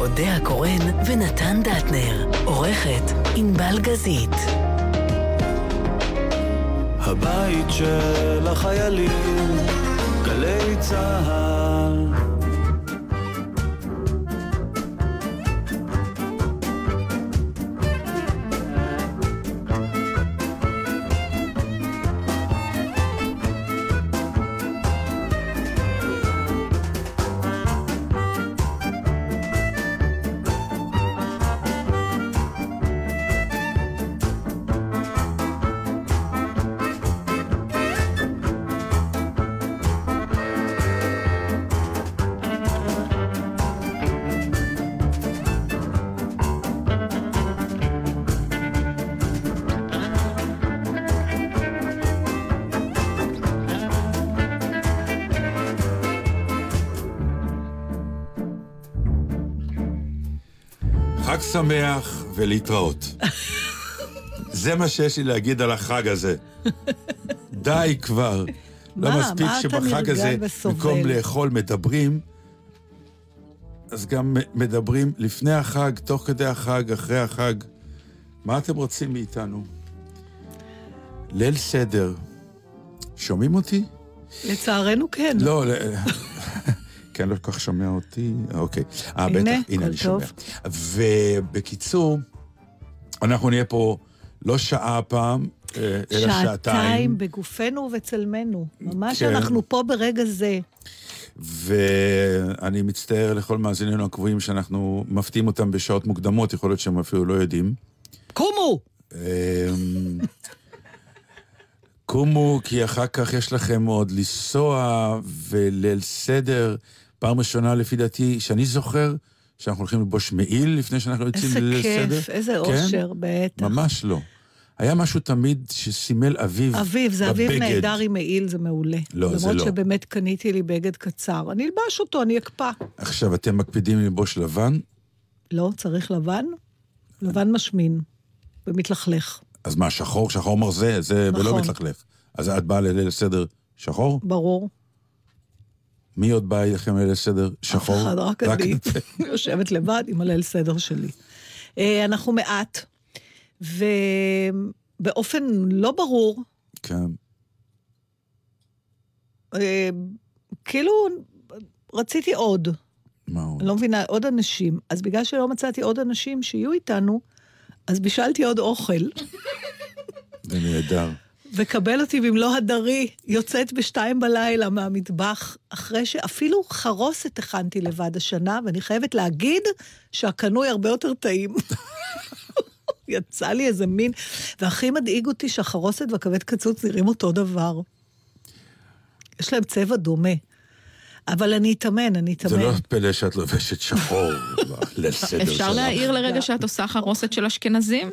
אודה הקורן ונתן דטנר. עורכת ענבל גזית. הבית של החיילים, גלי צהל. שמח ולהתראות. זה מה שיש לי להגיד על החג הזה. די כבר. לא מה? מספיק מה שבחג הזה, וסובל? במקום לאכול מדברים, אז גם מדברים לפני החג, תוך כדי החג, אחרי החג. מה אתם רוצים מאיתנו? ליל סדר. שומעים אותי? לצערנו כן. לא, ל- כן, לא כל כך שומע אותי. אוקיי. אה, בטח, הנה אני שומע. ובקיצור, אנחנו נהיה פה לא שעה הפעם, אה, אלא שעתיים. שעתיים בגופנו ובצלמנו. ממש כן. אנחנו פה ברגע זה. ואני מצטער לכל מאזיננו הקבועים שאנחנו מפתיעים אותם בשעות מוקדמות, יכול להיות שהם אפילו לא יודעים. קומו! אמ, קומו, כי אחר כך יש לכם עוד לנסוע וליל סדר. פעם ראשונה, לפי דעתי, שאני זוכר, שאנחנו הולכים ללבוש מעיל לפני שאנחנו יוצאים איזה לליל סדר. כיף, איזה כן? אושר, בטח. ממש לא. היה משהו תמיד שסימל אביב אביב, זה אביב בבגד. נהדר עם מעיל, זה מעולה. לא, זה לא. למרות שבאמת קניתי לי בגד קצר. אני אלבש אותו, אני אקפא. עכשיו, אתם מקפידים ללבוש לבן, לא, צריך לבן? לבן משמין. ומתלכלך. אז מה, שחור? שחור מרזה? זה ולא נכון. מתלכלך. אז את באה לליל סדר שחור? ברור. מי עוד בא לכם לליל סדר שחור? אף אחד, רק אני. אתם. יושבת לבד עם הליל סדר שלי. אה, אנחנו מעט, ובאופן לא ברור, כן. אה, כאילו רציתי עוד. מה עוד? אני לא מבינה, עוד אנשים. אז בגלל שלא מצאתי עוד אנשים שיהיו איתנו, אז בישלתי עוד אוכל. זה נהדר. וקבל אותי במלוא הדרי, יוצאת בשתיים בלילה מהמטבח, אחרי שאפילו חרוסת הכנתי לבד השנה, ואני חייבת להגיד שהקנוי הרבה יותר טעים. יצא לי איזה מין, והכי מדאיג אותי שהחרוסת והכבד קצוץ נראים אותו דבר. יש להם צבע דומה. אבל אני אתאמן, אני אתאמן. זה לא פלא שאת לובשת שחור בליל סדר שלך. אפשר להעיר לרגע שאת עושה חרוסת של אשכנזים?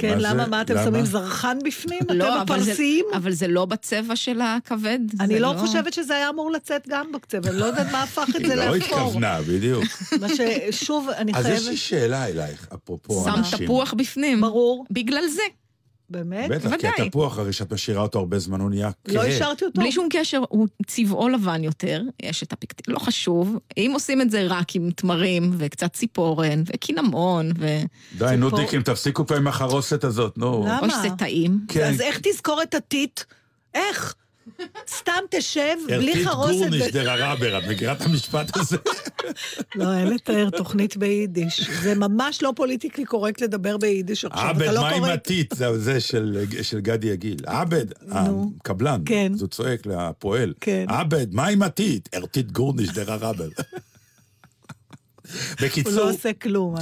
כן? למה? מה אתם? שמים זרחן בפנים? לא, אתם אבל זה- הפרסיים? אבל זה לא בצבע של הכבד. אני זה לא חושבת שזה היה אמור לצאת גם בקצב, אני לא יודעת מה הפך את היא זה לא לאפור. התכוונה, בדיוק. מה ששוב, אני אז יש לי חייבת... שאלה אלייך, אפרופו שם אנשים. תפוח בפנים. ברור. בגלל זה. באמת? בטח, כי. התפוח, הרי שאת משאירה אותו הרבה זמן, הוא נהיה כהה. לא השארתי אותו. בלי שום קשר, הוא צבעו לבן יותר, יש את הפקט... לא חשוב. אם עושים את זה רק עם תמרים, וקצת ציפורן, וקינמון, ו... די, נו דיקים, תפסיקו פה עם החרוסת הזאת, נו. למה? או שזה טעים. כן. אז איך תזכור את הטיט? איך? סתם תשב, בלי חרוסת. גורניש ו- דר הרבר, את מכירה את המשפט הזה? לא, אין לתאר תוכנית ביידיש. זה ממש לא פוליטיקלי קורקט לדבר ביידיש עכשיו. עבד, אתה לא מה עם קורא- הטיט? זה של גדי יגיל. עבד. הקבלן. כן. אז הוא צועק לפועל. כן. עבד, מה עם הטיט? ארתית גורניש דר הרבר. הוא בקיצור, לא עושה כלום.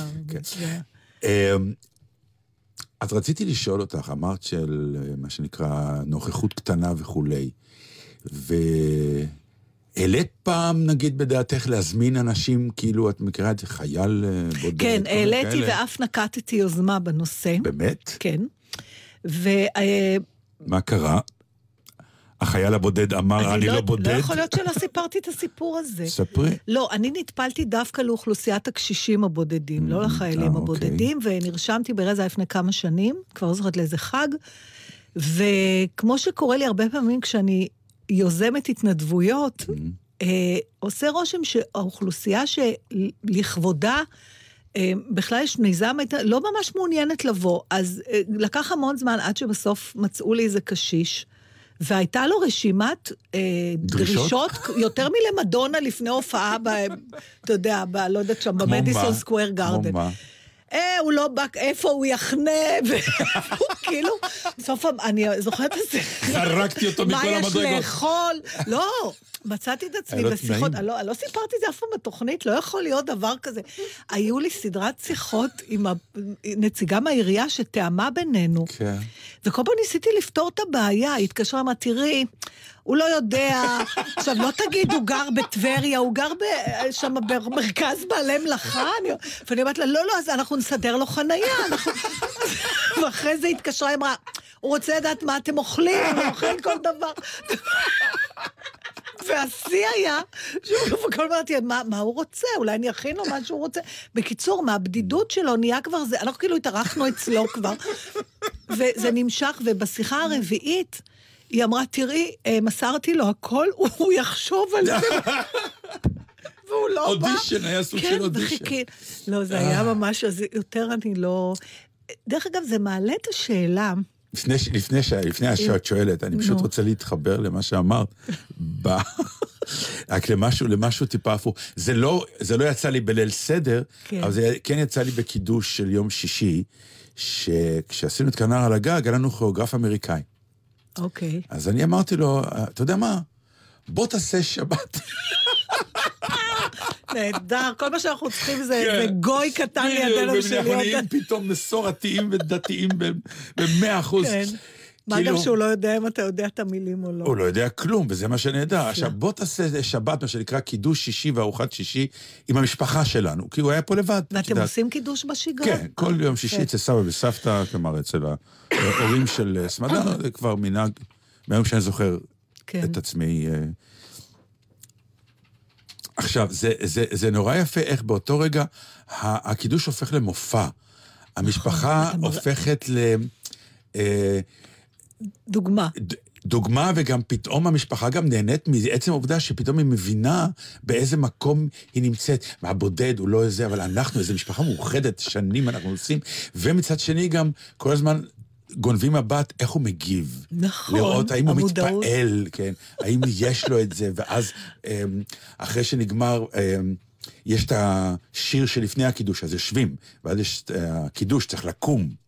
אז רציתי לשאול אותך, אמרת של אה, מה שנקרא נוכחות קטנה וכולי, והעלית פעם, נגיד, בדעתך להזמין אנשים, כאילו, את מכירה את זה, חייל אה, בודד? כן, העליתי? ואף נקטתי יוזמה בנושא. באמת? כן. אה, מה קרה? החייל הבודד אמר, אני לא בודד? לא יכול להיות שלא סיפרתי את הסיפור הזה. ספרי. לא, אני נטפלתי דווקא לאוכלוסיית הקשישים הבודדים, לא לחיילים אה, הבודדים, ונרשמתי ברזע לפני כמה שנים, כבר לא זוכרת לאיזה חג, וכמו שקורה לי הרבה פעמים כשאני יוזמת התנדבויות, Mm-hmm. אה, עושה רושם שהאוכלוסייה שלכבודה, אה, בכלל יש מיזם, הייתה לא ממש מעוניינת לבוא. אז אה, לקח המון זמן עד שבסוף מצאו לי איזה קשיש. והייתה לו רשימת אה, דרישות? דרישות יותר מלמדונה לפני הופעה, ב, אתה יודע, ב, לא יודעת שם, במדיסון? סקוויר גארדן. כמו מה? אה, הוא לא בא, איפה הוא יחנה, והוא כאילו, בסוף אני זוכרת את זה. זרקתי אותו מה מכל יש המדרגות. לאכול? לא, מצאתי את עצמי בשיחות. אני לא, אני לא סיפרתי את זה אף פעם בתוכנית, לא יכול להיות דבר כזה. היו לי סדרת שיחות עם הנציגה מהעירייה שתאמה בינינו. כן. וכל פעם ניסיתי לפתור את הבעיה, היא התקשרה, אמרה, תראי, הוא לא יודע, עכשיו, לא תגיד, הוא גר בטבריה, הוא גר שם במרכז בעלי מלאכה, אני- ואני אומרת לה, לא, לא, אז אנחנו נסדר לו חנייה. אנחנו-" ואחרי זה התקשרה, היא אמרה, הוא רוצה לדעת מה אתם אוכלים, הוא אוכל כל דבר. והשיא היה, שהוא כל הזמן אמרתי, מה, מה הוא רוצה? אולי אני אכין לו מה שהוא רוצה. בקיצור, מהבדידות שלו נהיה כבר זה, אנחנו כאילו התארחנו אצלו כבר, וזה נמשך, ובשיחה הרביעית, היא אמרה, תראי, אה, מסרתי לו הכל, הוא יחשוב על זה. והוא לא בא. אודישן, היה סוג של כן, אודישן. וחיכי. לא, זה היה ממש, אז יותר אני לא... דרך אגב, זה מעלה את השאלה, לפני, לפני, ש- לפני שאת שואלת, אני פשוט. רוצה להתחבר למה שאמרת. רק למשהו, למשהו טיפה הפוך. זה לא, זה לא יצא לי בליל סדר, כן. אבל זה כן יצא לי בקידוש של יום שישי, שכשעשינו את כנר על הגג, היה לנו כוריאוגרף אמריקאי. אוקיי. אז אני אמרתי לו, אתה יודע מה? בוא תעשה שבת. נהדר, כל מה שאנחנו צריכים זה כן. גוי קטן לידינו בשביל ואנחנו להיות... נהיים פתאום מסורתיים ודתיים במאה אחוז. מה גם כאילו- שהוא לא יודע אם אתה יודע את המילים או לא. הוא לא יודע כלום, וזה מה שנהדר. עכשיו, בוא תעשה שבת, מה שנקרא קידוש שישי וארוחת שישי עם המשפחה שלנו, כי הוא היה פה לבד. את ואתם. עושים קידוש בשגרה? כן, כל יום שישי. אצל סבא וסבתא, כלומר, אצל ההורים של אה, סמדר, זה כבר מנהג, מהיום שאני זוכר כן. את עצמי. אה. עכשיו, זה, זה, זה נורא יפה איך באותו רגע הקידוש הופך למופע. המשפחה נכון, מראה- הופכת ל... אה, דוגמה. ד- דוגמה, וגם פתאום המשפחה גם נהנית מעצם העובדה שפתאום היא מבינה באיזה מקום היא נמצאת. מהבודד הוא לא איזה, אבל אנחנו, איזו משפחה מאוחדת, שנים אנחנו עושים. ומצד שני גם כל הזמן גונבים מבט איך הוא מגיב. נכון, לראות האם הוא המודעות. מתפעל, כן, האם יש לו את זה, ואז אמ, אחרי שנגמר... אמ, יש את השיר שלפני הקידוש, אז יושבים, ואז יש את הקידוש, צריך לקום.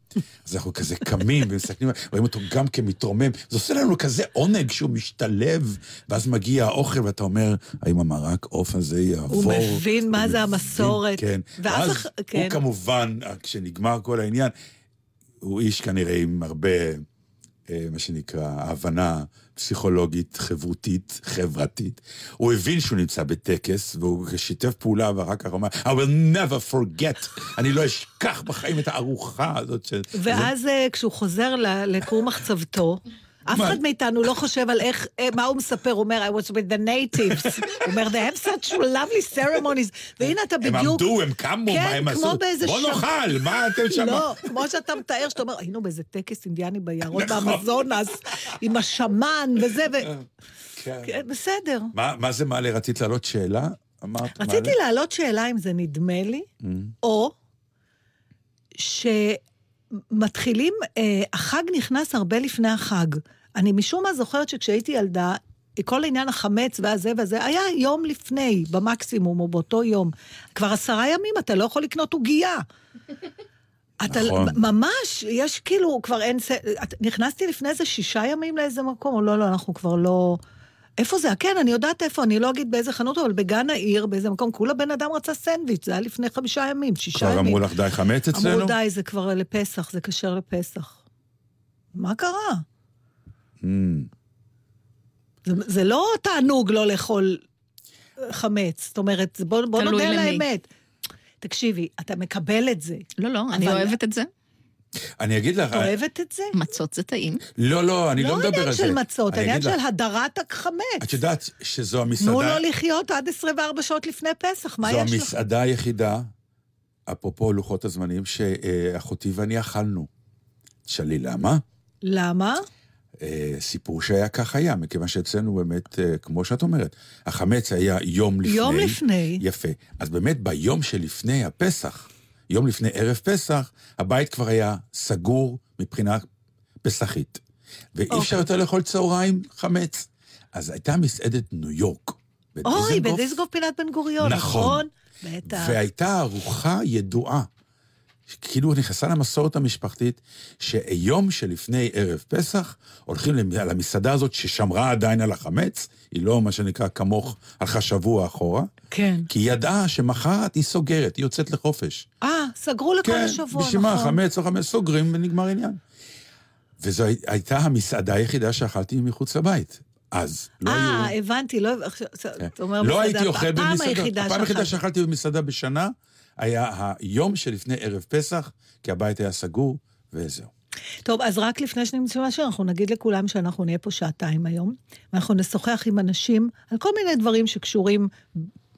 אז אנחנו כזה קמים ומסתכלים, רואים אותו גם כמתרומם. זה עושה לנו כזה עונג שהוא משתלב, ואז מגיע האוכל ואתה אומר, האם המרק עוף הזה יעבור? הוא מבין מה הוא זה מבין, המסורת. כן. ואז אחד- כן. הוא כמובן, כשנגמר כל העניין, הוא איש כנראה עם הרבה, אה, מה שנקרא, הבנה פסיכולוגית, חברותית, חברתית. הוא הבין שהוא נמצא בטקס, והוא שיתף פעולה, ואחר כך אמר, I will never forget, אני לא אשכח בחיים את הארוחה הזאת של... ואז אה, כשהוא חוזר לכור מחצבתו, אף? אחד מאיתנו לא חושב על איך, אה, מה הוא מספר, הוא אומר, I was with the natives. הוא אומר, they have such lovely ceremonies. והנה אתה הם בדיוק... עמדו, הם קמו, כן, מה הם עשו? בוא נאכל, מה אתם שם? לא, כמו שאתה מתאר, שאתה אומר, היינו באיזה טקס אינדיאני ביערות נכון. באמזונס, עם השמן וזה, ו... כן. כן, בסדר. מה זה מעלה? רצית להעלות שאלה? אמרת רציתי? להעלות שאלה אם זה נדמה לי, Mm. או שמתחילים, אה, החג נכנס הרבה לפני החג. אני משום מה זוכרת שכשהייתי ילדה, כל עניין החמץ והזה והזה, היה יום לפני, במקסימום, או באותו יום. כבר עשרה ימים אתה לא יכול לקנות עוגייה. אתה נכון. ממש, יש כאילו, כבר אין... את- נכנסתי לפני איזה שישה ימים לאיזה מקום, או לא, לא, אנחנו כבר לא... איפה זה? כן, אני יודעת איפה, אני לא אגיד באיזה חנות, אבל בגן העיר, באיזה מקום, כולה בן אדם רצה סנדוויץ', זה היה לפני חמישה ימים, שישה כבר ימים. אמרו לך די חמץ אצלנו? אמרו די, זה כבר לפסח, זה כשר לפסח. מה קרה? Mm. זה, זה לא תענוג לא לאכול חמץ, זאת אומרת, בוא, בוא נודה על. האמת. תקשיבי, אתה מקבל את זה. לא, לא, אני אבל- אוהבת את זה. אני אגיד לך... את אוהבת את זה? מצות זה טעים. לא, לא, אני לא מדבר על זה. לא עניין של מצות, אני עניין אגיד של הדרת החמץ. את יודעת שזו תנו המסעדה... לו לחיות עד 24 שעות לפני פסח, מה זו יש לך? המסעדה היחידה, אפרופו לוחות הזמנים, שאחותי ואני אכלנו. תשאלי למה? למה? אה, סיפור שהיה כך היה, מכיוון שאצלנו באמת, אה, כמו שאת אומרת, החמץ היה יום לפני. יום לפני. יפה. אז באמת ביום שלפני הפסח, יום לפני ערב פסח, הבית כבר היה סגור מבחינה פסחית. ואי אפשר אוקיי. יותר לאכול צהריים חמץ. אז הייתה מסעדת ניו יורק. אוי, בדיזנגוף, בדיסגוף פינת בן גוריון, נכון. נכון? בטח. והייתה ארוחה ידועה, כאילו נכנסה למסורת המשפחתית, שיום שלפני ערב פסח, הולכים למ- למסעדה הזאת ששמרה עדיין על החמץ, היא לא מה שנקרא כמוך, הלכה שבוע אחורה, כן. כי היא ידעה שמחרת היא סוגרת, היא יוצאת לחופש. אה, סגרו לכל כן, השבוע, בשביל מה, נכון. חמץ או חמץ, סוגרים ונגמר עניין. וזו הי- הייתה המסעדה היחידה שאכלתי מחוץ לבית. אז, לא היו... אה, הבנתי, לא... עכשיו, כן. אתה אומר לא הייתי אוכל במסעדה. היחידה הפעם היחידה שאכלת. שאכלתי במסעדה בשנה היה היום שלפני ערב פסח, כי הבית היה סגור, וזהו. טוב, אז רק לפני שנמצא משהו, אנחנו נגיד לכולם שאנחנו נהיה פה שעתיים היום, ואנחנו נשוחח עם אנשים על כל מיני דברים שקשורים...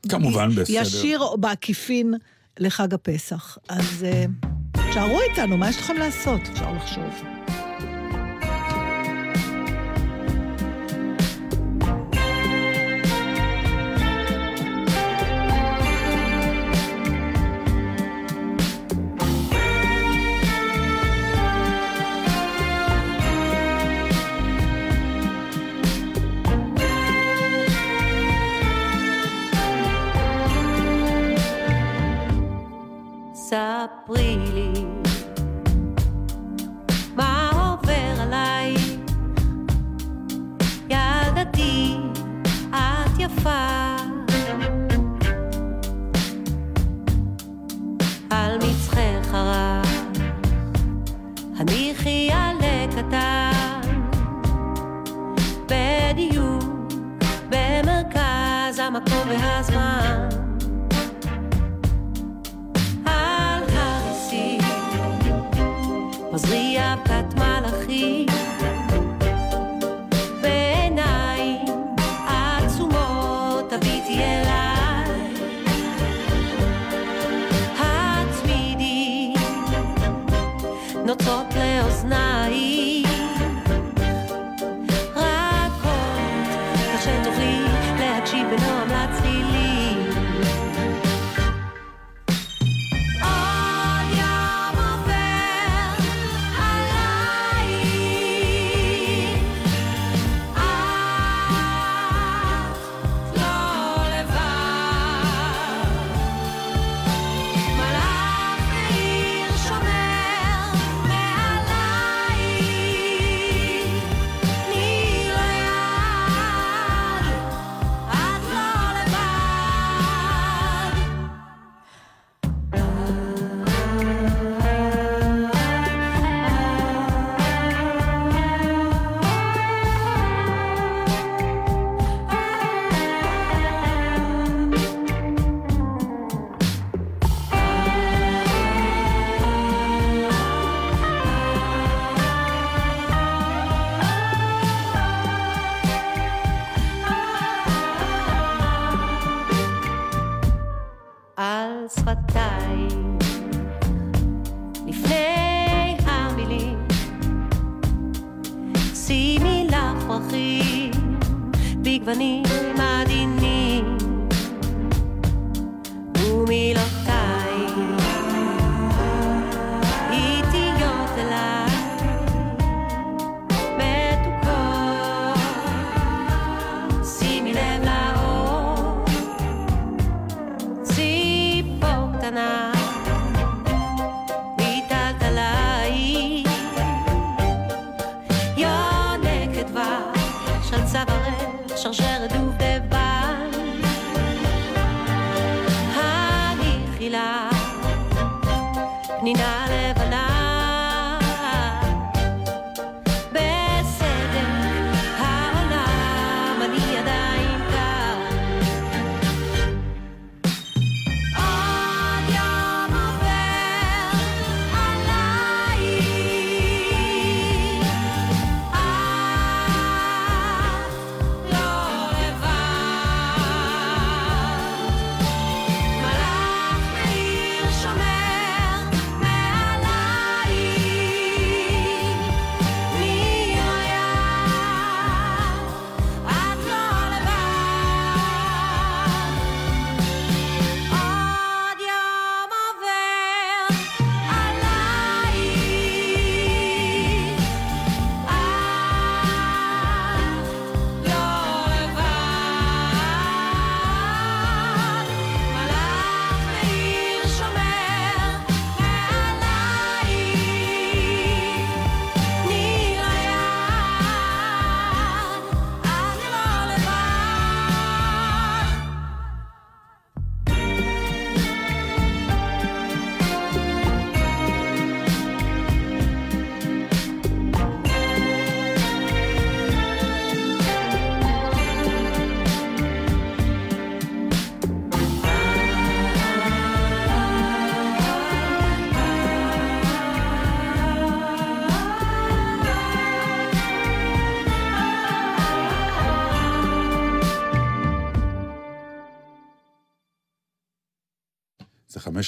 כמובן, בסדר. ישיר או בעקיפין לחג הפסח. אז אה, תשארו איתנו, מה יש לכם לעשות? אפשר לחשוב.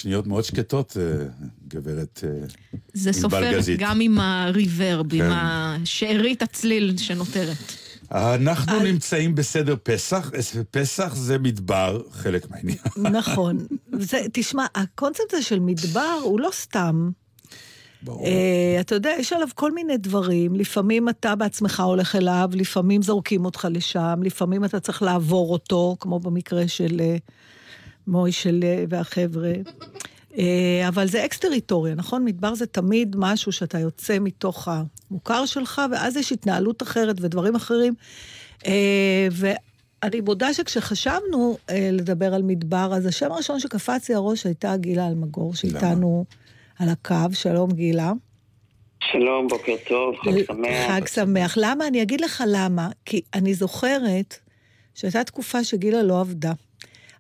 שניות מאוד שקטות, אה, גברת... אה, זה סופר גזית. גם עם הריברב, עם כן. השארית הצליל שנותרת. אנחנו נמצאים בסדר פסח, אה, פסח זה מדבר, חלק מהעניין. נכון. זה, תשמע, הקונספט הזה של מדבר הוא לא סתם. ברור. Uh, אתה יודע, יש עליו כל מיני דברים. לפעמים אתה בעצמך הולך אליו, לפעמים זורקים אותך לשם, לפעמים אתה צריך לעבור אותו, כמו במקרה של uh, מוישל אה, והחבר'ה. אה, אבל זה אקס-טריטוריה, נכון? מדבר זה תמיד משהו שאתה יוצא מתוך המוכר שלך, ואז יש התנהלות אחרת ודברים אחרים. אה, ואני מודה שכשחשבנו אה, לדבר על מדבר, אז השם הראשון שקפץ לי לראש הייתה גילה אלמגור, שאיתנו על הקו. שלום, גילה. שלום, בוקר טוב, חג שמח. חג שמח. למה? אני אגיד לך למה. כי אני זוכרת שהייתה תקופה שגילה לא עבדה.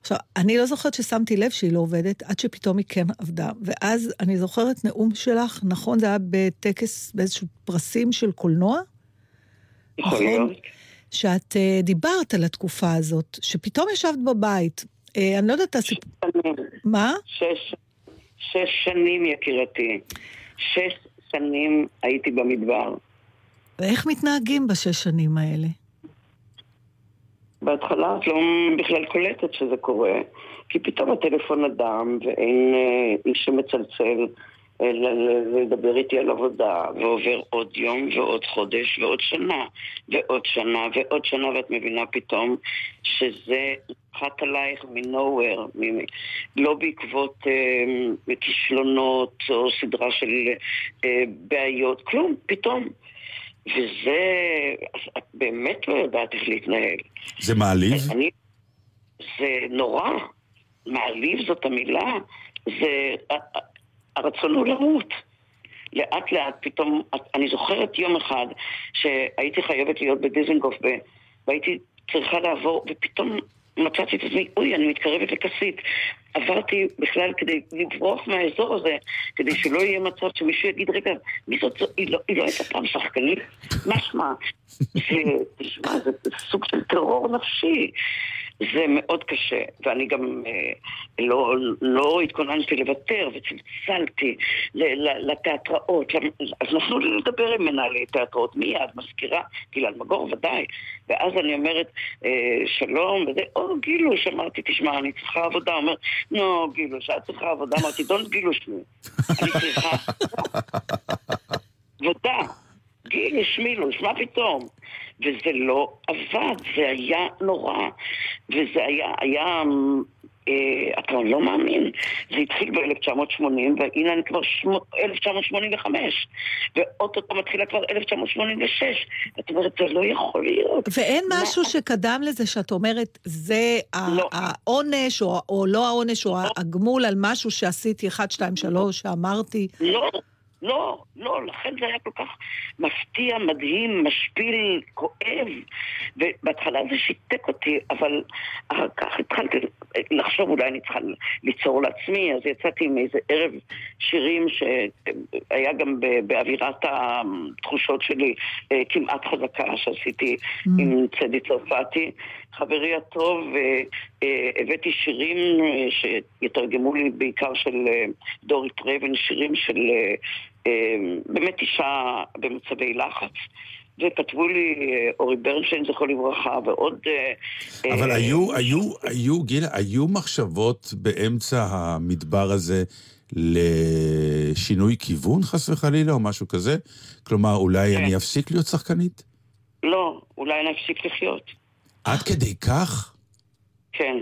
עכשיו, אני לא זוכרת ששמתי לב שהיא לא עובדת, עד שפתאום היא כן עבדה. ואז אני זוכרת נאום שלך, נכון? זה היה בטקס, באיזשהו פרסים של קולנוע? יכול נכון. להיות. שאת uh, דיברת על התקופה הזאת, שפתאום ישבת בבית. Uh, אני לא יודעת, הסיפ... שנים. מה? שש, שש שנים, יקירתי. שש שנים הייתי במדבר. ואיך מתנהגים בשש שנים האלה? בהתחלה את לא בכלל קולטת שזה קורה, כי פתאום הטלפון אדם ואין אה, איש שמצלצל אה, לדבר איתי על עבודה, ועובר עוד יום ועוד חודש ועוד שנה ועוד שנה ועוד שנה, ואת מבינה פתאום שזה נחת עלייך מ-nowhere, מ- לא בעקבות אה, כישלונות או סדרה של אה, בעיות, כלום, פתאום. וזה, את באמת לא יודעת איך להתנהל. זה מעליב? אני, זה נורא. מעליב זאת המילה. זה... הרצון הוא למות. לאט לאט פתאום, אני זוכרת יום אחד שהייתי חייבת להיות בדיזנגוף והייתי צריכה לעבור, ופתאום מצאתי את עצמי, אוי, אני מתקרבת לכסית. עברתי בכלל כדי לברוח מהאזור הזה, כדי שלא יהיה מצב שמישהו יגיד, רגע, מי זאת? היא לא, היא לא הייתה פעם שחקנית? מה שמה? זה סוג של טרור נפשי. זה מאוד קשה, ואני גם אה, לא, לא התכוננתי לוותר וצלצלתי לתיאטראות, אז נתנו לי לדבר עם מנהלי תיאטראות מיד, מזכירה, גילה אלמגור ודאי, ואז אני אומרת אה, שלום, וזה, או גילוש, אמרתי, תשמע, אני צריכה עבודה, אומר, נו גילוש, את צריכה עבודה, אמרתי, דון גילוש אני צריכה. עבודה, גילוש מילוש, מה פתאום? וזה לא עבד, זה היה נורא. וזה היה, היה, אה, אתה לא מאמין, זה התחיל ב-1980, והנה אני כבר שמו, 1985, ואו-טו-טו מתחילה כבר 1986. את אומרת, זה לא יכול להיות. ואין מה? משהו שקדם לזה שאת אומרת, זה לא. העונש, או, או לא העונש, או הגמול על משהו שעשיתי, 1, 2, 3, שאמרתי. לא, לא, לא, לכן זה היה כל כך מפתיע, מדהים, משפיל, כואב. ובהתחלה זה שיתק אותי, אבל אחר כך התחלתי לחשוב, אולי אני צריכה ליצור לעצמי, אז יצאתי עם איזה ערב שירים שהיה גם באווירת התחושות שלי אה, כמעט חזקה, שעשיתי עם צדי צרפתי. חברי הטוב, אה, אה, הבאתי שירים שיתרגמו לי בעיקר של דורית רבן, שירים של באמת אישה במצבי לחץ. וכתבו לי אה, אורי ברנשטיין, זכרו לברכה, ועוד... אה, אבל אה, היו, היו, היו, גילה, היו מחשבות באמצע המדבר הזה לשינוי כיוון, חס וחלילה, או משהו כזה? כלומר, אולי כן. אני אפסיק להיות שחקנית? לא, אולי נפסיק לחיות. עד כדי כך? כן.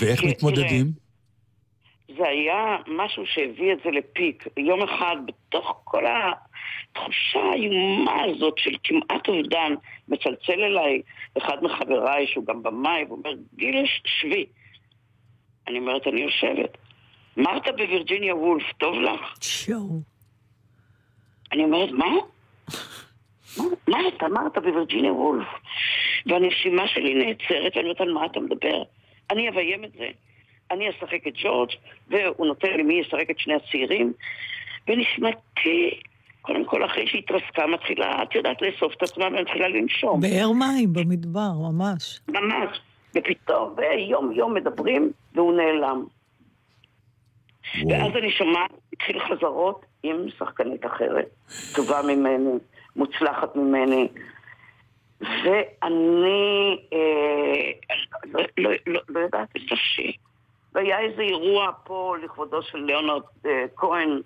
ואיך מתמודדים? זה היה משהו שהביא את זה לפיק. יום אחד, בתוך כל התחושה האיומה הזאת של כמעט אובדן, מצלצל אליי אחד מחבריי, שהוא גם במאי, ואומר, גילה, שבי. אני אומרת, אני יושבת. מרתה בווירג'יניה וולף, טוב לך? שואו. אני אומרת? מה? מה אתה אמרת בווירג'יניה וולף? והנשימה שלי נעצרת, ואני אומרת, על מה אתה מדבר? אני אביים את זה. אני אשחק את ג'ורג', והוא נותן לי מי ישחק את שני הצעירים, ונשמתי, קודם כל, אחרי שהיא התרסקה, מתחילה, את יודעת, לאסוף את עצמה ומתחילה לנשום. באר מים במדבר, ממש. ממש. ופתאום, ויום יום מדברים, והוא נעלם. וואו. ואז אני שומעת, התחיל חזרות עם שחקנית אחרת, טובה ממני, מוצלחת ממני. ואני אה, לא, לא, לא, לא יודעת את נפשי. והיה איזה אירוע פה לכבודו של ליאונרד אה, כהן,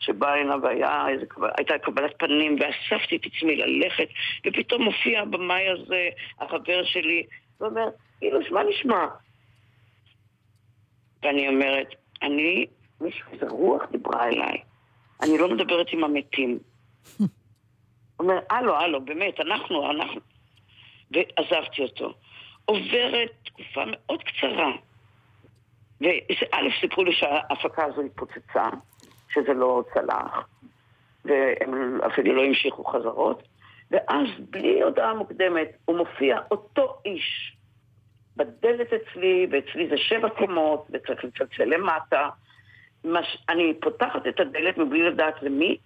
שבא הנה והיה איזה, קבל- הייתה קבלת פנים, ואספתי את עצמי ללכת, ופתאום מופיע הבמאי הזה, החבר שלי, ואומר, אילוש, מה נשמע? ואני אומרת, אני, מישהו, איזה רוח דיברה אליי. אני לא מדברת עם המתים. אומר, הלו, הלו, באמת, אנחנו, אנחנו. ועזבתי אותו. עוברת תקופה מאוד קצרה. וא', סיפרו לי שההפקה הזו התפוצצה, שזה לא צלח, והם אפילו לא המשיכו חזרות, ואז בלי הודעה מוקדמת, הוא מופיע אותו איש בדלת אצלי, ואצלי זה שבע קומות, וצריך לצלצל למטה. מש... אני פותחת את הדלת מבלי לדעת למי,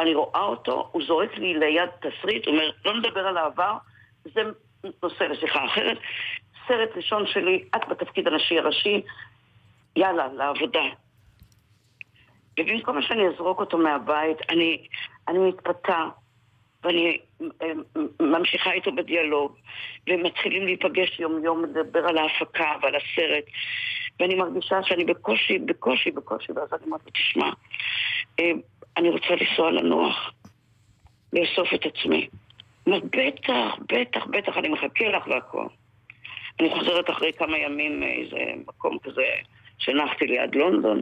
אני רואה אותו, הוא זורק לי ליד תסריט, הוא אומר, לא נדבר על העבר, זה נושא לשיחה אחרת. סרט ראשון שלי, את בתפקיד הנשי הראשי, יאללה, לעבודה. ובמקום שאני אזרוק אותו מהבית, אני, אני מתפתה, ואני אה, ממשיכה איתו בדיאלוג, ומתחילים להיפגש יום-יום, לדבר על ההפקה ועל הסרט, ואני מרגישה שאני בקושי, בקושי, בקושי, ואז אני אומרת תשמע, אה, אני רוצה לנסוע לנוח, לאסוף את עצמי. הוא בטח, בטח, בטח, אני מחכה לך והכל. אני חוזרת אחרי כמה ימים מאיזה מקום כזה שנחתי ליד לונדון,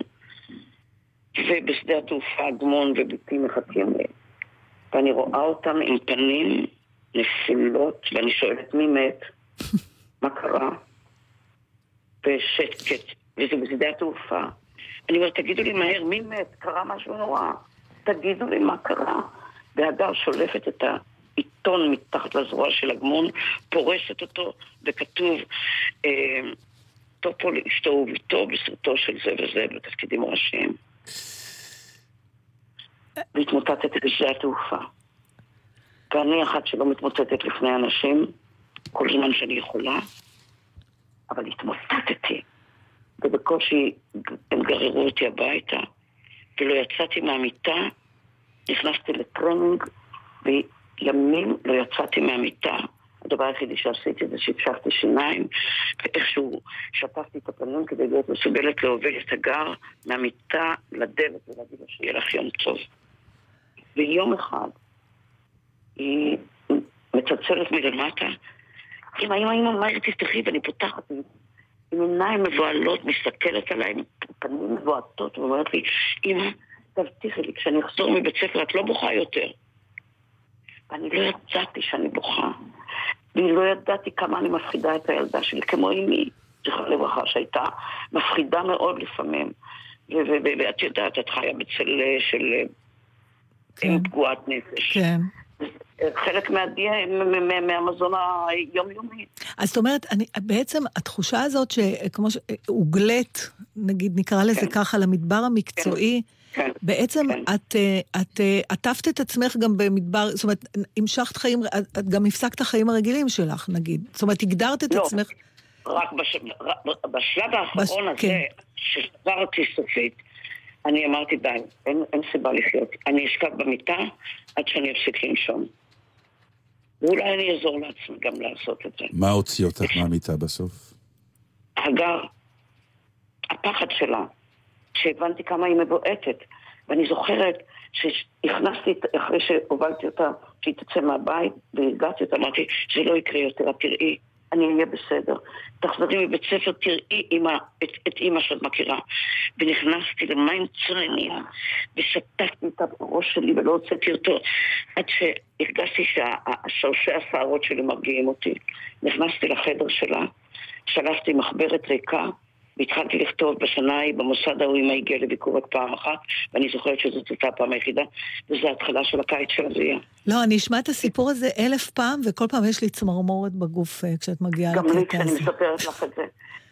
ובשדה התעופה אדמון וביתי מחכים לי. ואני רואה אותם עם פנים נפילות, ואני שואלת מי מת, מה קרה? ושקט, וזה בשדה התעופה. אני אומרת, תגידו לי מהר, מי מת? קרה משהו נורא. תגידו לי מה קרה. והדר שולפת את העיתון מתחת לזרוע של אגמון, פורסת אותו, וכתוב, אה, טופו לאשתו וביתו בסרטו של זה וזה, בתפקידים ראשיים. והתמוטטתי בשדה התעופה. ואני אחת שלא מתמוטטת לפני אנשים, כל זמן שאני יכולה, אבל התמוטטתי. ובקושי הם גררו אותי הביתה, ולא יצאתי מהמיטה, נכנסתי לטרנינג, וימים לא יצאתי מהמיטה. הדבר היחידי שעשיתי זה ששפשפתי שיניים, ואיכשהו שטפתי את הפנים כדי להיות מסוגלת להוביל את הגר מהמיטה לדלת ולהגיד לה שיהיה לך יום טוב. ויום אחד היא מצלצלת מלמטה, אמא, אמא, אמא, מהר תפתחי, ואני פותחת עם עיניים מבוהלות, מסתכלת עליי, עם פנים מבועטות, ואומרת לי, אמא, תבטיחי לי, כשאני אחזור מבית ספר את לא בוכה יותר. ואני לא ידעתי שאני בוכה. ואני לא ידעתי כמה אני מפחידה את הילדה שלי, כמו אמי, זכרה לברכה, שהייתה מפחידה מאוד לפעמים. ואת יודעת, את חיה בצל של כן. עם פגועת נפש. כן. חלק מה- מה- מה- מהמזון היומיומי. אז זאת אומרת, אני, בעצם התחושה הזאת שכמו שהוגלת, נגיד נקרא לזה כן. ככה, למדבר המקצועי, כן. בעצם כן. את, אה, את אה, עטפת את עצמך גם במדבר, זאת אומרת, המשכת חיים, את את גם הפסקת החיים הרגילים שלך, נגיד. זאת אומרת, הגדרת את לא. עצמך. רק בש... ר- בשלב האחרון בש- הזה, כן. שחזרתי סופית, אני אמרתי די, אין, אין סיבה לחיות. אני אשכב במיטה עד שאני אפסיק לנשום. ואולי אני אעזור לעצמי גם לעשות את זה. מה הוציא אותך מהמיטה בסוף? הגר, הפחד שלה, שהבנתי כמה היא מבועטת. ואני זוכרת שהכנסתי, אחרי שהובלתי אותה, שהיא תצא מהבית, והרגעתי אותה, אמרתי, זה לא יקרה יותר, תראי, אני אהיה בסדר. תחזרי מבית ספר, תראי אמא, את, את אימא שאת מכירה. ונכנסתי למים צוננים, ושתקתי את הראש שלי ולא הוצאתי אותו, עד שהרגשתי שהשורשי השערות שלי מרגיעים אותי. נכנסתי לחדר שלה, שלפתי מחברת ריקה, והתחלתי לכתוב בשנה ההיא במוסד ההוא אמא הגיעה לביקור רק פעם אחת, ואני זוכרת שזאת הייתה הפעם היחידה, וזו ההתחלה של הקיץ של אביה. לא, אני אשמע את הסיפור הזה אלף פעם, וכל פעם יש לי צמרמורת בגוף אה, כשאת מגיעה גם לי לקטע כשאני הזה. מספרת לך את זה.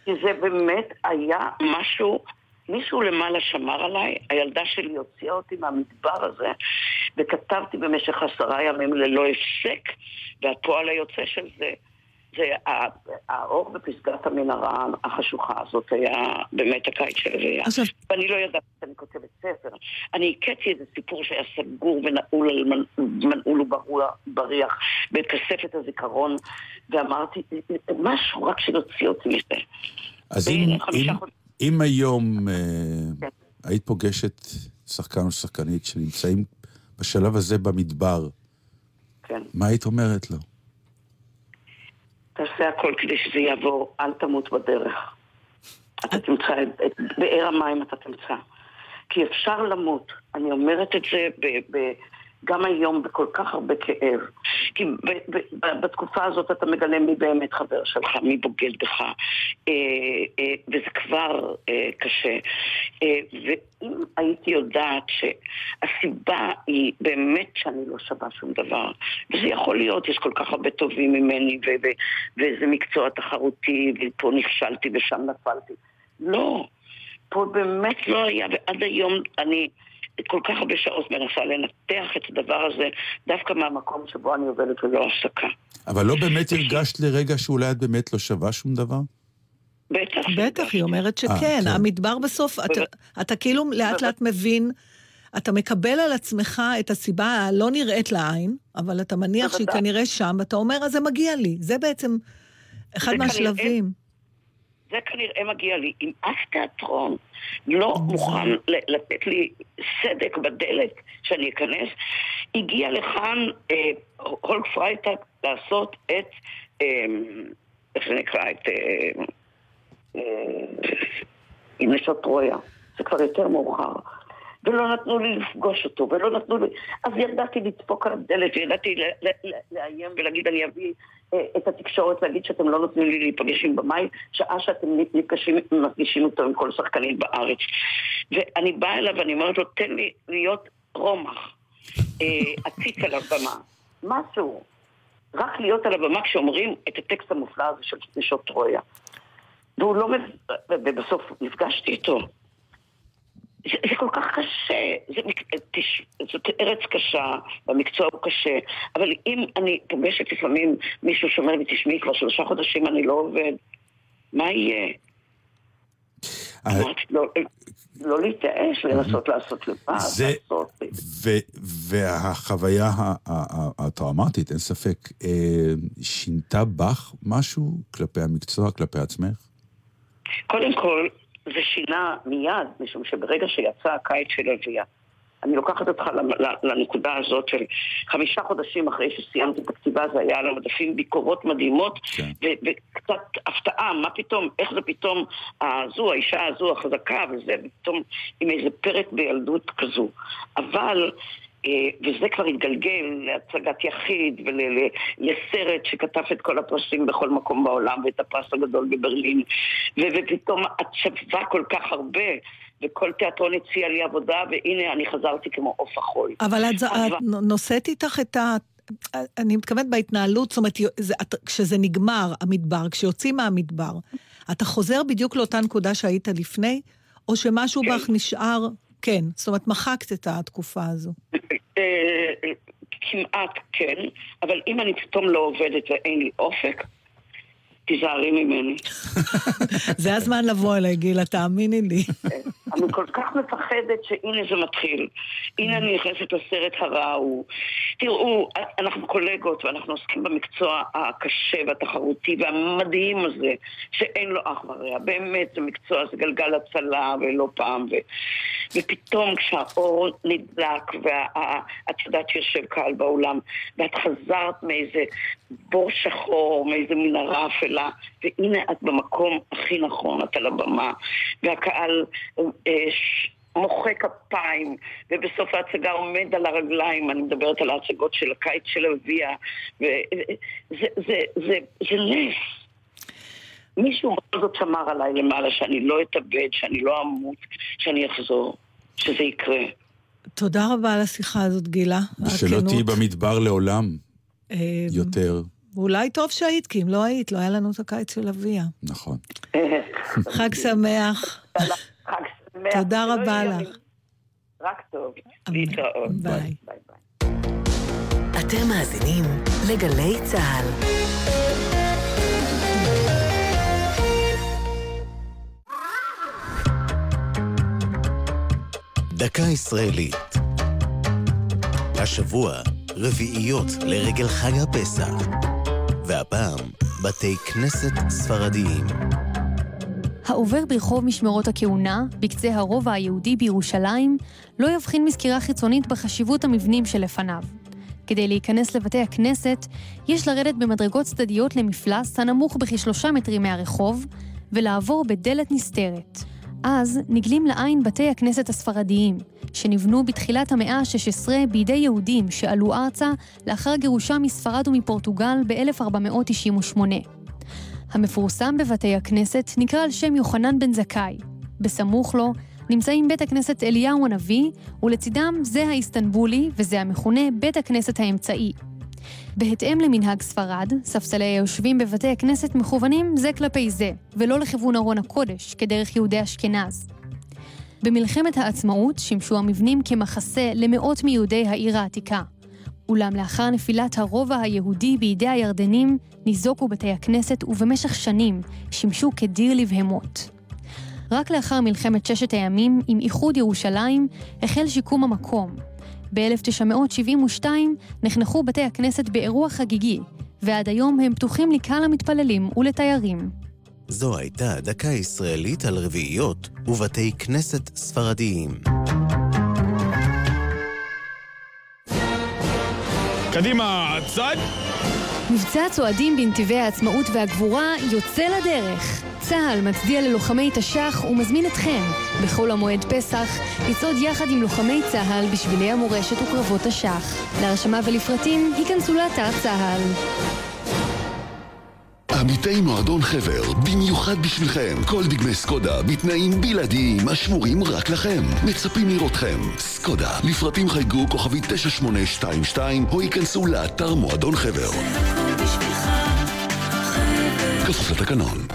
כי זה באמת היה משהו, מישהו למעלה שמר עליי, הילדה שלי הוציאה אותי מהמדבר הזה, וכתבתי במשך עשרה ימים ללא הפסק, והפועל היוצא של זה, זה ה- האור בפסגת המנהרה החשוכה הזאת היה באמת הקיץ של לוויה. עכשיו- ואני לא ידעתי שאני כותבת ספר. אני הכיתי איזה סיפור שהיה סגור ונעול על מנ- מנעול ובריח בכספת הזיכרון, ואמרתי, משהו רק שנוציא אותי מזה. אז. אם היום אה, כן. היית פוגשת שחקן או שחקנית שנמצאים בשלב הזה במדבר, כן. מה היית אומרת לו? תעשה הכל כדי שזה יעבור, אל תמות בדרך. אתה תמצא את, את באר המים אתה תמצא. כי אפשר למות. אני אומרת את זה ב, ב, גם היום בכל כך הרבה כאב. כי ב, ב, ב, בתקופה הזאת אתה מגלה מי באמת חבר שלך, מי בוגד בך. אה, אה, וזה כבר אה, קשה. אה, ואם הייתי יודעת שהסיבה היא באמת שאני לא שווה שום דבר, וזה יכול להיות, יש כל כך הרבה טובים ממני, ו- ו- וזה מקצוע תחרותי, ופה נכשלתי ושם נפלתי. לא, פה באמת לא היה, ועד היום אני כל כך הרבה שעות מנסה לנתח את הדבר הזה, דווקא מהמקום שבו אני עובדת ולא הפסקה. אבל לא באמת הרגשת לרגע שאולי את באמת לא שווה שום דבר? בטח. בטח, היא אומרת אה, שכן. כן. המדבר בסוף, אתה, אתה כאילו לאט לאט מבין, אתה מקבל על עצמך את הסיבה הלא נראית לעין, אבל אתה מניח שהיא. כנראה שם, ואתה אומר, אז זה מגיע לי. זה בעצם אחד מהשלבים. זה כנראה מגיע לי. אם אף תיאטרון לא מוכן ל- לתת לי סדק בדלת שאני אכנס, הגיע לכאן אה, הולק פרייטק לעשות את, אה, איך זה נקרא, את אה, אה, נשות טרויה. זה כבר יותר מאוחר. ולא נתנו לי לפגוש אותו, ולא נתנו לי... אז ידעתי לדפוק על הדלת, וידעתי לאיים ולהגיד, אני אביא אה, את התקשורת, להגיד שאתם לא נותנים לי להיפגש עם במאי, שעה שאתם נפגשים, מפגישים אותו עם כל שחקנית בארץ. ואני באה אליו ואני אומרת לו, תן לי להיות רומח, אה, עציץ על הבמה, משהו. רק להיות על הבמה כשאומרים את הטקסט המופלא הזה של נשות טרויה. והוא לא מבין, ובסוף נפגשתי איתו. זה, זה כל כך קשה, זה, תש, זאת ארץ קשה, והמקצוע הוא קשה, אבל אם אני פוגשת לפעמים מישהו שאומר לי, תשמעי, כבר שלושה חודשים אני לא עובד, מה יהיה? אה, אמרתי, לא, לא להתייאש, לנסות לעשות לבד, זה- לעשות... והחוויה הטראומטית, אין ספק, אה, שינתה בך משהו כלפי המקצוע, כלפי עצמך? קודם כל, זה שינה מיד, משום שברגע שיצא הקיץ של אביה, אני לוקחת אותך לנקודה הזאת של חמישה חודשים אחרי שסיימתי את הכתיבה, זה היה על המדפים ביקורות מדהימות, כן. וקצת הפתעה, מה פתאום, איך זה פתאום, הזו, האישה הזו החזקה, וזה פתאום עם איזה פרק בילדות כזו. אבל... אה, וזה כבר התגלגל להצגת יחיד ולסרט שכתב את כל הפרסים בכל מקום בעולם ואת הפרס הגדול בברלין ופתאום את שווה כל כך הרבה וכל תיאטרון הציע לי עבודה והנה אני חזרתי כמו עוף החול. אבל את, אבל- את נושאת איתך את ה... אני מתכוונת בהתנהלות, זאת אומרת, זה, את, כשזה נגמר, המדבר, כשיוצאים מהמדבר, אתה חוזר בדיוק לאותה נקודה שהיית לפני, או שמשהו כן. בך נשאר, כן, זאת אומרת, מחקת את התקופה הזו. אה, כמעט כן, אבל אם אני פתאום לא עובדת ואין לי אופק, תיזהרי ממני. זה הזמן לבוא אליי, גילה, תאמיני לי. אני כל כך מפחדת שהנה זה מתחיל. הנה אני נכנסת לסרט הרע ההוא. תראו, אנחנו קולגות ואנחנו עוסקים במקצוע הקשה והתחרותי והמדהים הזה, שאין לו אח ורע. באמת, זה מקצוע, זה גלגל הצלה ולא פעם. ו... ופתאום כשהאור נדלק ואת יודעת שיושב קהל באולם, ואת חזרת מאיזה בור שחור, מאיזה מנהרה אפלה, והנה את במקום הכי נכון, את על הבמה, והקהל אה, ש- מוחא כפיים, ובסוף ההצגה עומד על הרגליים, אני מדברת על ההצגות של הקיץ של אביה, וזה זה, זה, זה נס. מישהו בכל זאת שמר עליי למעלה, שאני לא אתאבד, שאני לא אמות, שאני אחזור, שזה יקרה. תודה רבה על השיחה הזאת, גילה. ושלא הכנות. תהיי במדבר לעולם אה, יותר. ואולי טוב שהיית, כי אם לא היית, לא היה לנו את הקיץ של אביה. נכון. חג שמח. חג שמח. תודה רבה לך. רק טוב. להתראות. ביי. אתם מאזינים לגלי צה"ל. דקה ישראלית. השבוע, רביעיות לרגל חג הפסח. והפעם, בתי כנסת ספרדיים. העובר ברחוב משמרות הכהונה, בקצה הרובע היהודי בירושלים, לא יבחין מסקירה חיצונית בחשיבות המבנים שלפניו. כדי להיכנס לבתי הכנסת, יש לרדת במדרגות צדדיות למפלס הנמוך בכשלושה מטרים מהרחוב, ולעבור בדלת נסתרת. אז נגלים לעין בתי הכנסת הספרדיים, שנבנו בתחילת המאה ה-16 בידי יהודים שעלו ארצה לאחר גירושם מספרד ומפורטוגל ב-1498. המפורסם בבתי הכנסת נקרא על שם יוחנן בן זכאי. בסמוך לו נמצאים בית הכנסת אליהו הנביא, ולצידם זה האיסטנבולי וזה המכונה בית הכנסת האמצעי. בהתאם למנהג ספרד, ספסלי היושבים בבתי הכנסת מכוונים זה כלפי זה, ולא לכיוון ארון הקודש, כדרך יהודי אשכנז. במלחמת העצמאות שימשו המבנים כמחסה למאות מיהודי העיר העתיקה. אולם לאחר נפילת הרובע היהודי בידי הירדנים, ניזוקו בתי הכנסת ובמשך שנים שימשו כדיר לבהמות. רק לאחר מלחמת ששת הימים, עם איחוד ירושלים, החל שיקום המקום. ב-1972 נחנכו בתי הכנסת באירוע חגיגי, ועד היום הם פתוחים לקהל המתפללים ולתיירים. זו הייתה דקה ישראלית על רביעיות ובתי כנסת ספרדיים. קדימה, צד! מבצע צועדים בנתיבי העצמאות והגבורה יוצא לדרך. צה"ל מצדיע ללוחמי תש"ח ומזמין אתכם, בחול המועד פסח, לצעוד יחד עם לוחמי צה"ל בשבילי המורשת וקרבות תש"ח. להרשמה ולפרטים, היכנסו לאתר צה"ל. עמיתי מועדון חבר, במיוחד בשבילכם, כל דגמי סקודה בתנאים בלעדיים השמורים רק לכם. מצפים לראותכם. סקודה, לפרטים חייגו כוכבי 9822 או ייכנסו לאתר מועדון חבר. כפוף לתקנון.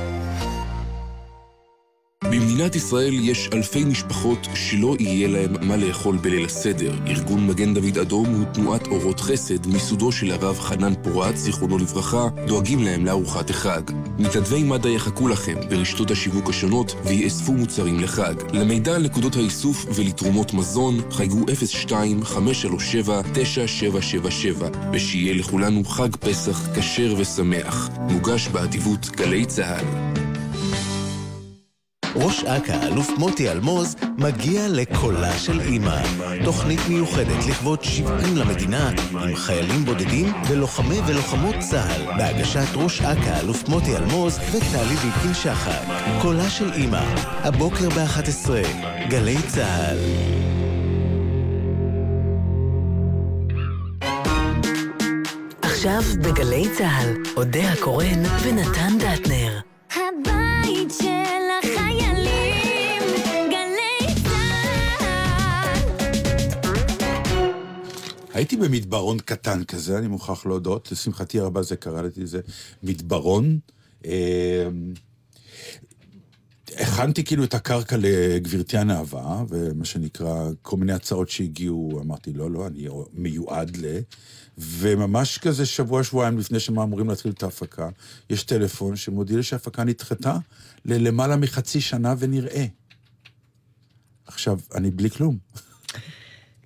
במדינת ישראל יש אלפי משפחות שלא יהיה להם מה לאכול בליל הסדר. ארגון מגן דוד אדום הוא תנועת אורות חסד מיסודו של הרב חנן פורת, זיכרונו לברכה, דואגים להם לארוחת החג. מתנדבי מד"א יחכו לכם ברשתות השיווק השונות ויאספו מוצרים לחג. למידע על נקודות האיסוף ולתרומות מזון, חייגו 02-537-9777 ושיהיה לכולנו חג פסח כשר ושמח. מוגש באדיבות גלי צה"ל. ראש אכ"א, אלוף מוטי אלמוז, מגיע לקולה של אימא. תוכנית מיוחדת לכבוד 70 למדינה, עם חיילים בודדים ולוחמי ולוחמות צה"ל, בהגשת ראש אכ"א, אלוף מוטי אלמוז וטלי ליפקין שחק. קולה של אימא, הבוקר ב-11, גלי צה"ל. עכשיו בגלי צה"ל, אודה הקורן ונתן דטנר. הבית של הייתי במדברון קטן כזה, אני מוכרח להודות, לשמחתי הרבה זה קראתי לזה מדברון. אה, הכנתי כאילו את הקרקע לגברתי הנאווה, ומה שנקרא, כל מיני הצעות שהגיעו, אמרתי, לא, לא, אני מיועד ל... וממש כזה שבוע, שבועיים לפני שהם אמורים להתחיל את ההפקה, יש טלפון שמודיע לי שההפקה נדחתה ללמעלה מחצי שנה ונראה. עכשיו, אני בלי כלום.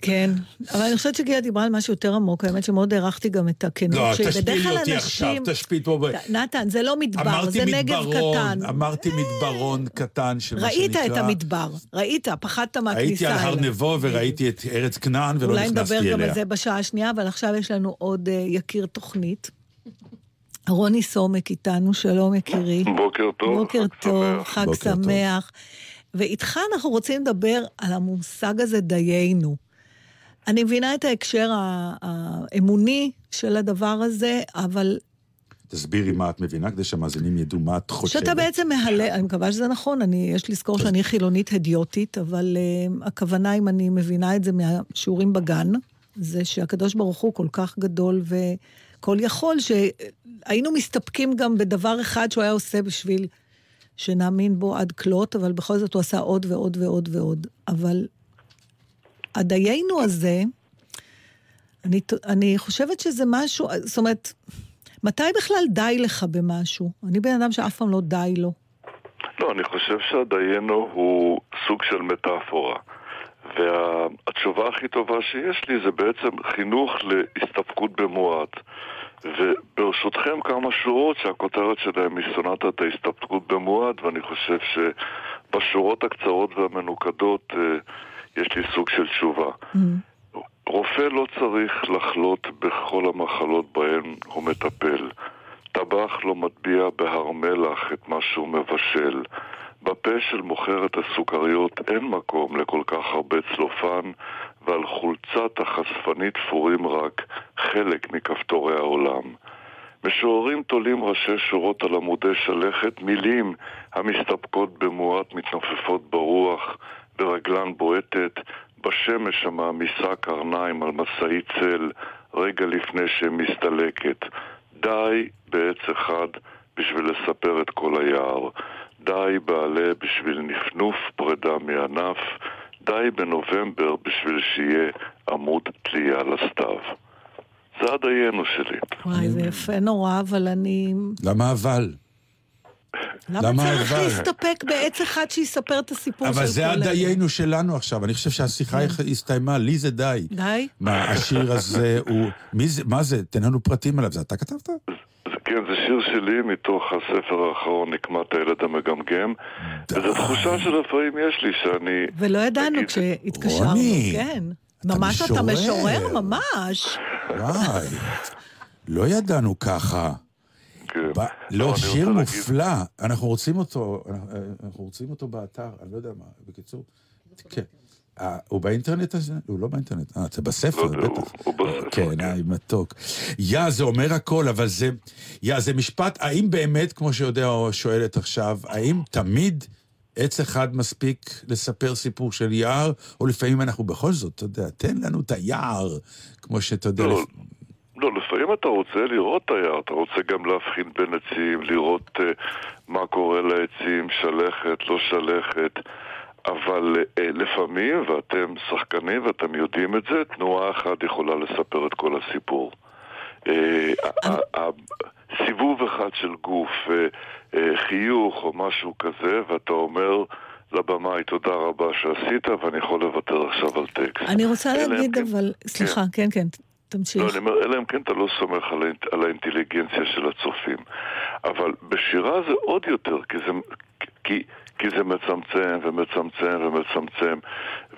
כן, אבל אני חושבת שגילה דיברה על משהו יותר עמוק, האמת שמאוד הערכתי גם את הכנות. לא, תשפילי כלל אותי אנשים- עכשיו, תשפילי פה. ב- נתן, זה לא מדבר, זה נגב קטן. אמרתי מדברון קטן של מה שנקרא... ראית את המדבר, ראית, פחדת מהכניסה הייתי על הר. נבו וראיתי את ארץ כנען ולא אולי נכנסתי נדבר גם אליה. על זה בשעה השנייה, אבל עכשיו יש לנו עוד אה, יקיר תוכנית. רוני סומק איתנו, שלום יקירי. בוקר טוב. בוקר טוב. חג. שמח. ואיתך אנחנו רוצים לדבר על המושג הזה דיינו. אני מבינה את ההקשר האמוני של הדבר הזה, אבל תסבירי מה את מבינה, כדי שהמאזינים ידעו מה את חושבת. שאתה בעצם מהלל, אני מקווה שזה נכון, אני, יש לזכור שאני חילונית הדיוטית, אבל uh, הכוונה, אם אני מבינה את זה מהשיעורים בגן, זה שהקדוש ברוך הוא כל כך גדול וכל יכול, שהיינו מסתפקים גם בדבר אחד שהוא היה עושה בשביל שנאמין בו עד כלות, אבל בכל זאת הוא עשה עוד ועוד ועוד ועוד. אבל הדיינו הזה, אני, אני חושבת שזה משהו, זאת אומרת, מתי בכלל די לך במשהו? אני בן אדם שאף פעם לא די לו. לא, אני חושב שהדיינו הוא סוג של מטאפורה. והתשובה הכי טובה שיש לי זה בעצם חינוך להסתפקות במועט. וברשותכם כמה שורות שהכותרת שלהם היא סונטת ההסתפקות במועט, ואני חושב שבשורות הקצרות והמנוקדות אה, יש לי סוג של תשובה. רופא לא צריך לחלות בכל המחלות בהן הוא מטפל. טבח לא מטביע בהר מלח את מה שהוא מבשל. בפה של מוכרת הסוכריות אין מקום לכל כך הרבה צלופן, ועל חולצת החשפנית תפורים רק חלק מכפתורי העולם. משוררים תולים ראשי שורות על עמודי שלכת, מילים המסתפקות במועט מתנופפות ברוח, ברגלן בועטת, בשמש המעמיסה קרניים על משאית צל, רגע לפני שמסתלקת. די בעץ אחד בשביל לספר את כל היער. די בעלה בשביל נפנוף פרידה מענף. די בנובמבר בשביל שיהיה עמוד תלייה לסתיו. זה הדיינו שלי. וואי, זה יפה נורא, אבל אני... למה אבל? למה צריך אבל? להסתפק בעץ אחד שיספר את הסיפור של כל אבל זה? הדיינו שלנו עכשיו, אני חושב שהשיחה הסתיימה, לי זה די. די? מה, השיר הזה הוא... מי זה, מה זה? תן לנו פרטים עליו, זה אתה כתבת? כן, זה שיר שלי מתוך הספר האחרון, נקמת הילד המגמגם. וזו תחושה שלפעמים יש לי שאני... ולא ידענו כשהתקשרנו, רוני, כן. ממש אתה משורר. משורר, ממש. וואי, לא ידענו ככה. כן. ב- לא, אני שיר מופלא, אנחנו רוצים אותו, אנחנו- אנחנו רוצים אותו באתר, אני לא יודע מה, בקיצור. כן. אה, הוא באינטרנט הזה? הוא לא באינטרנט. אה, זה בספר, בטח. הוא בספר, כן, אה, מתוק. יא, זה אומר הכל, אבל זה... יא, זה משפט, האם באמת, כמו שיודע או שואלת עכשיו, האם תמיד עץ אחד מספיק לספר סיפור של יער, או לפעמים אנחנו בכל זאת, אתה יודע, תן לנו את היער, כמו שאתה יודע... לא, לא, לפעמים אתה רוצה לראות את היער, אתה רוצה גם להבחין בין עצים, לראות uh, מה קורה לעצים, שלכת, לא שלכת, אבל uh, לפעמים, ואתם שחקנים ואתם יודעים את זה, תנועה אחת יכולה לספר את כל הסיפור. Uh, סיבוב אחד של גוף, uh, uh, חיוך או משהו כזה, ואתה אומר לבמאי תודה רבה שעשית ואני יכול לוותר עכשיו על טקסט. אני רוצה להגיד, כן- אבל... סליחה, כן, כן, לא, תמשיך. אני אומר, אלא אם כן אתה לא סומך על, על האינטליגנציה של הצופים. אבל בשירה זה עוד יותר, כי זה, כי, כי זה מצמצם ומצמצם ומצמצם,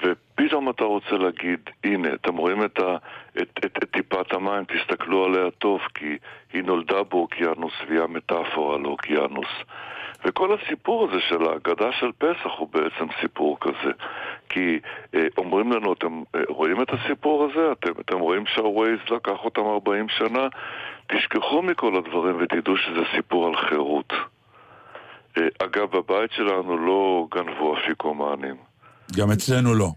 ופתאום אתה רוצה להגיד, הנה, אתם רואים את, ה, את, את, את טיפת המים, תסתכלו עליה טוב, כי היא נולדה באוקיינוס והיא המטאפורה לאוקיינוס. וכל הסיפור הזה של ההגדה של פסח הוא בעצם סיפור כזה. כי אה, אומרים לנו, אתם אה, רואים את הסיפור הזה? אתם, אתם רואים שהווייז לקח אותם 40 שנה? תשכחו מכל הדברים ותדעו שזה סיפור על חירות. אה, אגב, בבית שלנו לא גנבו אפיקומנים. גם אצלנו לא.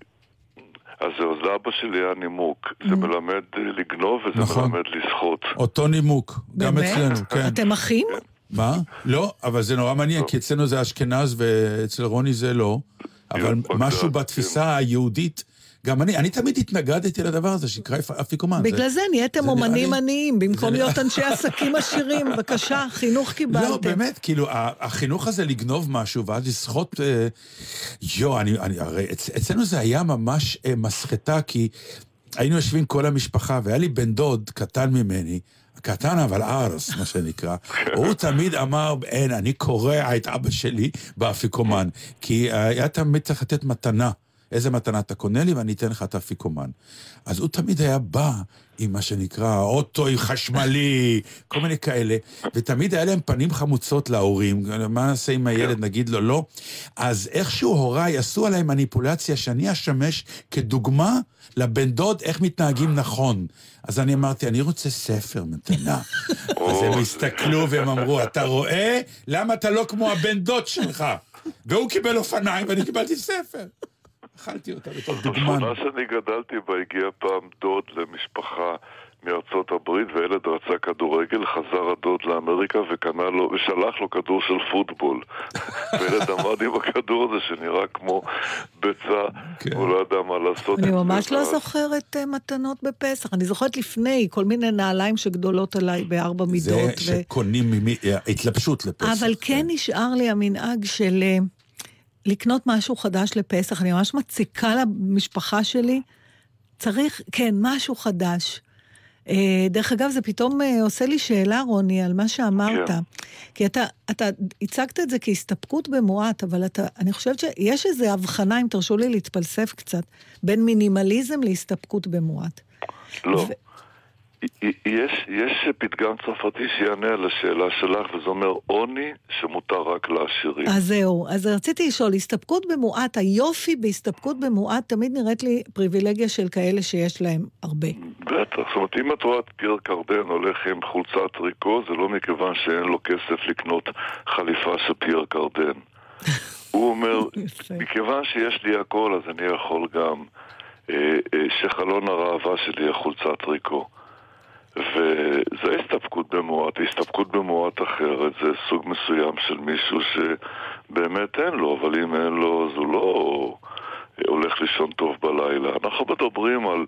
אז זהו, אז לאבא שלי היה נימוק. זה מלמד אה, לגנוב וזה נכון. מלמד לסחוט. אותו נימוק, גם באמת? אצלנו, כן. אתם אחים? מה? לא, אבל זה נורא מעניין, כי אצלנו זה אשכנז ואצל רוני זה לא. אבל משהו בתפיסה היהודית, גם אני, אני תמיד התנגדתי לדבר הזה שנקרא אפיקומן. בגלל זה נהייתם זה אומנים עניים, במקום להיות אנשי עסקים עשירים. בבקשה, חינוך קיבלתם. לא, באמת, כאילו, החינוך הזה לגנוב משהו ואז לסחוט... אה, יו, אני, אני, הרי אצ, אצלנו זה היה ממש אה, מסחטה, כי היינו יושבים כל המשפחה, והיה לי בן דוד קטן ממני, קטן אבל ארס, מה שנקרא. הוא תמיד אמר, אין, אני קורע את אבא שלי באפיקומן, כי אה, היה תמיד צריך לתת מתנה. איזה מתנה אתה קונה לי ואני אתן לך את האפיקומן. אז הוא תמיד היה בא עם מה שנקרא אוטו חשמלי, כל מיני כאלה, ותמיד היה להם פנים חמוצות להורים, מה נעשה עם הילד, נגיד לו לא? אז איכשהו הוריי עשו עליי מניפולציה שאני אשמש כדוגמה לבן דוד איך מתנהגים נכון. אז אני אמרתי, אני רוצה ספר מתנה. אז הם הסתכלו והם אמרו, אתה רואה? למה אתה לא כמו הבן דוד שלך? והוא קיבל אופניים ואני קיבלתי ספר. אכלתי אותה בתור דוגמן. בשכונה שאני גדלתי בה הגיע פעם דוד למשפחה מארצות הברית וילד רצה כדורגל, חזר הדוד לאמריקה וקנה לו, ושלח לו כדור של פוטבול. וילד עמד עם הכדור הזה שנראה כמו ביצה, הוא לא ידע מה לעשות אני זה. ממש לא זוכרת אה, מתנות בפסח. אני זוכרת לפני, כל מיני נעליים שגדולות עליי בארבע זה מידות. ו- שקונים ממי- התלבשות לפסח. אבל כן נשאר לי המנהג של... לקנות משהו חדש לפסח, אני ממש מציקה למשפחה שלי. צריך, כן, משהו חדש. אה, דרך אגב, זה פתאום אה, עושה לי שאלה, רוני, על מה שאמרת. כן. כי אתה, אתה הצגת את זה כהסתפקות במועט, אבל אתה, אני חושבת שיש איזו הבחנה, אם תרשו לי להתפלסף קצת, בין מינימליזם להסתפקות במועט. לא. י- יש, יש פתגם צרפתי שיענה על השאלה שלך, וזה אומר עוני שמותר רק לעשירים. אז זהו, אז רציתי לשאול, הסתפקות במועט, היופי בהסתפקות במועט תמיד נראית לי פריבילגיה של כאלה שיש להם הרבה. בטח, זאת אומרת, אם את רואה את פייר קרדן הולך עם חולצת טריקו, זה לא מכיוון שאין לו כסף לקנות חליפה של פייר קרדן. הוא אומר, מכיוון שיש לי הכל, אז אני יכול גם אה, אה, שחלון הראווה שלי יהיה חולצת טריקו. וזה הסתפקות במועט, הסתפקות במועט אחרת, זה סוג מסוים של מישהו שבאמת אין לו, אבל אם אין לו, אז הוא לא הולך לישון טוב בלילה. אנחנו מדברים על,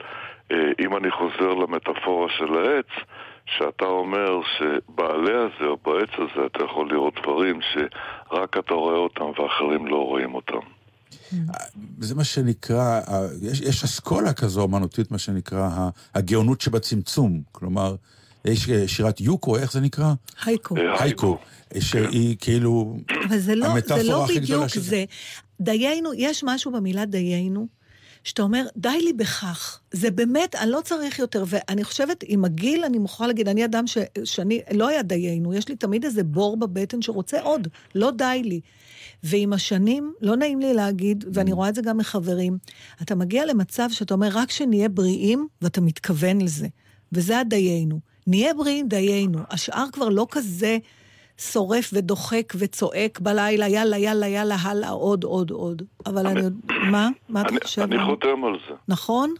אה, אם אני חוזר למטאפורה של העץ, שאתה אומר שבעלה הזה או בעץ הזה אתה יכול לראות דברים שרק אתה רואה אותם ואחרים לא רואים אותם. זה מה שנקרא, יש, יש אסכולה כזו אומנותית, מה שנקרא הגאונות שבצמצום. כלומר, יש אה, שירת יוקו, איך זה נקרא? הייקו. הייקו. שהיא כאילו אבל זה לא, זה המטאפורה לא הכי גדולה בדיוק של זה. דיינו, יש משהו במילה דיינו, שאתה אומר, די לי בכך. זה באמת, אני לא צריך יותר. ואני חושבת, עם הגיל, אני מוכרחה להגיד, אני אדם ש, שאני, לא היה דיינו, יש לי תמיד איזה בור בבטן שרוצה עוד, לא די לי. ועם השנים, לא נעים לי להגיד, ואני רואה את זה גם מחברים, אתה מגיע למצב שאתה אומר, רק שנהיה בריאים, ואתה מתכוון לזה. וזה הדיינו. נהיה בריאים, דיינו. השאר כבר לא כזה שורף ודוחק וצועק בלילה, יאללה, יאללה, יאללה, הלאה, עוד, עוד, עוד. אבל אני עוד... מה? מה אתה אני, חושב? אני חותם על זה. נכון?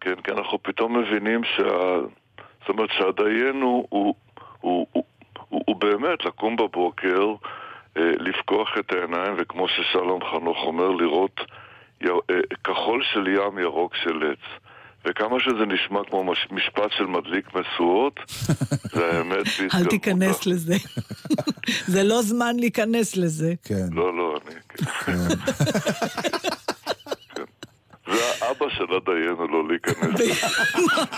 כן, כי אנחנו פתאום מבינים שה... זאת אומרת שהדיין הוא, הוא, הוא, הוא, באמת לקום בבוקר, לפקוח את העיניים, וכמו ששלום חנוך אומר, לראות. אה, כחול של ים, ירוק של עץ. וכמה שזה נשמע כמו מש... משפט של מדליק משואות, זה האמת אל בהתגלמותה. תיכנס לזה. זה לא זמן להיכנס לזה. כן. לא, לא, אני... כן. זה האבא של הדיין, הוא לא להיכנס. לזה.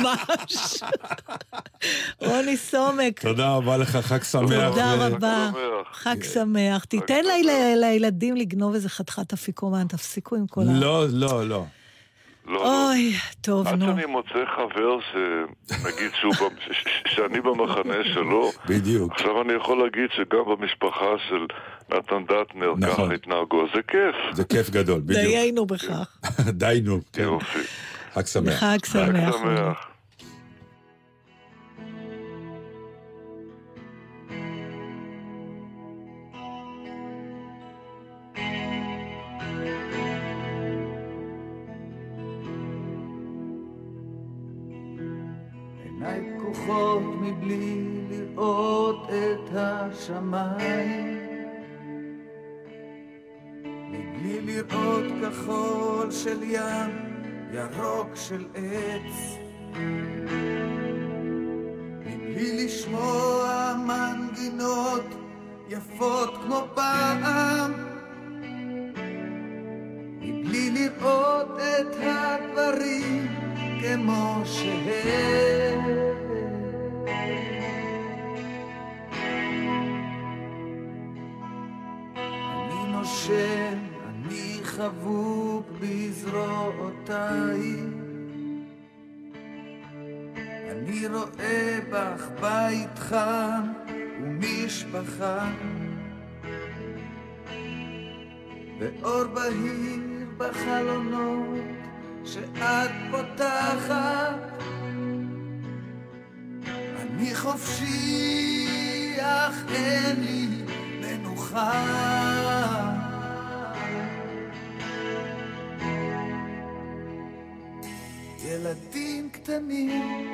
ממש. רוני סומק, תודה רבה לך, חג שמח. תודה רבה. חג שמח. תיתן ליל- לילדים לגנוב איזה חתיכת אפיקומן, תפסיקו עם כל ה... לא, לא, לא. אוי, טוב, עד נו. שאני מוצא חבר שהוא, ש- ש- שאני במחנה שלו, בדיוק. עכשיו אני יכול להגיד שגם במשפחה של נתן דטנר נכון. ככה התנהגו, זה כיף. זה כיף גדול, בדיוק. דיינו בכך. דיינו, כן. חג שמח. חג שמח. פקוחות מבלי לראות את השמיים. מבלי לראות כחול של ים, ירוק של עץ. מבלי לשמוע מנגינות יפות כמו פעם. מבלי לראות את הדברים כמו שהם אני נושם, אני חבוק בזרועותיי. אני רואה בך בית חם ומשפחה. ואור בהיר בחלונות שאת פותחת אני חופשי אך אין לי מנוחה. ילדים קטנים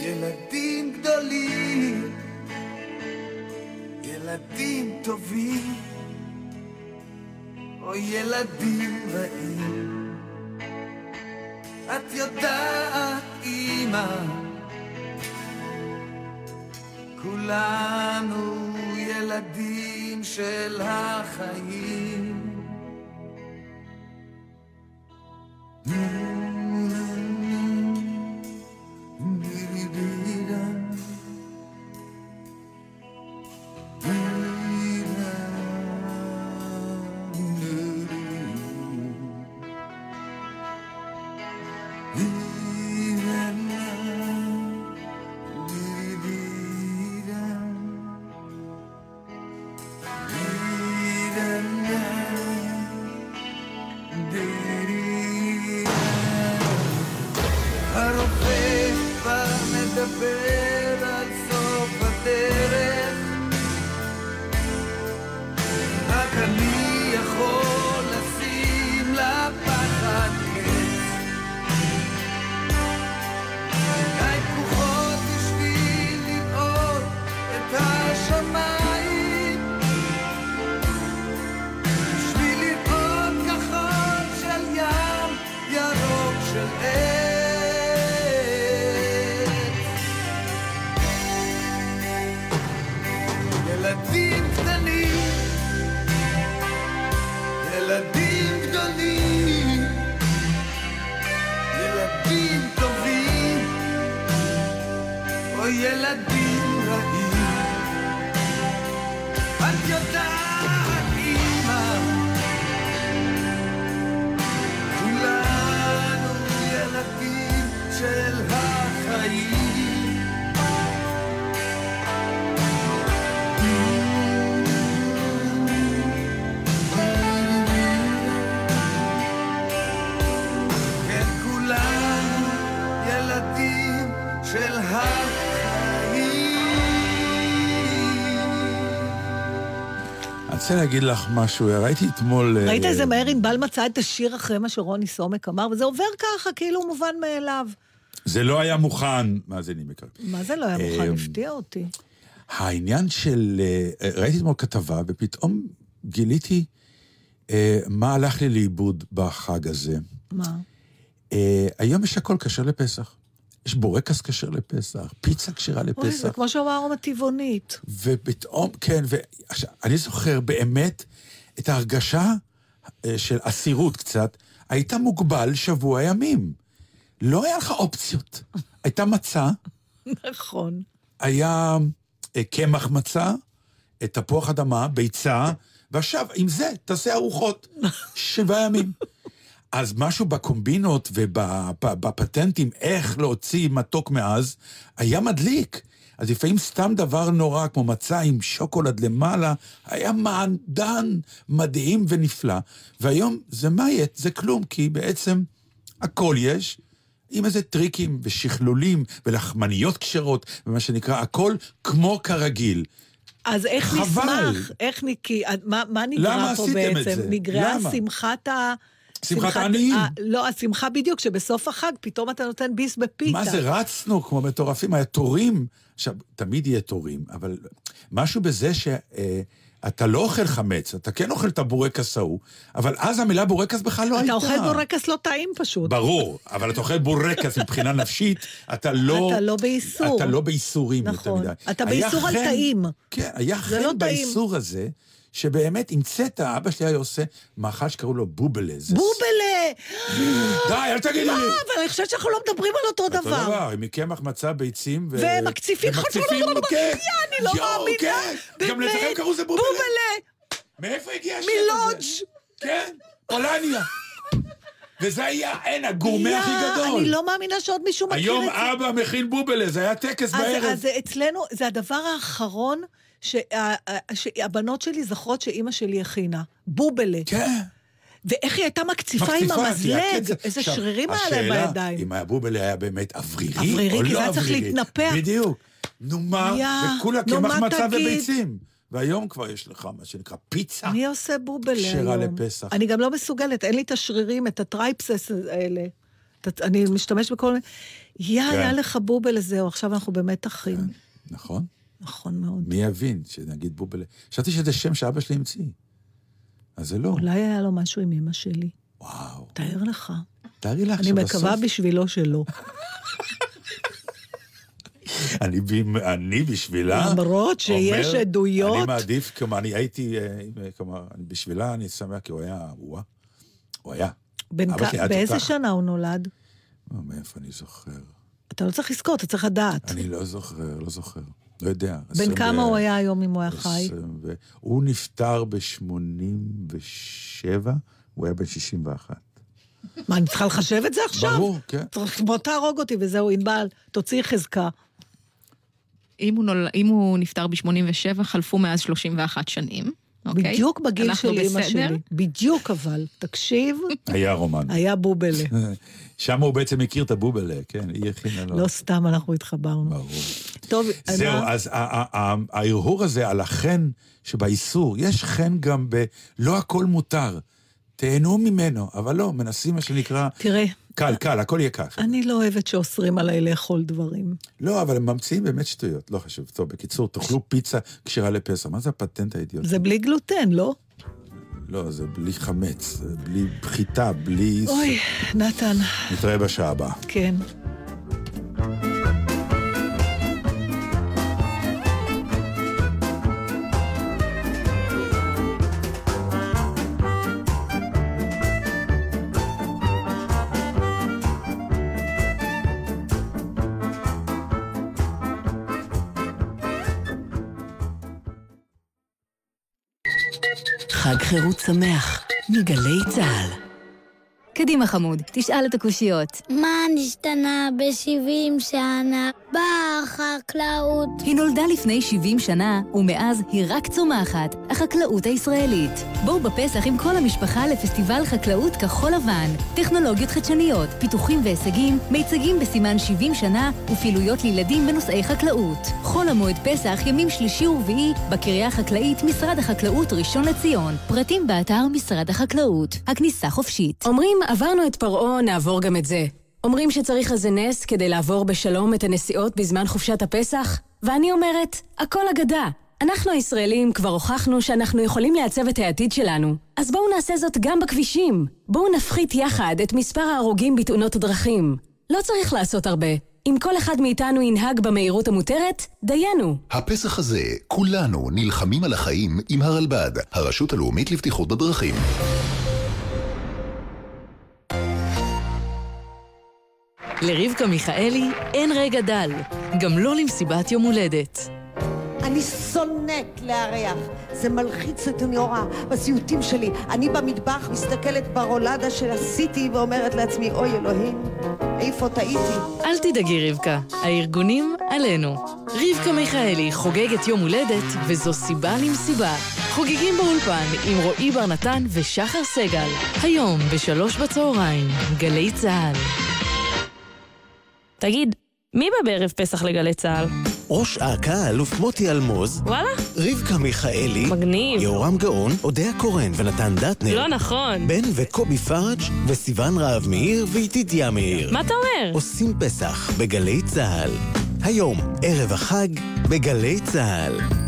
ילדים גדולים ילדים טובים או ילדים רעים. את יודעת אמא כולנו ילדים של החיים. הרופא להגיד לך משהו, ראיתי אתמול... אה, ראית איזה מהר ענבל מצא את השיר אחרי מה שרוני סומק אמר, וזה עובר ככה, כאילו מובן מאליו. זה לא היה מוכן, מאזינים יקרים. מה זה לא היה מוכן? אמ, הפתיע אותי. העניין של... אה, ראיתי אתמול כתבה, ופתאום גיליתי אה, מה הלך לי לאיבוד בחג הזה. מה? אה, היום יש הכל כשר לפסח. יש בורקס כשר לפסח, פיצה כשרה אוי, לפסח. זה כמו שהוא אמר הטבעונית. ופתאום, כן, ועכשיו, אני זוכר באמת את ההרגשה אה, של אסירות קצת, היית מוגבל שבוע ימים. לא היה לך אופציות. הייתה מצה, נכון. היה אה, קמח מצה, תפוח אדמה, ביצה, ועכשיו, עם זה, תעשה ארוחות. שבעה ימים. אז משהו בקומבינות ובפטנטים, איך להוציא מתוק מאז, היה מדליק. אז לפעמים סתם דבר נורא, כמו מצה עם שוקולד למעלה, היה מעדן מדהים ונפלא. והיום זה מאייט, זה כלום, כי בעצם הכל יש, עם איזה טריקים ושכלולים ולחמניות כשרות, ומה שנקרא, הכל כמו כרגיל. אז איך חבל. נשמח? איך נקי... מה, מה נגרע פה בעצם? נגרעה למה? שמחת ה... שמחת העניים. ה- לא, השמחה בדיוק, שבסוף החג פתאום אתה נותן ביס בפיתה. מה זה, רצנו כמו מטורפים, היה תורים. עכשיו, תמיד יהיה תורים, אבל משהו בזה שאתה לא אוכל חמץ, אתה כן אוכל את הבורקס ההוא, אבל אז המילה בורקס בכלל לא אתה הייתה. אוכל בורקס לא טעים פשוט. ברור, אבל אתה אוכל בורקס מבחינה נפשית, אתה לא... אתה לא באיסור. אתה לא באיסורים יותר נכון. מדי. אתה באיסור על חן- טעים. כן, היה לא חן. באיסור הזה, שבאמת המצאת, אבא שלי היה עושה מאכל שקראו לו בובלה. זה בובלה! די, אל תגידי? לי. אבל אני חושבת שאנחנו לא מדברים על אותו אותו דבר. דבר, מקמח מצה, ביצים ו... ומקציפים ומקציפים, חלפון, כן. אני לא מאמינה. כן. גם. לצלם קראו לזה בובלה. בובלה! מאיפה הגיע השם הזה? מלודג'. כן, פולניה. וזה היה, אין, הגורמה יא, הכי גדול. אני לא מאמינה שעוד מישהו מכיר היום את זה. אבא מכין בובלה, זה היה טקס אז, בערב. אז אצלנו, זה הדבר האחרון שה- שהבנות שלי זוכרות שאימא שלי הכינה. בובלה. כן. ואיך היא הייתה מקציפה עם מקציפה, כי המזלג, הקצב- איזה עכשיו, שרירים היה להם השאלה, בידיים. אם הבובלה היה באמת אוורירי, אוורירי, או כי לא זה היה צריך אוורירי. להתנפח. בדיוק. נו מה, וכולה נו, קמח מצה? וביצים. והיום כבר יש לך מה שנקרא פיצה. מי עושה בובלה היום? כשרה לפסח. אני גם לא מסוגלת, אין לי את השרירים, את הטרייפסס האלה. אני משתמש בכל מיני... יא, כן. היה לך בובלה זהו, עכשיו אנחנו באמת אחים. נכון? נכון מאוד. מי יבין שנגיד בובלה? חשבתי שזה שם שאבא שלי המציא. אז זה לא. אולי היה לו משהו עם אמא שלי. וואו. תאר לך. תארי לך אני שבסוף... מקווה בשבילו שלא. אני, אני בשבילה... למרות שיש אומר, עדויות. אני מעדיף, כלומר, אני הייתי, אה, כלומר, בשבילה אני שמח, כי הוא היה, הוא היה, הוא היה. בן כ- היה באיזה תותח. שנה הוא נולד? אה, מאיפה אני זוכר? אתה לא צריך לזכור, אתה צריך לדעת. אני לא זוכר, לא זוכר. לא יודע. בן כמה ו- הוא היה היום אם הוא היה חי? ו- הוא נפטר ב-87, הוא היה בן 61. מה, אני צריכה לחשב את זה עכשיו? ברור, כן. צריך- בוא תהרוג אותי וזהו, ענבל, תוציאי חזקה. אם הוא, נול... אם הוא נפטר ב-87, חלפו מאז 31 שנים. אוקיי? בדיוק בגיל של אימא? שלי. בדיוק אבל, תקשיב, היה רומן. היה בובלה. שם הוא בעצם הכיר את הבובלה, כן, היא הכינה לו. לא סתם אנחנו התחברנו. ברור. טוב, זהו? אז ההרהור הזה על החן שבאיסור, יש חן גם ב... לא הכל מותר. תהנו ממנו, אבל לא, מנסים מה שנקרא... תראה, קל, קל, הכל יהיה קל. אני לא אוהבת שאוסרים עליי לאכול דברים. לא, אבל הם ממציאים באמת שטויות, לא חשוב. טוב, בקיצור, תאכלו פיצה כשרה לפסח. מה זה הפטנט האידיוטי? זה בלי גלוטן, לא? לא, זה בלי חמץ, זה בלי חיטה, בלי... אוי, נתן, נתראה בשעה הבאה. כן. חג חירות שמח, מגלי צה"ל. קדימה חמוד, תשאל את הקושיות. מה נשתנה ב-70 שנה בחקלאות? היא נולדה לפני 70 שנה, ומאז היא רק צומחת, החקלאות הישראלית. בואו בפסח עם כל המשפחה לפסטיבל חקלאות כחול לבן. טכנולוגיות חדשניות, פיתוחים והישגים, מיצגים בסימן 70 שנה, ופעילויות לילדים בנושאי חקלאות. חול המועד פסח, ימים שלישי ורביעי, בקריה החקלאית, משרד החקלאות ראשון לציון. פרטים באתר משרד החקלאות. הכניסה חופשית. אומרים, עברנו את פרעה, נעבור גם את זה. אומרים שצריך איזה נס כדי לעבור בשלום את הנסיעות בזמן חופשת הפסח? ואני אומרת, הכל אגדה. אנחנו הישראלים כבר הוכחנו שאנחנו יכולים לעצב את העתיד שלנו. אז בואו נעשה זאת גם בכבישים. בואו נפחית יחד את מספר ההרוגים בתאונות הדרכים. לא צריך לעשות הרבה. אם כל אחד מאיתנו ינהג במהירות המותרת, דיינו. הפסח הזה, כולנו נלחמים על החיים עם הרלב"ד, הרשות הלאומית לבטיחות בדרכים. לרבקה מיכאלי אין רגע דל, גם לא למסיבת יום הולדת. אני שונאת לארח, זה מלחיץ את נורא בסיוטים שלי. אני במטבח מסתכלת ברולדה שעשיתי ואומרת לעצמי, אוי אלוהים, איפה טעיתי? אל תדאגי רבקה, הארגונים עלינו. רבקה מיכאלי חוגגת יום הולדת, וזו סיבה למסיבה. חוגגים באולפן עם רועי בר נתן ושחר סגל. היום בשלוש בצהריים, גלי צה"ל. תגיד, מי בא בערב פסח לגלי צה"ל? ראש אכ"א, אלוף מוטי אלמוז, וואלה? רבקה מיכאלי, מגניב. יהורם גאון, אודיה קורן ונתן דטנר, לא נכון. בן וקובי פראג' וסיון רהב מאיר וידידיה מאיר. מה אתה אומר? עושים פסח בגלי צה"ל. היום, ערב החג, בגלי צה"ל.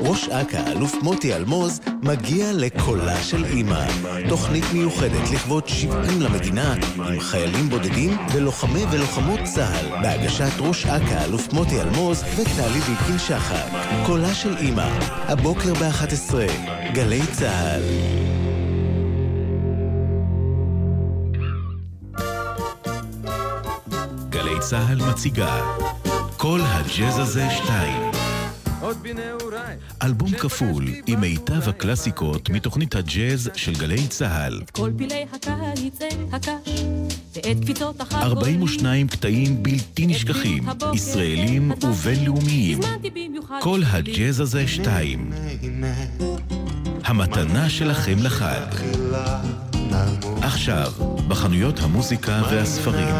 ראש אכ"א, אלוף מוטי אלמוז, מגיע לקולה של אימא. תוכנית מיוחדת לכבוד 70 למדינה, עם חיילים בודדים ולוחמי ולוחמות צה"ל. בהגשת ראש אכ"א, אלוף מוטי אלמוז וטלי ויקין שחק. קולה של אימא, הבוקר ב-11, גלי צה"ל. גלי צה"ל מציגה כל הג'אז הזה שתיים. אלבום כפול עם מיטב הקלאסיקות מתוכנית הג'אז של גלי צה"ל. כל פילי הקיץ אין הקש, ואת קפיצות החגורים. 42 קטעים בלתי נשכחים, ישראלים ובינלאומיים. כל. הג'אז הזה שתיים. המתנה שלכם לחג. עכשיו, בחנויות המוזיקה והספרים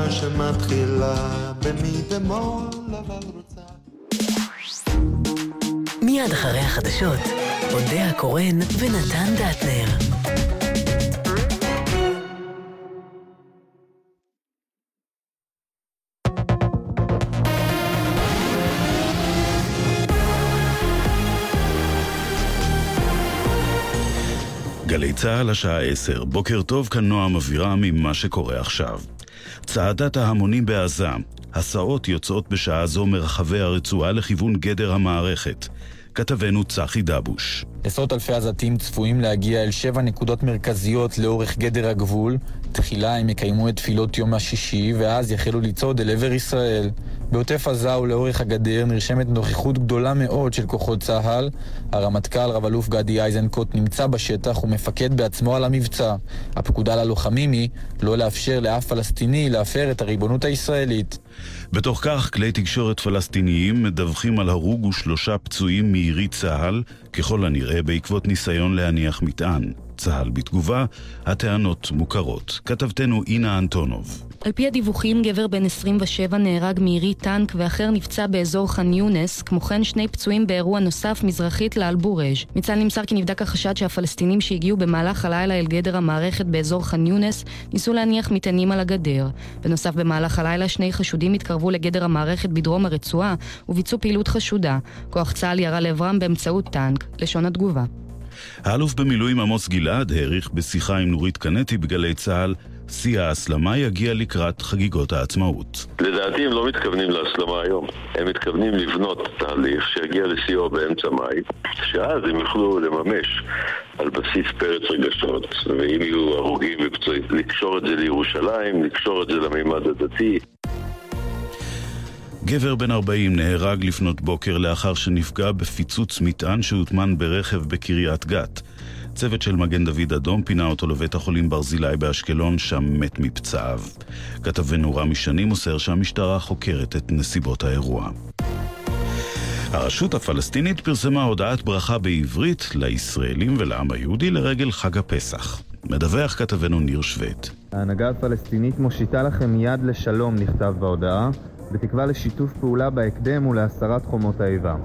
מיד אחרי החדשות, אודיה קורן ונתן דטנר. גלי צה"ל השעה 10, בוקר טוב, כאן נועם אבירם עם מה שקורה עכשיו. צעדת ההמונים בעזה, הסעות יוצאות בשעה זו מרחבי הרצועה לכיוון גדר המערכת. כתבנו צחי דבוש. עשרות אלפי עזתים צפויים להגיע אל שבע נקודות מרכזיות לאורך גדר הגבול. תחילה הם יקיימו את תפילות יום השישי, ואז יחלו לצעוד אל עבר ישראל. בעוטף עזה ולאורך הגדר נרשמת נוכחות גדולה מאוד של כוחות צה"ל. הרמטכ"ל רב-אלוף גדי איזנקוט נמצא בשטח ומפקד בעצמו על המבצע. הפקודה ללוחמים היא לא לאפשר לאף פלסטיני להפר את הריבונות הישראלית. בתוך כך, כלי תקשורת פלסטיניים מדווחים על הרוג ושלושה פצועים מירי צה"ל, ככל הנראה בעקבות ניסיון להניח מטען. צה"ל בתגובה, הטענות מוכרות. כתבתנו אינה אנטונוב. על פי הדיווחים, גבר בן 27 נהרג מירי טנק ואחר נפצע באזור ח'אן יונס, כמו כן שני פצועים באירוע נוסף מזרחית לאלבורג'. מצה"ל נמסר כי נבדק החשד שהפלסטינים שהגיעו במהלך הלילה אל גדר המערכת באזור ח'אן יונס ניסו להניח מטענים על הגדר. בנוסף, במהלך הלילה שני חשודים התקרבו לגדר המערכת בדרום הרצועה וביצעו פעילות חשודה. כוח צה"ל ירה לעברם באמצעות טנק, לשון התגובה. האלוף במילואים עמוס גלעד העריך בשיחה עם נורית קנטי בגלי צה"ל שיא ההסלמה יגיע לקראת חגיגות העצמאות. לדעתי הם לא מתכוונים להסלמה היום. הם מתכוונים לבנות תהליך שיגיע לשיאו באמצע מאי, שאז הם יוכלו לממש על בסיס פרץ רגשות, ואם יהיו הרוגים ופצועים, לקשור את זה לירושלים, לקשור את זה למימד הדתי. גבר בן 40 נהרג לפנות בוקר לאחר שנפגע בפיצוץ מטען שהוטמן ברכב בקריית גת. צוות של מגן דוד אדום פינה אותו לבית החולים ברזילי באשקלון, שם מת מפצעיו. כתבנו רמי שני מוסר שהמשטרה חוקרת את נסיבות האירוע. הרשות הפלסטינית פרסמה הודעת ברכה בעברית לישראלים ולעם היהודי לרגל חג הפסח. מדווח כתבנו ניר שווט. ההנהגה הפלסטינית מושיטה לכם יד לשלום, נכתב בהודעה, בתקווה לשיתוף פעולה בהקדם ולהסרת חומות האיבה.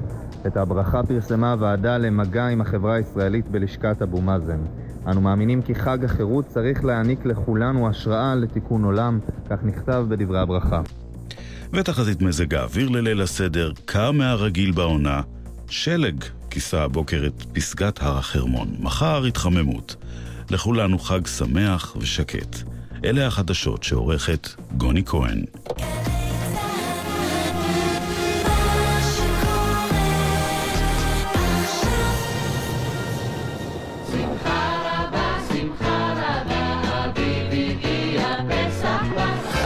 את הברכה פרסמה הוועדה למגע עם החברה הישראלית בלשכת אבו מאזן. אנו מאמינים כי חג החירות צריך להעניק לכולנו השראה לתיקון עולם, כך נכתב בדברי הברכה. ותחזית מזג האוויר לליל הסדר, קר מהרגיל בעונה, שלג כיסה הבוקר את פסגת הר החרמון, מחר התחממות. לכולנו חג שמח ושקט. אלה החדשות שעורכת גוני כהן.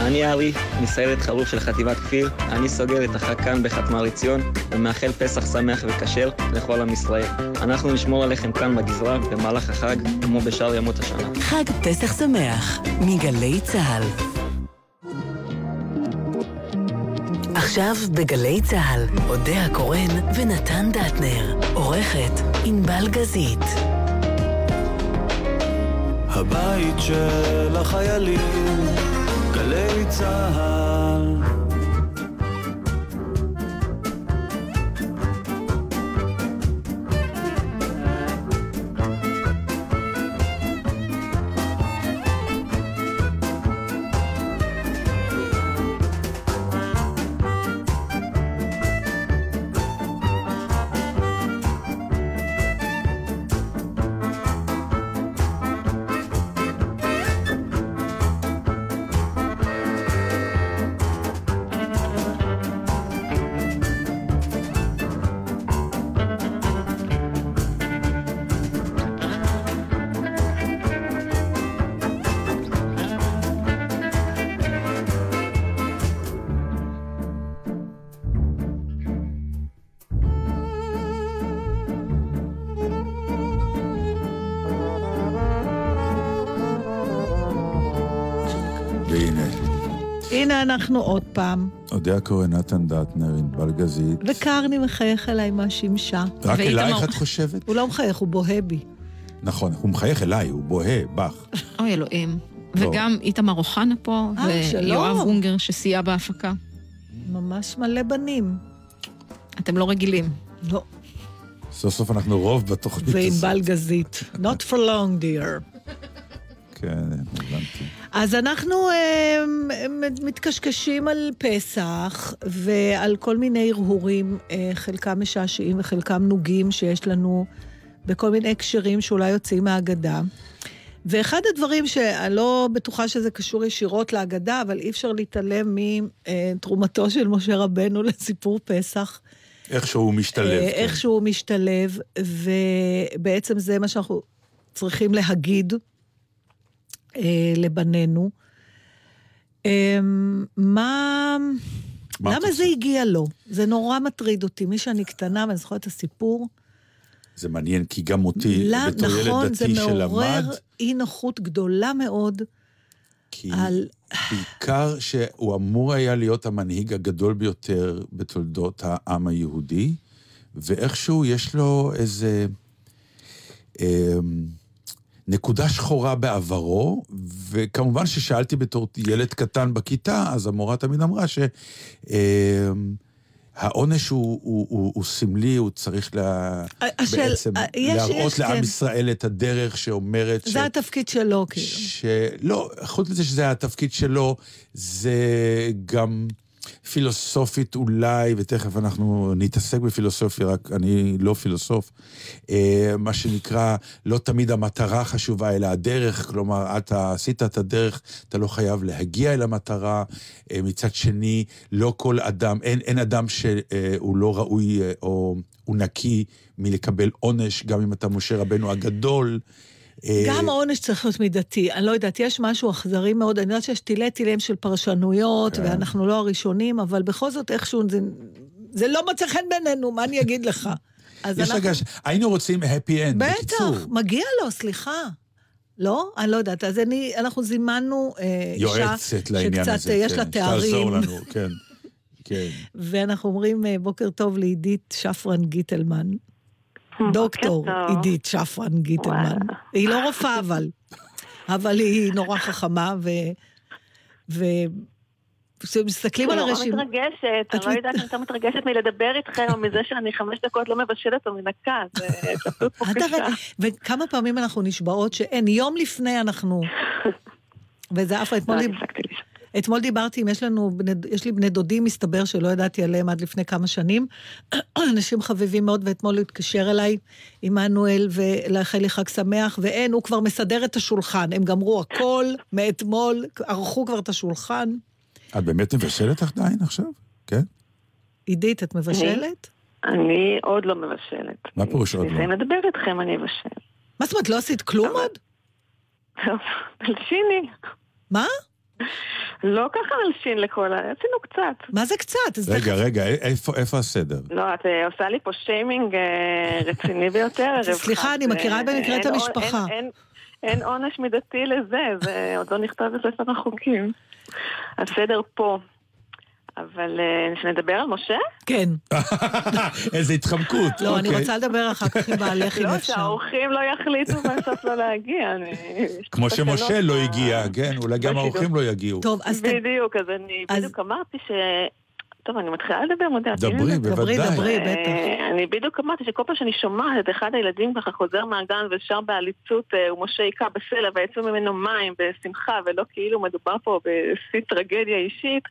אני ארי, מסיירת חרוב של חטיבת כפיר. אני סוגר את החג כאן בחתמר עציון, ומאחל פסח שמח וכשר לכל עם ישראל. אנחנו נשמור עליכם כאן בגזרה במהלך החג, כמו בשאר ימות השנה. חג פסח שמח, מגלי צה"ל. עכשיו בגלי צה"ל, אודה הקורן ונתן דטנר. עורכת ענבל גזית. הבית של החיילים, גלי צה"ל. אנחנו עוד פעם, אודיה קורן, נתן דטנר, ענבל גזית. וקרני מחייך אליי מהשמשה. רק אלייך את חושבת? הוא לא מחייך, הוא בוהה בי. נכון, הוא מחייך אליי, הוא בוהה, בך. אוי אלוהים. וגם איתמר אוחנה פה, אה, ויואב. אונגר שסייע בהפקה. ממש מלא בנים. אתם לא רגילים. לא. סוף סוף אנחנו רוב בתוכנית הזאת. וענבל גזית. Not for long, dear. כן, הבנתי. אז אנחנו אה, מתקשקשים על פסח ועל כל מיני הרהורים, אה, חלקם משעשעים וחלקם נוגים שיש לנו בכל מיני הקשרים שאולי יוצאים מהאגדה. ואחד הדברים שאני לא בטוחה שזה קשור ישירות להגדה, אבל אי אפשר להתעלם מתרומתו של משה רבנו לסיפור פסח. איכשהו הוא משתלב. אה, כן. איכשהו הוא משתלב, ובעצם זה מה שאנחנו צריכים להגיד אה, לבנינו. אה, מה... מה למה זה הגיע לו? זה נורא מטריד אותי. מי שאני קטנה, ואני זוכרת את הסיפור, זה מעניין, כי גם אותי, למה- בתור נכון, ילד זה דתי מעורר שלמד, אי נוחות גדולה מאוד כי על... בעיקר שהוא אמור היה להיות המנהיג הגדול ביותר בתולדות העם היהודי, ואיכשהו יש לו איזה אה, נקודה שחורה בעברו, וכמובן ששאלתי בתור ילד קטן בכיתה, אז המורה תמיד אמרה ש... אה, העונש הוא, הוא, הוא, הוא סמלי, הוא צריך לה, השאל- בעצם יש- להראות יש, לעם כן. ישראל את הדרך שאומרת ש... זה התפקיד שלו, כאילו. שלא, חוץ מזה שזה התפקיד שלו, זה גם פילוסופית אולי, ותכף אנחנו נתעסק בפילוסופיה, רק אני לא פילוסוף, אה, מה שנקרא, לא תמיד המטרה חשובה, אלא הדרך, כלומר, אתה עשית את הדרך, אתה לא חייב להגיע אל המטרה. אה, מצד שני, לא כל אדם, אין, אין אדם שהוא לא ראוי אה, או הוא נקי מלקבל עונש, גם אם אתה משה רבנו הגדול. אה, גם העונש צריך להיות מידתי. אני לא יודעת, יש משהו אכזרי מאוד. אני יודעת שיש תילי תילים של פרשנויות, כן. ואנחנו לא הראשונים, אבל בכל זאת איכשהו זה, זה לא מוצא חן בינינו, מה אני אגיד לך? אז יש אנחנו... רגע, היינו רוצים happy end, בקיצור. בטח, מגיע לו, סליחה. לא? אני לא יודעת. אז אני, אנחנו זימנו אה, אישה יועצת לעניין שקצת הזה, אה, יש כן, לה תארים. שתעזור לנו, כן. כן. ואנחנו אומרים אה, בוקר טוב לעידית שפרן גיטלמן. דוקטור. עידית שפרן גיטלמן. היא לא רופאה אבל, אבל היא נורא חכמה, ו... ו... כשמסתכלים על אני הרשימה... נורא מתרגשת, אני לא יודעת אם אני יותר מתרגשת מלדבר איתכם, או מזה שאני חמש דקות לא מבשלת או מנקה, זה התלבטות פה קשה. וכמה פעמים אנחנו נשבעות שאין, יום לפני אנחנו... וזה אף פעם, אתמול, לא, דיב... אתמול דיברתי עם, יש לנו. יש לי בני דודים, מסתבר, שלא ידעתי עליהם עד לפני כמה שנים. אנשים חביבים מאוד, ואתמול הוא התקשר אליי, עמנואל, ולאחל לי חג שמח, ואין, הוא כבר מסדר את השולחן. הם גמרו הכל מאתמול, ערכו כבר את השולחן. את באמת מבשלת עדיין עכשיו? כן? עידית, את מבשלת? אני עוד לא מבשלת. מה פירוש עוד לא? נסיים לדבר איתכם, אני אבשל. מה זאת אומרת, לא עשית כלום עוד? מלשיני. מה? לא ככה מלשין לכל ה... עשינו קצת. מה זה קצת? רגע, רגע, איפה הסדר? לא, את אה, עושה לי פה שיימינג אה, רציני ביותר. סליחה. אני מכירה אה, במקרה את המשפחה. אין עונש מידתי לזה, זה עוד לא נכתב בספר החוקים. הסדר פה. אבל אה, שנדבר על משה? כן. איזה התחמקות. לא, אני אוקיי. רוצה לדבר אחר כך עם בעלך, אם לא, אפשר. שהאורחים לא יחליטו בסוף לא להגיע. כמו שמשה לא הגיע, כן, אולי גם. האורחים לא יגיעו. טוב, אז בדיוק, אז אני בדיוק אמרתי ש... טוב, אני מתחילה לדבר, מודה. דברי, בוודאי. דברי, בטח. אני בדיוק אמרתי שכל פעם שאני שומעת את אחד הילדים ככה חוזר מהגן ושר בעליצות, אה, ומשה היכה בסלע ויצאו ממנו מים בשמחה, ולא כאילו מדובר פה בשיא טרגדיה אישית.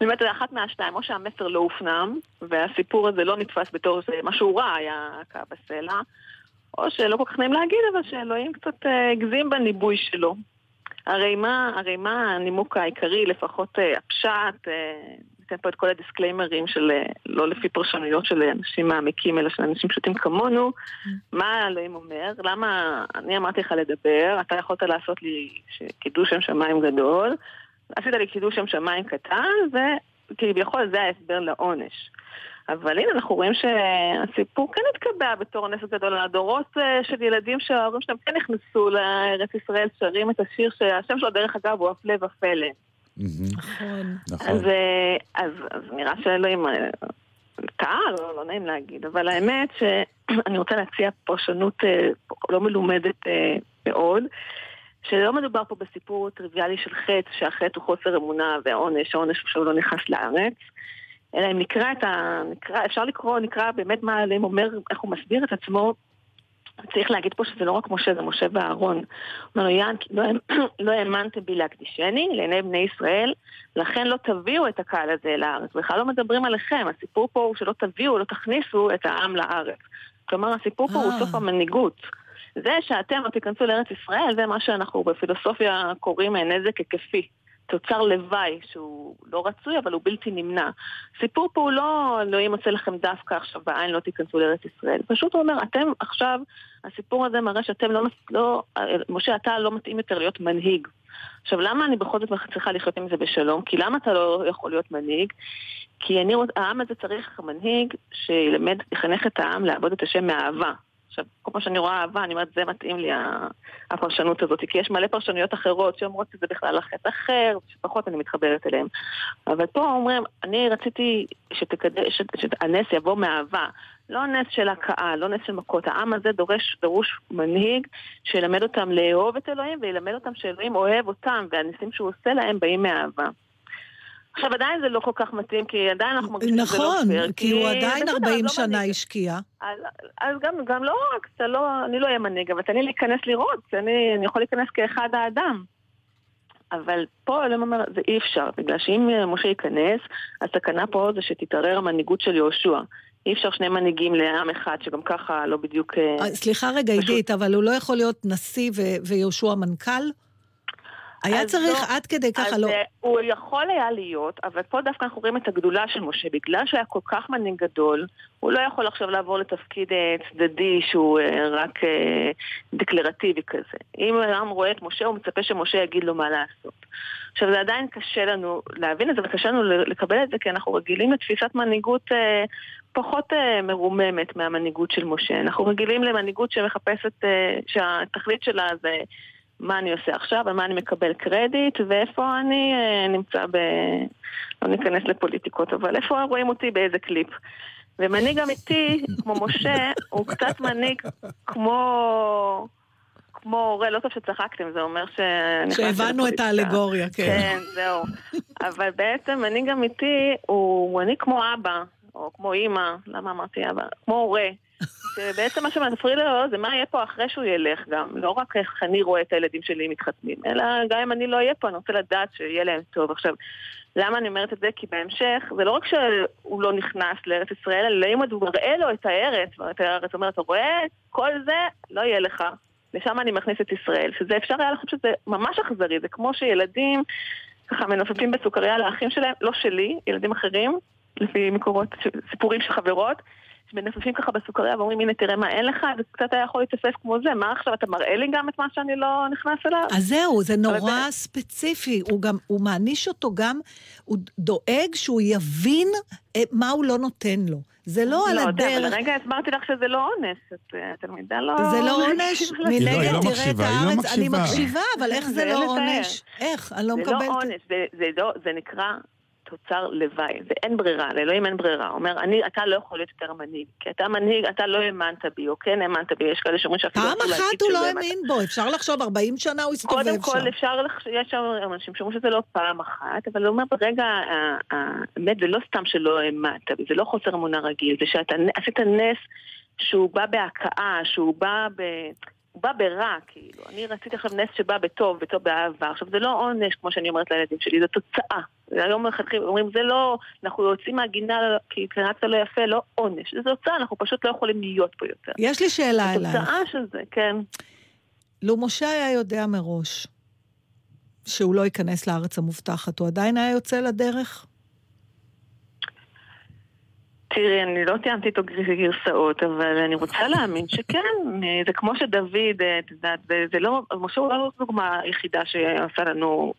אני אומרת, זה אחת מהשתיים, או שהמסר לא הופנם, והסיפור הזה לא נתפס בתור משהו רע היה הכה בסלע, או שלא כל כך נעים להגיד, אבל שאלוהים קצת אה, הגזים בניבוי שלו. הרי מה, הרי מה הנימוק העיקרי, לפחות אה, הפשט, אה, ניתן פה את כל הדיסקליימרים של לא לפי פרשנויות של אנשים מעמיקים, אלא של אנשים פשוטים כמונו, מה אלוהים אומר, למה אני אמרתי לך לדבר, אתה יכולת לעשות לי קידוש שם שמיים גדול, עשית לי קידוש שם שמיים קטן, וכביכול זה ההסבר לעונש. אבל הנה, אנחנו רואים שהסיפור כן התקבע בתור נס גדול. הדורות אה, של ילדים שההורים שלהם כן נכנסו לארץ ישראל, שרים את השיר שהשם שלו, דרך אגב, הוא הפלא ופלא. נכון. אז, אה, אז, אז נראה שאלוהים אה, טעה, לא, לא נעים להגיד, אבל האמת שאני רוצה להציע פרשנות אה, לא מלומדת אה, מאוד, שלא מדובר פה בסיפור טריוויאלי של חטא, שהחטא הוא חוסר אמונה והעונש, העונש הוא שהוא לא נכנס לארץ. אלא אם נקרא את ה... נקרא, אפשר לקרוא, נקרא באמת מה עליהם אומר, איך הוא מסביר את עצמו. צריך להגיד פה שזה לא רק משה, זה משה ואהרון. אומר לו, יען, לא, לא האמנתם בי להקדישני לעיני בני ישראל, לכן לא תביאו את הקהל הזה אל הארץ. בכלל לא מדברים עליכם, הסיפור פה הוא שלא תביאו, לא תכניסו את העם לארץ. כלומר, הסיפור פה הוא אה. סוף המנהיגות. זה שאתם לא תיכנסו לארץ ישראל, זה מה שאנחנו בפילוסופיה קוראים נזק היקפי. תוצר לוואי שהוא לא רצוי, אבל הוא בלתי נמנע. הסיפור פה הוא לא אלוהים עושה לכם דווקא עכשיו בעין לא תיכנסו לארץ ישראל. פשוט הוא אומר, אתם עכשיו, הסיפור הזה מראה שאתם לא, לא, משה, אתה לא מתאים יותר להיות מנהיג. עכשיו, למה אני בכל זאת צריכה לחיות עם זה בשלום? כי למה אתה לא יכול להיות מנהיג? כי אני, העם הזה צריך מנהיג שילמד, יחנך את העם לעבוד את השם מאהבה. עכשיו, כל פעם שאני רואה אהבה, אני אומרת, זה מתאים לי הפרשנות הזאת, כי יש מלא פרשנויות אחרות שאומרות שזה בכלל החטא אחר, שפחות אני מתחברת אליהם. אבל פה אומרים, אני רציתי שתקדש, שהנס יבוא מאהבה. לא נס של הכאה, לא נס של מכות. העם הזה דורש, דרוש מנהיג שילמד אותם לאהוב את אלוהים וילמד אותם שאלוהים אוהב אותם, והניסים שהוא עושה להם באים מאהבה. עכשיו עדיין זה לא כל כך מתאים, כי עדיין אנחנו מרגישים נכון, שזה לא פייר. נכון, כי הוא עדיין 40 לא שנה מנהיג. השקיע. אז, אז גם, גם לא רק, לא, אני לא אהיה מנהיג, אבל תן לי להיכנס לראות, אני, אני יכול להיכנס כאחד האדם. אבל פה אלוהים אומר, זה אי אפשר, בגלל שאם משה ייכנס, הסכנה פה זה שתתערער המנהיגות של יהושע. אי אפשר שני מנהיגים לעם אחד, שגם ככה לא בדיוק... אה, סליחה רגע, עידית, אבל הוא לא יכול להיות נשיא ויהושע מנכ"ל? היה צריך לא, עד כדי ככה, לא... אז הוא יכול היה להיות, אבל פה דווקא אנחנו רואים את הגדולה של משה. בגלל שהיה כל כך מנהיג גדול, הוא לא יכול עכשיו לעבור לתפקיד אה, צדדי שהוא אה, רק אה, דקלרטיבי כזה. אם העם רואה את משה, הוא מצפה שמשה יגיד לו מה לעשות. עכשיו, זה עדיין קשה לנו להבין את זה, וקשה לנו לקבל את זה, כי אנחנו רגילים לתפיסת מנהיגות אה, פחות אה, מרוממת מהמנהיגות של משה. אנחנו רגילים למנהיגות שמחפשת, אה, שהתכלית שלה זה... מה אני עושה עכשיו, על מה אני מקבל קרדיט, ואיפה אני אה, נמצא ב... לא ניכנס לפוליטיקות, אבל איפה רואים אותי באיזה קליפ. ומנהיג אמיתי, כמו משה, הוא קצת מנהיג כמו... כמו הורה, לא טוב שצחקתם, זה אומר ש... שהבנו את האלגוריה, כן. כן, זהו. אבל בעצם מנהיג אמיתי הוא מנהיג כמו אבא, או כמו אימא, למה אמרתי אבא? כמו הורה. שבעצם מה שמפריע לו זה מה יהיה פה אחרי שהוא ילך גם. לא רק איך אני רואה את הילדים שלי מתחתנים, אלא גם אם אני לא אהיה פה, אני רוצה לדעת שיהיה להם טוב. עכשיו, למה אני אומרת את זה? כי בהמשך, זה לא רק שהוא לא נכנס לארץ ישראל, אלא אם הוא מראה לו את הארץ, את הארץ אומרת, אתה רואה? כל זה לא יהיה לך. לשם אני מכניס את ישראל. שזה אפשר היה לחשוב שזה ממש אכזרי, זה כמו שילדים ככה מנופפים בסוכריה לאחים שלהם, לא שלי, ילדים אחרים, לפי מקורות, סיפורים של חברות. שמנפפים ככה בסוכריה ואומרים, הנה תראה מה אין לך, זה קצת היה יכול להתאסף כמו זה, מה עכשיו, אתה מראה לי גם את מה שאני לא נכנס אליו? אז זהו, זה נורא ספציפי, הוא גם, הוא מעניש אותו גם, הוא דואג שהוא יבין אה, מה הוא לא נותן לו. זה לא, לא על הדרך... לא, אבל רגע הסברתי לך שזה לא אונס, אה, תלמידה לא... זה לא עונש, מנגד לא, תראה את הארץ, אני מקשיבה, אבל איך זה לא עונש? איך? אני לא מקבלת... זה לא עונש, זה נקרא תוצר לוואי, ואין ברירה, לאלוהים אין ברירה. הוא אומר, אני, אתה לא יכול להיות יותר מנהיג, כי אתה מנהיג, אתה לא האמנת בי, או כן האמנת בי, יש כאלה שאומרים שאפילו... פעם אחת הוא לא האמין בו, אפשר לחשוב 40 שנה הוא הסתובב שם. קודם כל אפשר לחשוב, יש שם אנשים שאומרים שזה לא פעם אחת, אבל הוא אומר, ברגע האמת, זה לא סתם שלא האמנת בי, זה לא חוסר אמונה רגיל, זה שאתה עשית נס שהוא בא בהכאה, שהוא בא ב... הוא בא ברע, כאילו. אני רציתי עכשיו נס שבא בטוב, בטוב באהבה. עכשיו, זה לא עונש, כמו שאני אומרת לילדים שלי, זה תוצאה. היום מלכתחילה אומרים, זה לא, אנחנו יוצאים מהגינה כי התכנסת לא יפה, לא עונש. זה תוצאה, אנחנו פשוט לא יכולים להיות פה יותר. יש לי שאלה אלייך. זה תוצאה של זה, כן. לו משה היה יודע מראש שהוא לא ייכנס לארץ המובטחת, הוא עדיין היה יוצא לדרך? תראי, אני לא תיאמתי איתו גרסאות, אבל אני רוצה להאמין שכן. זה כמו שדוד, את יודעת, זה לא, משה הוא לא דוגמה היחידה שעשה לנו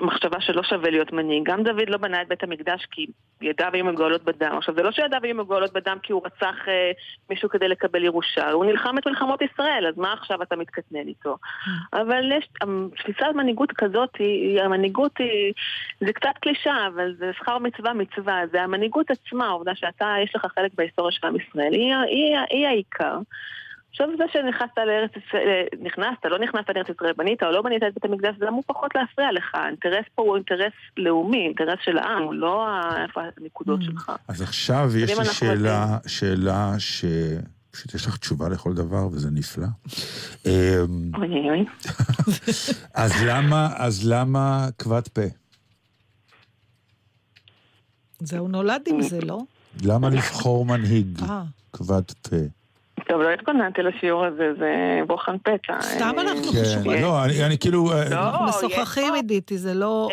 מחשבה שלא שווה להיות מנהיג. גם דוד לא בנה את בית המקדש כי ידיו היו מגואלות בדם. עכשיו, זה לא שידיו היו מגואלות בדם כי הוא רצח אה, מישהו כדי לקבל ירושה. הוא נלחם את מלחמות ישראל, אז מה עכשיו אתה מתקטנן איתו? אבל יש, תפיסת מנהיגות כזאת, היא, המנהיגות היא, זה קצת קלישה, אבל זה שכר מצווה מצווה. זה המנהיגות עצמה, העובדה שאתה, יש לך חלק בהיסטוריה של עם ישראל, היא, היא, היא, היא העיקר. עכשיו זה שנכנסת לארץ ישראל, אה, נכנסת, לא נכנסת לארץ ישראל, בנית או לא בנית את בית המקדש, זה אמור פחות להפריע לך. האינטרס פה הוא אינטרס לאומי, אינטרס של העם, הוא לא איפה הנקודות mm. שלך. אז עכשיו יש לי שאלה, שאלה ש... פשוט יש לך תשובה לכל דבר, וזה נפלא. אוי אוי. אז למה, אז למה כבד פה? זהו נולד עם זה, לא? למה לבחור מנהיג אה. כבד פה? טוב, לא התכוננתי לשיעור הזה, זה בוחן פתע. סתם אה, אנחנו כן, חשובים. לא, אני אני כאילו... אה, לא, אנחנו משוחחים, פה- עידית, זה לא...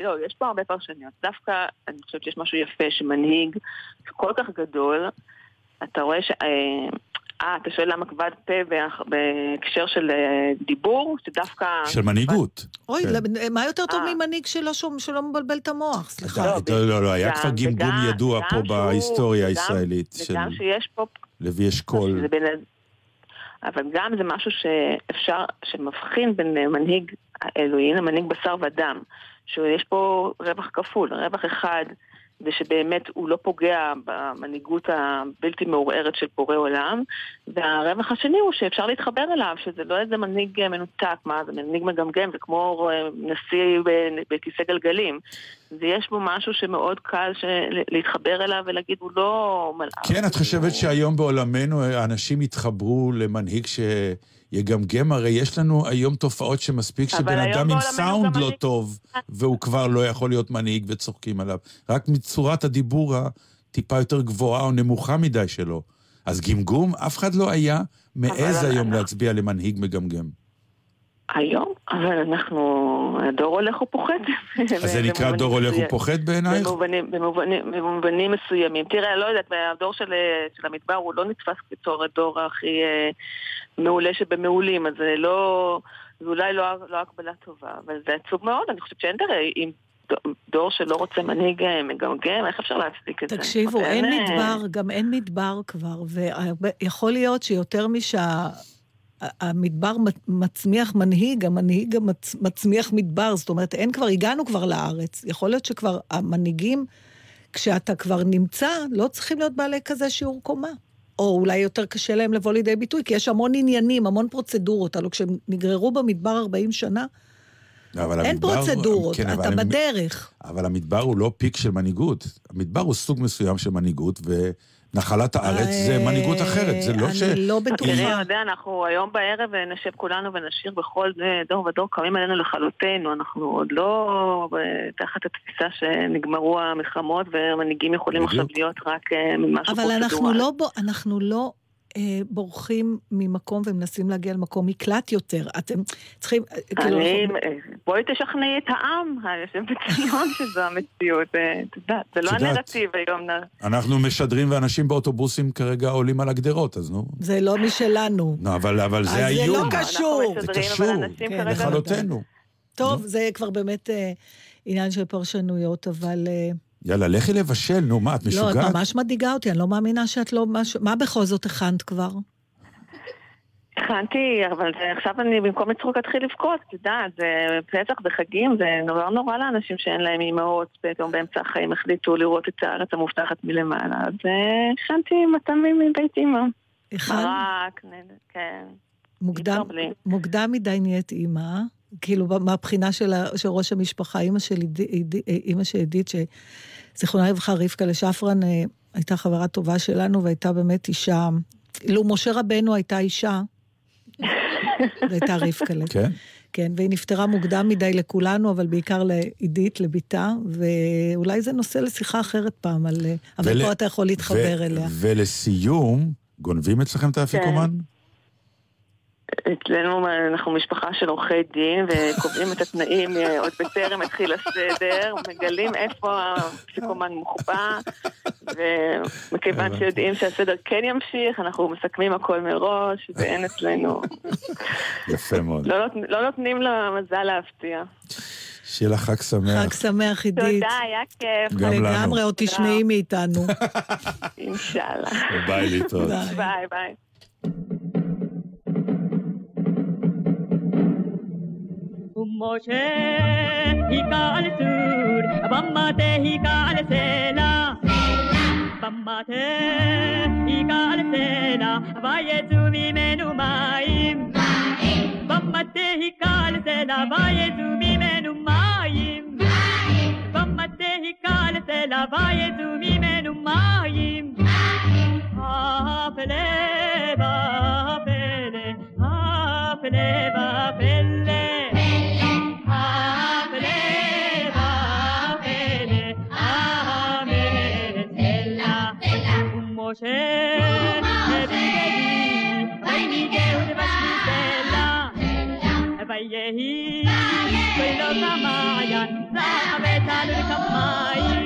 לא, יש פה הרבה פרשניות. דווקא, אני חושבת שיש משהו יפה שמנהיג כל כך גדול, אתה רואה ש... אה, אה, אתה שואל למה כבד פה בהקשר של אה, דיבור, שדווקא... של מנהיגות. אוי, כן. מה יותר טוב ממנהיג שלא מבלבל את המוח? סליחה. לא, לא, לא, היה כבר גמגום ידוע פה בהיסטוריה הישראלית של וגם שיש פה לוי אשכול. בין... אבל גם זה משהו שאפשר, שמבחין בין אה, מנהיג אלוהי למנהיג בשר ודם. שיש פה רווח כפול, רווח אחד זה שבאמת הוא לא פוגע במנהיגות הבלתי מעורערת של בורא עולם, והרווח השני הוא שאפשר להתחבר אליו, שזה לא איזה מנהיג מנותק, מה זה מנהיג מגמגם, זה כמו אה, נשיא בכיסא גלגלים. ויש בו משהו שמאוד קל. להתחבר אליו ולהגיד, הוא לא מלאך. כן, את חושבת שהיום בעולמנו האנשים יתחברו למנהיג שיגמגם? הרי יש לנו היום תופעות שמספיק שבן אדם עם סאונד לא מנהיג- טוב, והוא כבר לא יכול להיות מנהיג וצוחקים עליו. רק מצורת הדיבור הטיפה יותר גבוהה או נמוכה מדי שלו. אז גמגום, אף אחד לא היה מעז היום אנחנו- להצביע למנהיג מגמגם. היום, אבל אנחנו, הדור הולך ופוחת. אז זה נקרא דור הולך. ופוחת בעינייך? במובנים, במובנים, במובנים מסוימים. תראה, לא יודעת, הדור של, של המדבר הוא לא נתפס בתור הדור הכי אה, מעולה שבמעולים, אז זה לא, זה אולי לא, לא הקבלה טובה, אבל זה עצוב מאוד, אני חושבת שאין דרך, אם דור שלא רוצה מנהיג אה, מגמגם, איך אפשר להצדיק את זה? תקשיבו, אין, אין אה, מדבר, גם אין מדבר כבר, ויכול להיות שיותר משהמדבר מצמיח מנהיג, המנהיג גם מצ- מצמיח מדבר, זאת אומרת, אין כבר, הגענו כבר לארץ. יכול להיות שכבר המנהיגים, כשאתה כבר נמצא, לא צריכים להיות בעלי כזה שיעור קומה. או אולי יותר קשה להם לבוא לידי ביטוי, כי יש המון עניינים, המון פרוצדורות. הלוא כשהם נגררו במדבר 40 שנה, אבל אין המדבר- פרוצדורות, כן, אבל אתה הם- בדרך. אבל המדבר הוא לא פיק של מנהיגות. המדבר הוא סוג מסוים של מנהיגות, ונחלת הארץ זה מנהיגות אחרת. זה לא ש... אני לא בטוחה. תראי, אתה יודע, אנחנו היום בערב אה, נשב כולנו ונשיר בכל אה, דור ודור קמים עלינו לכלותנו. אנחנו עוד לא אה, תחת התפיסה שנגמרו המלחמות והמנהיגים יכולים. עכשיו להיות רק אה, משהו אבל אנחנו לא, אנחנו לא אה, בורחים ממקום ומנסים להגיע למקום מקלט יותר. אתם צריכים, אה, כאילו... אני, אה, בואי תשכנעי את העם היושב בציון שזו המציאות. אה, את יודעת, זה לא. הנרטיב היום. אנחנו משדרים ואנשים באוטובוסים כרגע עולים על הגדרות, אז נו. זה לא משלנו. לא, אבל, אבל זה זה האיום. לא קשור. זה קשור, כן, לכלותנו. טוב, זה כבר באמת עניין של פרשנויות, אבל... יאללה, לכי לבשל, נו, מה, את לא, את משוגעת? ממש מדאיגה אותי, אני לא מאמינה שאת לא... משהו... מה בכל זאת הכנת כבר? הכנתי, אבל זה- עכשיו אני במקום לצחוק אתחיל לבכות, את יודעת, זה פסח, זה חגים, זה נורא נורא לאנשים שאין להם אימהות, פתאום באמצע החיים החליטו לראות את הארץ המובטחת מלמעלה, אז אה, הכנתי מתנים מבית אימא. הכנת? מרק, כן. מוקדם. מוקדם מדי נהיית אימא, כאילו מהבחינה של, ראש המשפחה, אימא של עידית, אימא של עידית, שזיכרונה לברכה, רבקה לשפרן, אה, הייתה חברה טובה שלנו, והייתה באמת אישה, לו משה רבנו הייתה אישה, זו הייתה רבקה. כן? כן, והיא נפטרה מוקדם מדי לכולנו, אבל בעיקר לעידית, לביתה, ואולי זה נושא לשיחה אחרת פעם, על... אבל ול- פה אתה יכול להתחבר ו- אליה. ולסיום, גונבים אצלכם את האפיקומן? אצלנו אנחנו משפחה של עורכי דין וקובעים את התנאים אה, עוד בטרם התחיל הסדר, מגלים איפה הפסיקומן מוחבא ומכיוון שיודעים שהסדר כן ימשיך, אנחנו מסכמים הכל מראש ואין אצלנו, יפה מאוד. לא, לא נותנים למזל להפתיע. שיהיה לך חג שמח. חג שמח, עידית. תודה, היה כיף. גם לנו. לגמרי, עוד תשמעי מאיתנו. אינשאללה. ביי להתראות. ביי ביי. ומשה היכה על צור, במטהו היכה על סלע. במטהו היכה על סלע, ויצאו ממנו מים. במטהו היכה על סלע, ויצאו ממנו מים. במטהו היכה על סלע, ויצאו ממנו miehiin. Kyllä samaajan, saa vetänyt kappaiin.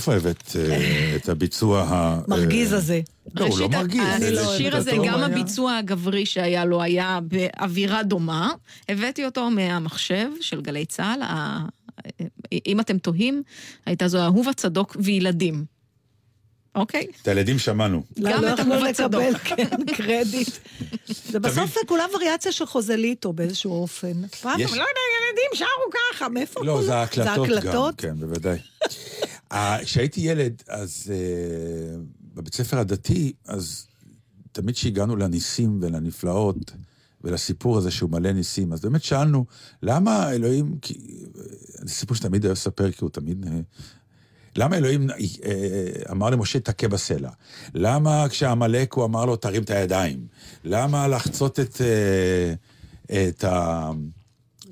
איפה הבאת אה, את הביצוע ה... מרגיז אה, הזה. לא, הוא לא מרגיז. השיר הזה, גם הביצוע הגברי שהיה לו היה באווירה דומה. הבאתי אותו מהמחשב של גלי צה"ל. ה- אם אתם תוהים, הייתה זו אהובה צדוק וילדים. אוקיי? את הילדים שמענו. לא, גם לא את יכלו אהובה צדוק. לקבל, כן, קרדיט. זה בסוף זה כולה וריאציה של חוזליטו באיזשהו אופן. פעם, לא יודע, ילדים שרו ככה, מאיפה לא, כל- זה ההקלטות זה גם? כן, בוודאי. אה, כשהייתי ילד, אז אה, בבית ספר הדתי, אז תמיד כשהגענו לניסים ולנפלאות ולסיפור הזה שהוא מלא ניסים, אז באמת שאלנו, למה אלוהים, כי, אה, זה סיפור שתמיד היה לספר, כי הוא תמיד... למה אלוהים אה, אמר למשה תכה בסלע? למה כשעמלק הוא אמר לו תרים את הידיים? למה לחצות את, אה, את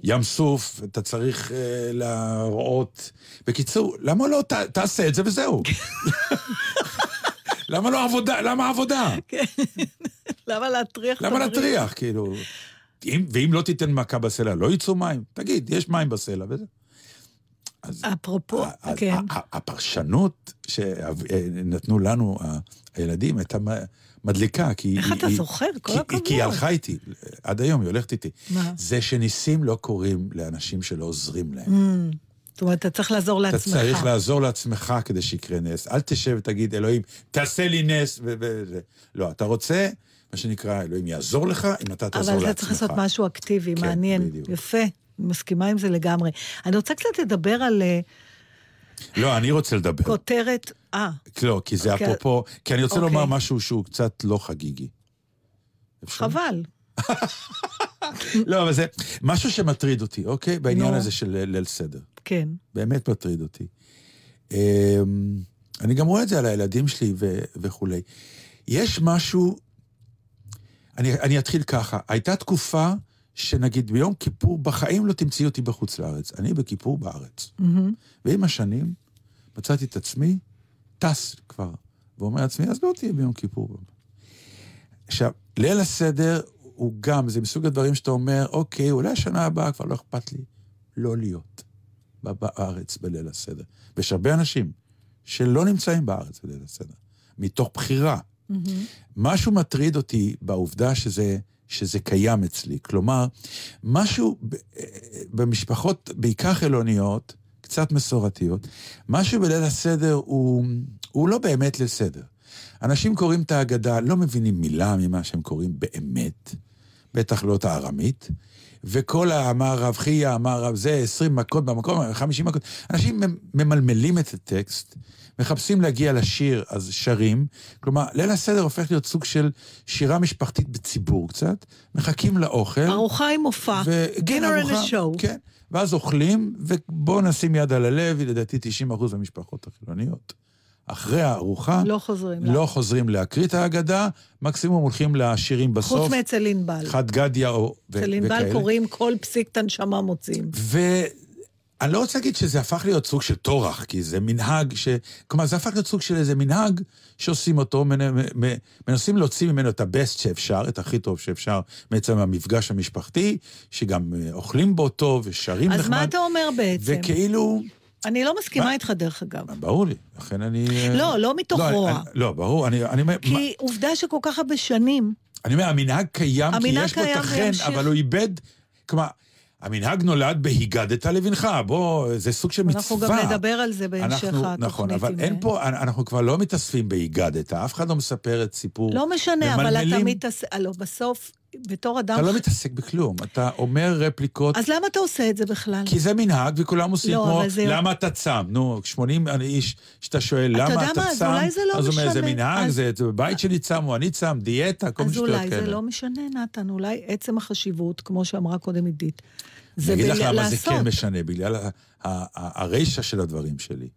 הים סוף אתה צריך אה, להראות? בקיצור, למה לא ת, תעשה את זה וזהו? למה לא עבודה? למה עבודה? למה להטריח? למה? להטריח, כאילו? אם, ואם לא תיתן מכה בסלע, לא יצאו מים? תגיד, יש מים בסלע וזה. אפרופו, אז כן. הפרשנות שנתנו לנו ה- הילדים הייתה מדליקה, כי... איך היא- אתה היא- זוכר? כל כי- הכבוד. כי היא הלכה איתי, עד היום היא הולכת איתי. מה? זה שניסים לא קורים לאנשים שלא עוזרים להם. Mm, זאת אומרת, אתה צריך לעזור אתה לעצמך. צריך לעזור לעצמך כדי שיקרה נס. אל תשב ותגיד, אלוהים, תעשה לי נס, ו... ו- ו- לא, אתה רוצה, מה שנקרא, אלוהים יעזור לך אם אתה תעזור אבל לעצמך. אתה צריך לעשות משהו אקטיבי, כן, מעניין. בדיוק. יפה, מסכימה עם זה לגמרי. אני רוצה קצת לדבר על אה, לא, אני רוצה לדבר. כותרת... אה, לא, כי זה אוקיי. אפרופו, כי אני רוצה אוקיי. לומר משהו שהוא קצת לא חגיגי. חבל. לא, אבל זה משהו שמטריד אותי, אוקיי? בעניין. הזה של ליל- ליל סדר. כן. באמת מטריד אותי. אמ, אני גם רואה את זה על הילדים שלי ו- וכולי. יש משהו, אני, אני אתחיל ככה, הייתה תקופה שנגיד ביום כיפור, בחיים לא תמצאי אותי בחוץ לארץ. אני בכיפור בארץ. מהמם. ועם השנים מצאתי את עצמי טס כבר, ואומר לעצמי, אז לא תהיה ביום כיפור. עכשיו, ליל הסדר הוא גם, זה מסוג הדברים שאתה אומר, אוקיי, אולי השנה הבאה כבר לא אכפת לי לא להיות בארץ בליל הסדר. ויש הרבה אנשים שלא נמצאים בארץ בליל הסדר, מתוך בחירה. משהו מטריד אותי בעובדה שזה, שזה קיים אצלי. כלומר, משהו במשפחות, בעיקר חילוניות, קצת מסורתיות, משהו בליל הסדר הוא, הוא לא באמת ליל סדר. אנשים קוראים את ההגדה, לא מבינים מילה ממה שהם קוראים באמת, בטח לא את הארמית, וכל האמר רב חייא, אמר רב זה, 20 מכות במקום, 50 מכות. אנשים ממלמלים את הטקסט, מחפשים להגיע לשיר, אז שרים. כלומר, ליל הסדר הופך להיות סוג של שירה משפחתית בציבור קצת, מחכים לאוכל. ארוחה עם מופע. ו- כן, ארוחה. כן. ואז אוכלים, ובואו נשים יד על הלב, לדעתי 90 אחוז מהמשפחות החילוניות. אחרי הארוחה, לא חוזרים. לא חוזרים להקריא את ההגדה, מקסימום הולכים לשירים בסוף. חוץ מאצל ענבל. חד גדיה או... ו- אצל ענבל. קוראים כל פסיק את הנשמה מוצאים. ואני לא רוצה להגיד שזה הפך להיות סוג של טורח, כי זה מנהג ש... כלומר, זה הפך להיות סוג של איזה מנהג שעושים אותו, מנסים להוציא ממנו את הבסט שאפשר, את הכי טוב שאפשר, בעצם המפגש המשפחתי, שגם אה, אוכלים בו טוב ושרים נחמד. אז מה אתה אומר בעצם? וכאילו... אני לא מסכימה מה? איתך, דרך אגב. ברור לי, לכן אני... אה, לא, לא מתוך לא, רוע. אני- לא, ברור, אני... אני... מה- כי עובדה שכל כך הרבה שנים אני אומר, המנהג קיים כי המנהג יש בו קיים את החן. אבל הוא איבד... כלומר, המנהג נולד בהיגדת לבנך, בוא, זה סוג של מצווה. אנחנו גם נדבר על זה בהמשך אנחנו- התוכנית. נכון, אבל עם- אין פה, אנחנו כבר לא מתאספים בהיגדת, אף אחד לא מספר את סיפור. לא משנה, אבל אתה ממלמלים. מתעסק... לא, בסוף, בתור אדם... אתה לא מתעסק בכלום, אתה אומר רפליקות, אז למה אתה עושה את זה בכלל? כי זה מנהג וכולם עושים לא, כמו, זה- למה אתה צם? נו, 80 איש שאתה שואל, אתה למה מה, אתה אז צם? אולי זה לא אז הוא אומר, זה משנה. מנהג, אז- זה בבית שלי צמו, אני צם, דיאטה, כל מיני אז שטויות אולי זה כאלה. לא משנה, נתן, אולי עצם החשיבות, כמו שאמרה קודם עידית. אני זה אגיד לך למה זה לעשות. כן משנה, בגלל ה- ה- ה- הרישא של הדברים שלי.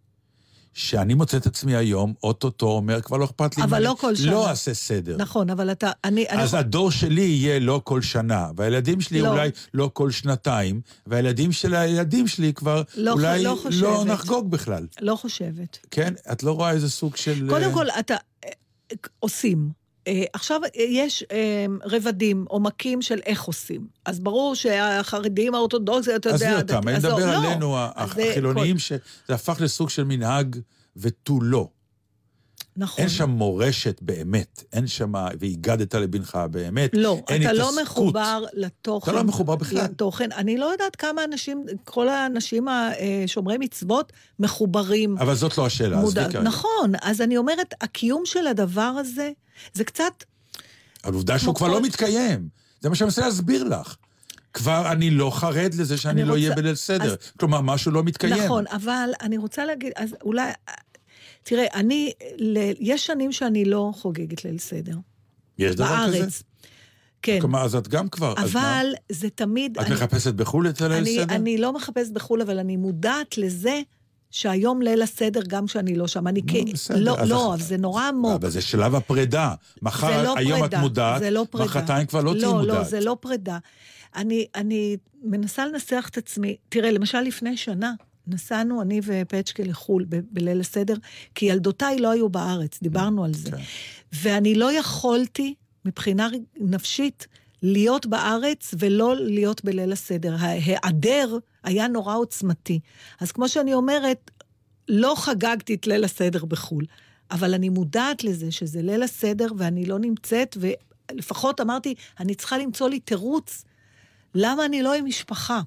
שאני מוצא את עצמי היום, אוטוטו אומר, כבר לא אכפת לי. אבל לא כל שנה. לא אעשה סדר. נכון, אבל אתה... אני... אני- אז הדור שלי יהיה לא כל שנה, והילדים שלי לא. אולי לא כל שנתיים, והילדים של הילדים שלי כבר לא אולי לא חושבת. לא נחגוג בכלל. לא חושבת. כן? את לא רואה איזה סוג של... קודם אה, כל, אתה... אה, עושים. אה, עכשיו, אה, יש אה, רבדים, עומקים של איך עושים. אז ברור שהחרדים האורתודוקסים, אתה יודע... עזבי אותם, אני מדבר לא. עלינו, אז זה החילוניים, שזה הפך לסוג של מנהג ותו לא. נכון. אין שם מורשת באמת, אין שם, והגדת לבנך באמת. לא, אין אתה לא התעסקות. מחובר לתוכן. אתה לא מחובר בכלל. לתוכן. אני לא יודעת כמה אנשים, כל האנשים השומרי מצוות מחוברים. אבל זאת לא השאלה, מודע- כרגע. נכון, אז אני אומרת, הקיום של הדבר הזה, זה קצת... אבל עובדה שהוא כבר כל- לא מתקיים. זה מה שאני מנסה להסביר לך. כבר אני לא חרד לזה שאני אני לא רוצה- אהיה בליל סדר. אז- כלומר, משהו לא מתקיים. נכון, אבל אני רוצה להגיד, אז אולי... תראה, אני, ל- יש שנים שאני לא חוגגת ליל סדר. יש דבר בארץ. כזה? כן. כלומר, אז את גם כבר... אז מה? אבל זה תמיד... את אני- מחפשת בחו"ל את הליל סדר? אני לא מחפשת בחו"ל, אבל אני מודעת לזה שהיום ליל הסדר, גם כשאני לא שם. אני כ... בסדר, לא, אז לא, אבל זה נורא עמוק. אבל זה שלב הפרידה. מחר, לא היום פרידה, את מודעת, זה לא פרידה. מחרתיים כבר לא תהיי לא, מודעת. לא, זה לא פרידה. אני, אני מנסה לנסח את עצמי. תראה, למשל לפני שנה, נסענו אני ופצ'קה לחו"ל ב- בליל הסדר, כי ילדותיי לא היו בארץ, דיברנו על זה. כן. ואני לא יכולתי, מבחינה נפשית, להיות בארץ ולא להיות בליל הסדר. ההיעדר היה נורא עוצמתי. אז כמו שאני אומרת, לא חגגתי את ליל הסדר בחו"ל, אבל אני מודעת לזה שזה ליל הסדר ואני לא נמצאת, ולפחות אמרתי, אני צריכה למצוא לי תירוץ למה אני לא עם משפחה.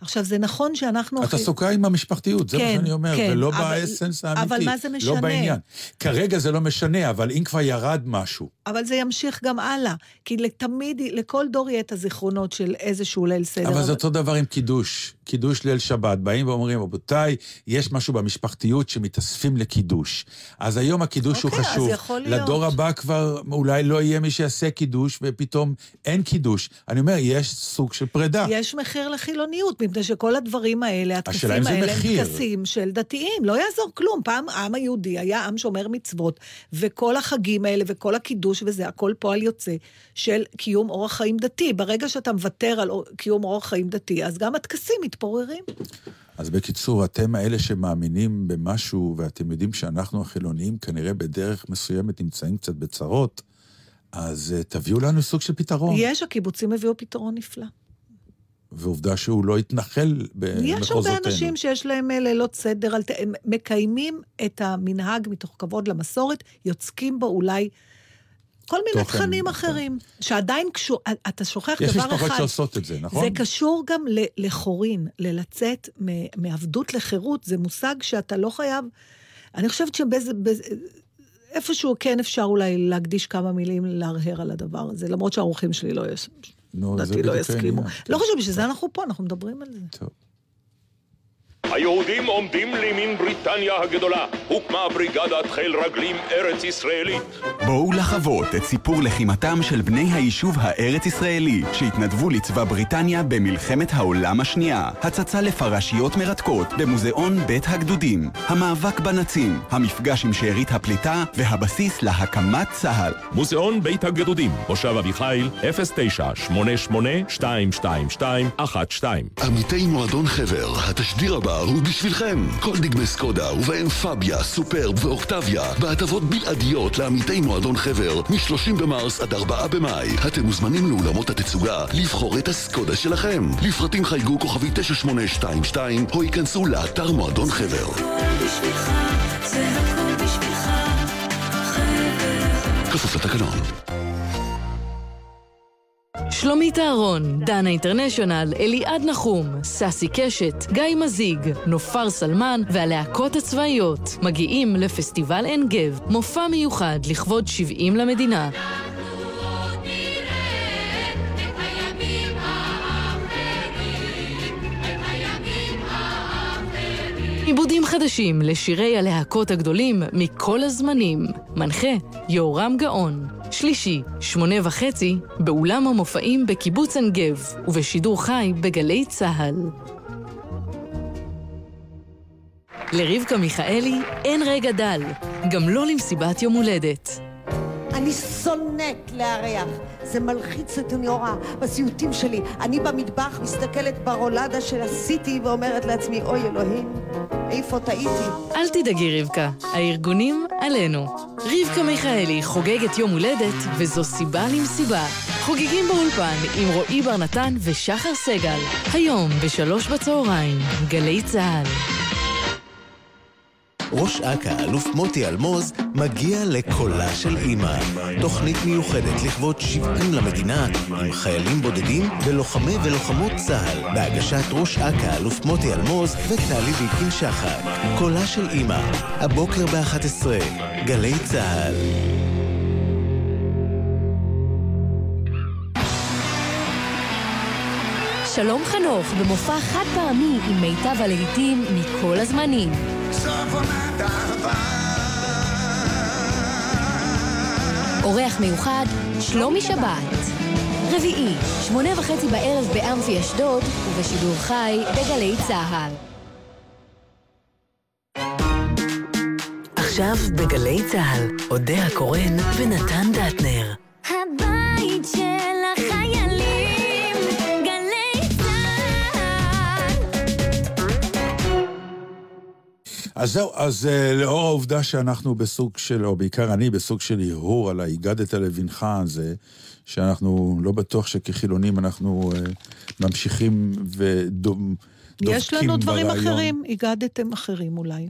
עכשיו, זה נכון שאנחנו... את עסוקה עם המשפחתיות, זה מה כן, שאני אומר, כן, ולא אבל- באסנס האמיתי. אבל מה זה לא משנה? בעניין. כרגע זה לא משנה, אבל אם כבר ירד משהו, אבל זה ימשיך גם הלאה, כי תמיד, לכל דור יהיה את הזיכרונות של איזשהו ליל סדר. אבל זה אותו דבר עם קידוש. קידוש ליל שבת. באים ואומרים, רבותיי, יש משהו במשפחתיות שמתאספים לקידוש. אז היום הקידוש הוא אוקיי, אז חשוב. יכול להיות. לדור הבא כבר אולי לא יהיה מי שיעשה קידוש, ופתאום אין קידוש. אני אומר, יש סוג של פרידה. יש מחיר לחילוניות, מפני שכל הדברים האלה, הטקסים האלה, הם. טקסים של דתיים, לא יעזור כלום. פעם העם היהודי היה עם שומר מצוות, וכל החגים האלה וכל הקידוש וזה, הכל פועל יוצא של קיום אורח חיים דתי. ברגע שאתה מוותר על קיום אורח חיים דתי, אז גם הטקסים מתפוררים. אז בקיצור, אתם האלה שמאמינים במשהו, ואתם יודעים שאנחנו החילונים כנראה בדרך מסוימת נמצאים קצת בצרות, אז uh, תביאו לנו סוג של פתרון. יש, הקיבוצים הביאו פתרון נפלא. ועובדה שהוא לא התנחל במחוזותינו. יש הרבה אנשים שיש להם אה, לילות סדר, הם מקיימים את המנהג מתוך כבוד למסורת, יוצקים בו אולי כל מיני תוכן, תכנים נכון. אחרים, שעדיין קשור, אתה שוכח יש דבר אחד. משפחות שעושות את זה, נכון? זה קשור גם ל- לחורין, ללצאת מ- מעבדות לחירות, זה מושג שאתה לא חייב... אני חושבת שבאיזה... באיזה- איפשהו כן אפשר אולי להקדיש כמה מילים להרהר על הדבר הזה, למרות שהאורחים שלי לא, יש... נו, לא יסכימו. לא חושב, בשביל זה אנחנו פה, אנחנו מדברים על זה. היהודים עומדים לימין בריטניה הגדולה. הוקמה בריגדת חיל רגלים ארץ ישראלית. בואו לחוות את סיפור לחימתם של בני היישוב הארץ-ישראלי שהתנדבו לצבא בריטניה במלחמת העולם השנייה. הצצה לפרשיות מרתקות במוזיאון בית הגדודים. המאבק בנאצים, המפגש עם שארית הפליטה והבסיס להקמת צה"ל. מוזיאון בית הגדודים, מושב אביחיל, 09-88-222-12. עמיתי מועדון חבר, התשדיר הבא הוא בשבילכם. כל דגמי סקודה, ובהם פביה, סופרב ואוקטביה, בהטבות בלעדיות לעמיתי מועדון חבר, מ-30 במרס עד 4 במאי. אתם מוזמנים לאולמות התצוגה לבחור את הסקודה שלכם. לפרטים חייגו כוכבי 9822 או ייכנסו לאתר מועדון חבר. כפוף לתקנון. שלומית אהרון, דנה אינטרנשיונל, אליעד נחום, ססי קשת, גיא מזיג, נופר סלמן והלהקות הצבאיות מגיעים לפסטיבל עין גב, מופע מיוחד לכבוד 70 למדינה. עיבודים חדשים לשירי הלהקות הגדולים מכל הזמנים. מנחה יהורם גאון. שלישי, שמונה וחצי, באולם המופעים בקיבוץ עין גב, ובשידור חי בגלי צה"ל. לרבקה מיכאלי אין רגע דל, גם לא למסיבת יום הולדת. אני שונאת לארח. זה מלחיץ את הניאורה בסיוטים שלי. אני במטבח מסתכלת ברולדה של הסיטי ואומרת לעצמי, אוי אלוהים, איפה טעיתי? אל תדאגי רבקה, הארגונים עלינו. רבקה מיכאלי חוגגת יום הולדת, וזו סיבה למסיבה. חוגגים באולפן עם רועי בר נתן ושחר סגל. היום בשלוש בצהריים, גלי צה"ל. ראש אכ"א, אלוף מוטי אלמוז, מגיע לקולה של אימא. תוכנית מיוחדת לכבוד 70 למדינה, עם חיילים בודדים ולוחמי ולוחמות צה"ל. בהגשת ראש אכ"א, אלוף מוטי אלמוז וטלי ביקין שחק. קולה של אימא, הבוקר ב-11, גלי צה"ל. שלום חנוך במופע חד פעמי עם מיטב הלהיטים מכל הזמנים. אורח מיוחד, שלומי שבת. רביעי, שמונה וחצי בערב באמפי אשדוד, ובשידור חי בגלי צה"ל. עכשיו בגלי צה"ל, אודה הקורן ונתן דטנר. הבית של אז זהו, אז uh, לאור העובדה שאנחנו בסוג של, או בעיקר אני בסוג של הרהור על ההיגדת לבנך הזה, שאנחנו לא בטוח שכחילונים אנחנו uh, ממשיכים ודומ... יש לנו דברים ברעיון. אחרים, הגדתם אחרים אולי.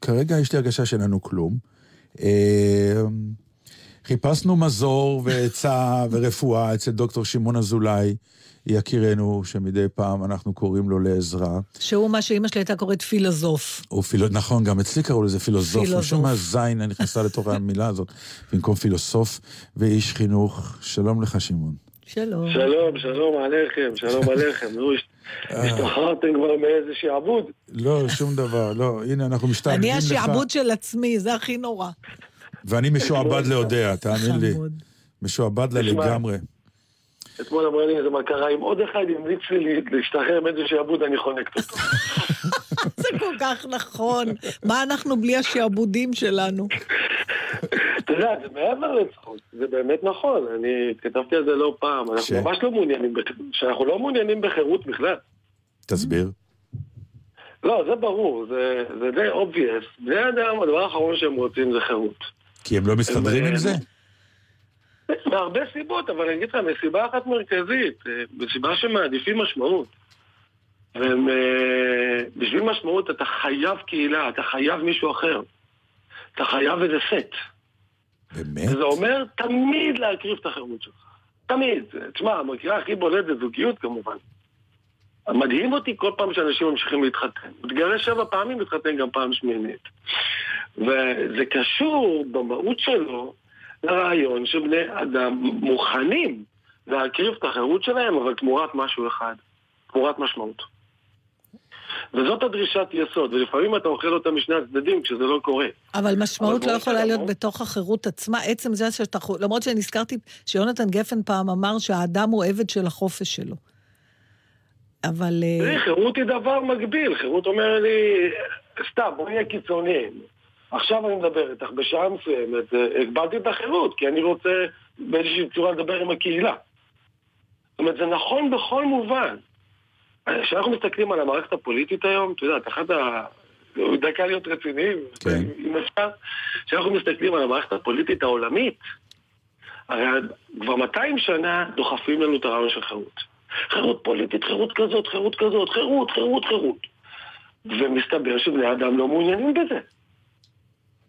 כרגע יש לי הרגשה שאין לנו כלום. אה, חיפשנו מזור ועצה ורפואה אצל דוקטור שמעון אזולאי, יקירנו, שמדי פעם אנחנו קוראים לו לעזרה. שהוא מה שאימא שלי הייתה קוראת פילוסוף. הוא פילו... נכון, גם אצלי קראו לזה פילוסוף. פילוסוף. משום מה זין נכנסה לתוך המילה הזאת, במקום פילוסוף ואיש חינוך. שלום לך, שמעון. שלום. שלום, שלום עליכם, שלום עליכם. נו, הש- השתחררתם כבר מאיזה שעבוד. לא, שום דבר, לא. הנה, אנחנו משתעבדים אני לך. השעבוד של עצמי, זה הכי נורא. ואני משועבד להודיה, תאמין לי. משועבד לה לגמרי. אתמול אמרה לי איזה מכרה, אם עוד אחד ימליץ לי להשתחרר מאיזה שעבוד, אני חונקת אותו. זה כל כך נכון. מה אנחנו בלי השעבודים שלנו? אתה יודע, זה מעבר לצחוק, זה באמת נכון, אני כתבתי על זה לא פעם, אנחנו ממש לא מעוניינים, שאנחנו לא מעוניינים בחירות בכלל. תסביר. לא, זה ברור, זה זה די obvious. בני אדם, הדבר האחרון שהם רוצים זה חירות. כי הם לא מסתדרים עם זה? מהרבה סיבות, אבל אני אגיד לך, מסיבה אחת מרכזית, אה, מסיבה שמעדיפים משמעות. והם, אה, משמעות אתה חייב קהילה, אתה חייב מישהו אחר. אתה חייב איזה סט. באמת? וזה אומר תמיד להקריב את החירות שלך. תמיד. תשמע, המקרה הכי בולט זה זוגיות כמובן. מדהים אותי כל פעם שאנשים ממשיכים להתחתן. מתגרש שבע פעמים, מתחתן גם פעם שמינית. וזה קשור במהות שלו לרעיון שבני אדם מוכנים להקריב את החירות שלהם, אבל תמורת משהו אחד, תמורת משמעות. וזאת הדרישת יסוד, ולפעמים אתה אוכל אותה משני הצדדים כשזה לא קורה. אבל משמעות אבל לא יכולה להיות ברור. בתוך החירות עצמה. עצם זה שאתה... למרות שנזכרתי שיונתן גפן פעם אמר שהאדם הוא עבד של החופש שלו. אבל... אה, תראי, חירות היא דבר מגביל, חירות אומר לי, סתם, בואי נהיה קיצוניים. עכשיו אני מדבר איתך, בשעה מסוימת, אה, הגבלתי את החירות, כי אני רוצה באיזושהי צורה לדבר עם הקהילה. זאת אומרת, זה נכון בכל מובן. כשאנחנו מסתכלים על המערכת הפוליטית היום, את יודעת, אחת ה... דקה להיות רציניים, כן. אם אפשר, כשאנחנו מסתכלים על המערכת הפוליטית העולמית, הרי כבר 200 שנה דוחפים לנו את הרעיון של חירות. חירות פוליטית, חירות כזאת, חירות כזאת, חירות, חירות, חירות. ומסתבר שבני אדם לא מעוניינים בזה.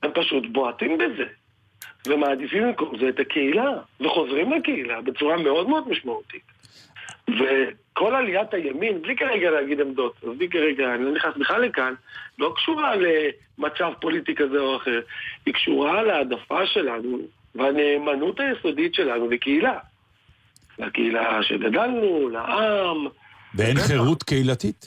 הם פשוט בועטים בזה. ומעדיפים במקום זה את הקהילה, וחוזרים לקהילה בצורה מאוד מאוד משמעותית. וכל עליית הימין, בלי כרגע להגיד עמדות, בלי כרגע, אני לא נכנס בכלל לכאן, לא קשורה למצב פוליטי כזה או אחר, היא קשורה להעדפה שלנו והנאמנות היסודית שלנו לקהילה. לקהילה שגדלנו, לעם. ואין חירות קהילתית?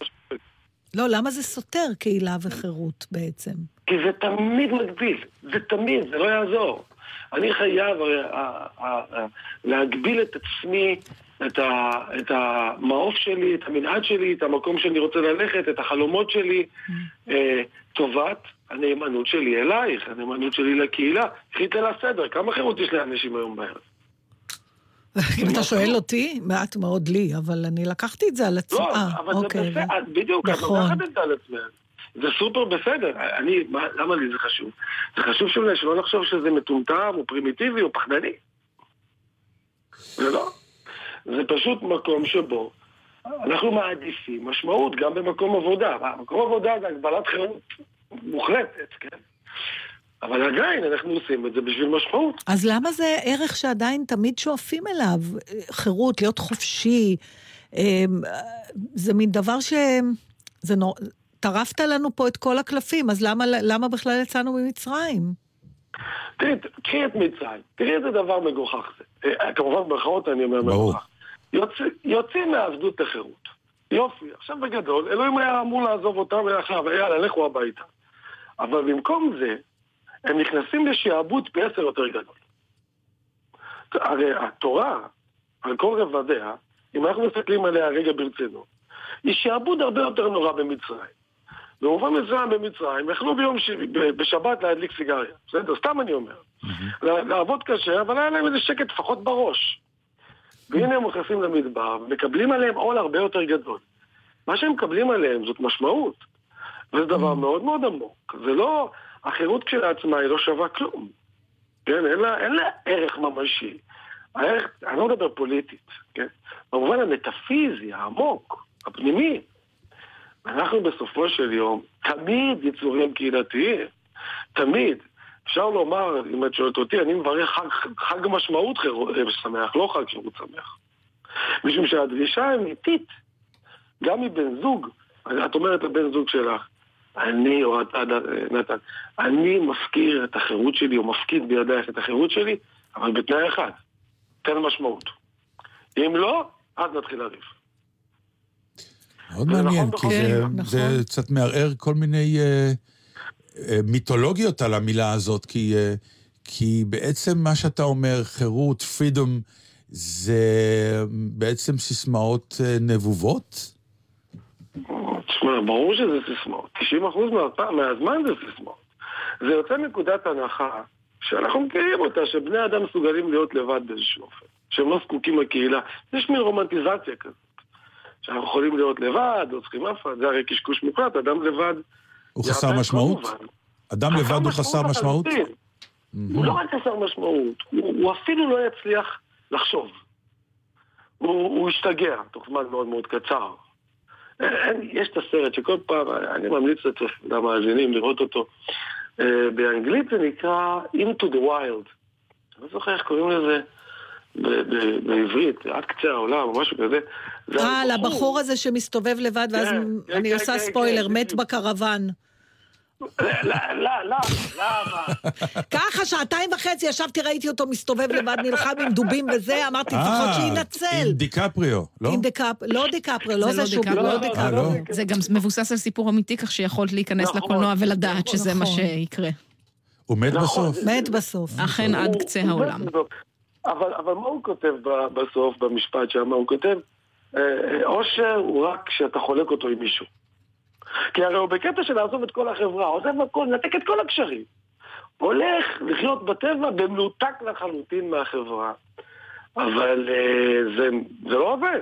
לא, למה זה סותר קהילה וחירות בעצם? כי זה תמיד מגביל, זה תמיד, זה לא יעזור. אני חייב להגביל את עצמי, את, ה, את המעוף שלי, את המנעד שלי, את המקום שאני רוצה ללכת, את החלומות שלי, אה, טובת הנאמנות שלי אלייך, הנאמנות שלי לקהילה. קחי את הסדר, כמה חירות יש לאנשים היום בערב? אם אתה שואל אותי, מעט מאוד לי, אבל אני לקחתי את זה על עצמי. לא, אבל זה אוקיי, בסדר, בדיוק, את נכון. לוקחת את זה על עצמך. זה סופר בסדר. אני, מה, למה לי זה חשוב? זה חשוב שאולי שלא נחשוב שזה מטומטם או פרימיטיבי או פחדני. זה לא. זה פשוט מקום שבו אנחנו מעדיפים משמעות גם במקום עבודה. מקום עבודה זה הגבלת חירות מוחלטת, כן? אבל עדיין אנחנו עושים את זה בשביל משמעות. אז למה זה ערך שעדיין תמיד שואפים אליו? חירות, להיות חופשי. אמ, זה מין דבר ש... זה נור... טרפת לנו פה את כל הקלפים, אז למה, למה בכלל יצאנו ממצרים? תראי, קחי את מצרים, תראי איזה דבר מגוחך זה. אה, כמובן במרכאות אני אומר מגוחך. יוצא, יוצאים מהעבדות לחירות. יופי, עכשיו בגדול, אלוהים היה אמור לעזוב אותם ועכשיו, יאללה, לכו הביתה. אבל במקום זה, הם נכנסים לשעבוד פי עשר יותר גדול. הרי התורה, על כל רבדיה, אם אנחנו מסתכלים עליה רגע ברצינות, היא שעבוד הרבה יותר נורא במצרים. במובן מסוים במצרים, יכלו ביום ש... בשבת להדליק סיגריה. בסדר? סתם אני אומר. לעבוד קשה, אבל היה להם איזה שקט לפחות בראש. והנה הם נכנסים למדבר, ומקבלים עליהם עול הרבה יותר גדול. מה שהם מקבלים עליהם זאת משמעות. וזה דבר מאוד מאוד עמוק. זה לא, החירות כשלעצמה היא לא שווה כלום. כן, אין לה, אין לה ערך ממשי. הערך, אני לא מדבר פוליטית, כן? במובן המטאפיזי, העמוק, הפנימי. אנחנו בסופו של יום תמיד יצורים קהילתיים. תמיד. אפשר לומר, אם את שואלת אותי, אני מברך חג, חג משמעות חירות שמח, לא חג שירות שמח. משום שהדרישה האמיתית, גם מבן זוג, את אומרת לבן זוג שלך, אני או אתה, נתן, אני מפקיר את החירות שלי, או מפקיד בידייך את החירות שלי, אבל בתנאי אחד, תן משמעות. אם לא, אז נתחיל לריב. מאוד מעניין, נכון כי זה, נכון. זה קצת מערער כל מיני אה, אה, מיתולוגיות על המילה הזאת, כי, אה, כי בעצם מה שאתה אומר, חירות, פרידום, זה בעצם סיסמאות אה, נבובות? תשמע, ברור שזה סיסמאות. 90% מהפעם, מהזמן זה סיסמאות. זה יוצא מנקודת הנחה שאנחנו מכירים אותה, שבני אדם מסוגלים להיות לבד באיזשהו אופן. שהם לא זקוקים לקהילה. יש מין רומנטיזציה כזאת. שאנחנו יכולים להיות לבד, לא צריכים אף אחד, זה הרי קשקוש מוחלט, אדם לבד... הוא חסר משמעות? כל מובן. אדם לבד הוא חסר משמעות? הוא לא רק חסר משמעות, הוא, הוא אפילו לא יצליח לחשוב. הוא, הוא ישתגע תוך זמן מאוד מאוד קצר. יש את הסרט שכל פעם, אני ממליץ למאזינים לראות אותו. Uh, באנגלית זה נקרא Into the Wild. אני לא זוכר איך קוראים לזה בעברית, עד קצה העולם או משהו כזה. זה אה, על הבחור הזה שמסתובב לבד, ואז כן, אני כן, עושה כן, ספוילר, כן, מת בקרוון. לא, לא, לא, למה? ככה שעתיים וחצי ישבתי, ראיתי אותו מסתובב לבד, נלחם עם דובים וזה, אמרתי, לפחות אה, שיינצל. עם דיקפריו, לא? עם דקאפ... לא דקפריו, לא זה שהוא... לא אה, דקפריו. לא? זה גם מבוסס על סיפור אמיתי, כך שיכולת להיכנס נכון, לקולנוע ולדעת שזה מה נכון. שיקרה. הוא מת נכון, בסוף. מת בסוף. אכן עד קצה העולם. אבל, מה הוא כותב בסוף, במשפט שם? הוא כותב, אה, אה, אושר הוא רק כשאתה חולק אותו עם מישהו. כי הרי הוא בקטע של לעזוב את כל החברה, עוזב הכל, נתק את כל הקשרים. הולך לחיות בטבע במנותק לחלוטין מהחברה. אבל אה, זה, זה לא עובד.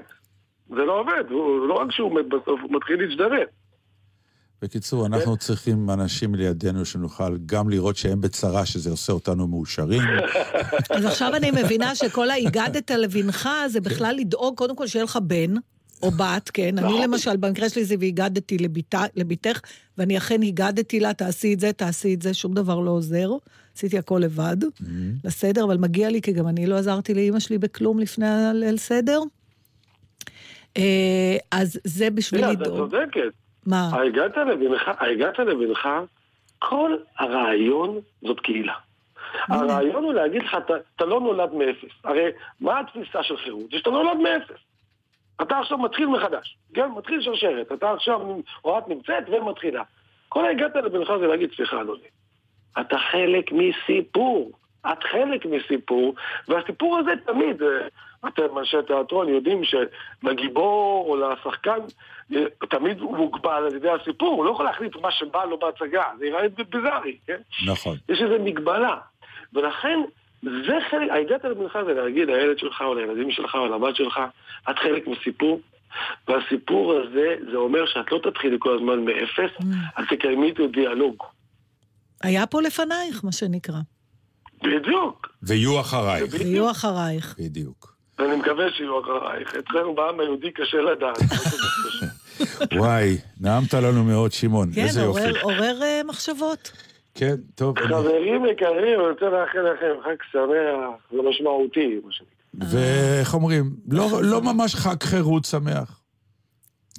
זה לא עובד. הוא, לא רק שהוא מת בסוף, הוא מתחיל להזדרד. בקיצור, אנחנו צריכים אנשים לידינו שנוכל גם לראות שהם בצרה, שזה עושה אותנו מאושרים. אז עכשיו אני מבינה שכל ההיגדת לבנך זה בכלל לדאוג קודם כל שיהיה לך בן. או בת, כן. אני נכון. למשל, במקרה שלי זה לביתה- לביתך, ואני אכן הגדתי לה, תעשי את זה, תעשי את זה, שום דבר לא עוזר. עשיתי הכל לבד, לסדר, אבל מגיע לי, כי גם אני לא עזרתי לאימא שלי בכלום לפני הליל סדר. אה, אז זה בשביל לדאוג. צודקת. מה? הגעת לבנך, הגעת לבנך, כל הרעיון זאת קהילה. הרעיון הוא להגיד לך, אתה לא נולד מאפס. הרי מה התפיסה של חירות? זה שאתה נולד מאפס. אתה עכשיו מתחיל מחדש, כן? מתחיל שרשרת. אתה עכשיו, או את נמצאת ומתחילה. כל הגעת לבנך זה להגיד, סליחה אדוני, אתה חלק מסיפור. את חלק מסיפור, והסיפור הזה תמיד, אה, אתם אנשי תיאטרון יודעים שלגיבור או לשחקן אה, תמיד הוא מוגבל על ידי הסיפור, הוא לא יכול להחליט מה שבא לו בהצגה, זה יראה ביזארי, כן? נכון. יש איזו מגבלה. ולכן, זה חלק, הגעת לבנך זה להגיד לילד שלך או לילדים שלך או לבת שלך, את חלק מסיפור, והסיפור הזה, זה אומר שאת לא תתחילי כל הזמן מאפס, את תקיימי איתו דיאלוג. היה פה לפנייך, מה שנקרא. בדיוק. ויהיו אחרייך. ויהיו אחרייך. בדיוק. ואני מקווה שיהיו אחרייך. אצלנו בעם היהודי קשה לדעת. וואי, נעמת לנו מאוד, שמעון. כן, איזה יופי. עורר- עורר אה, מחשבות. כן, טוב. אני- חברים יקרים, אני רוצה לאחל לכם חג שמח ומשמעותי. מה שנקרא. ואיך אומרים? לא לא ממש חג חירות שמח.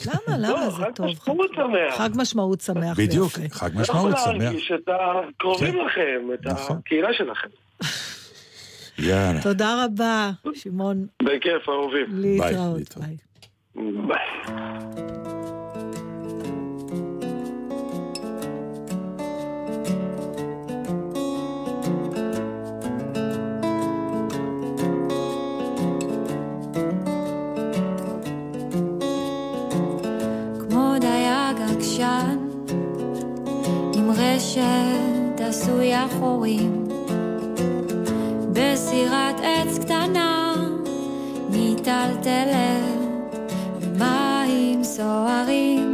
למה? לא, למה? זה טוב. משמעות שמח. חג משמעות שמח בדיוק. חג משמעות יכול שמח. להרגיש את הקרובים כן. לכם, את נכון. הקהילה שלכם. יאללה. תודה רבה, שמעון. בכיף, אהובים. להתראות. ביי. ביי. עקשן, עם רשת עשויה חורים, בסירת עץ קטנה, מיטלטלת, מים סוערים,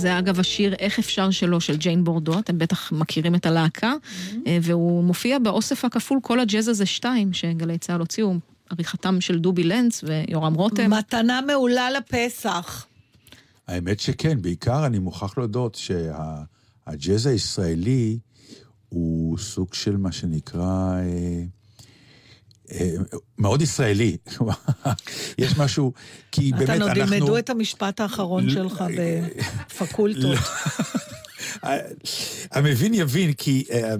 זה אגב השיר "איך אפשר שלא" של ג'יין בורדו, אתם בטח מכירים את הלהקה, אה, והוא מופיע באוסף הכפול כל הג'אז הזה שתיים, שגלי צה"ל הוציאו, עריכתם של דובי לנץ ויורם רותם. מתנה מעולה לפסח. האמת שכן, בעיקר אני מוכרח להודות שהג'אז הישראלי הוא סוג של מה שנקרא... אה, מאוד ישראלי. יש משהו, כי באמת אנחנו... עוד ילמדו את המשפט האחרון שלך בפקולטות. המבין יבין, כי אה,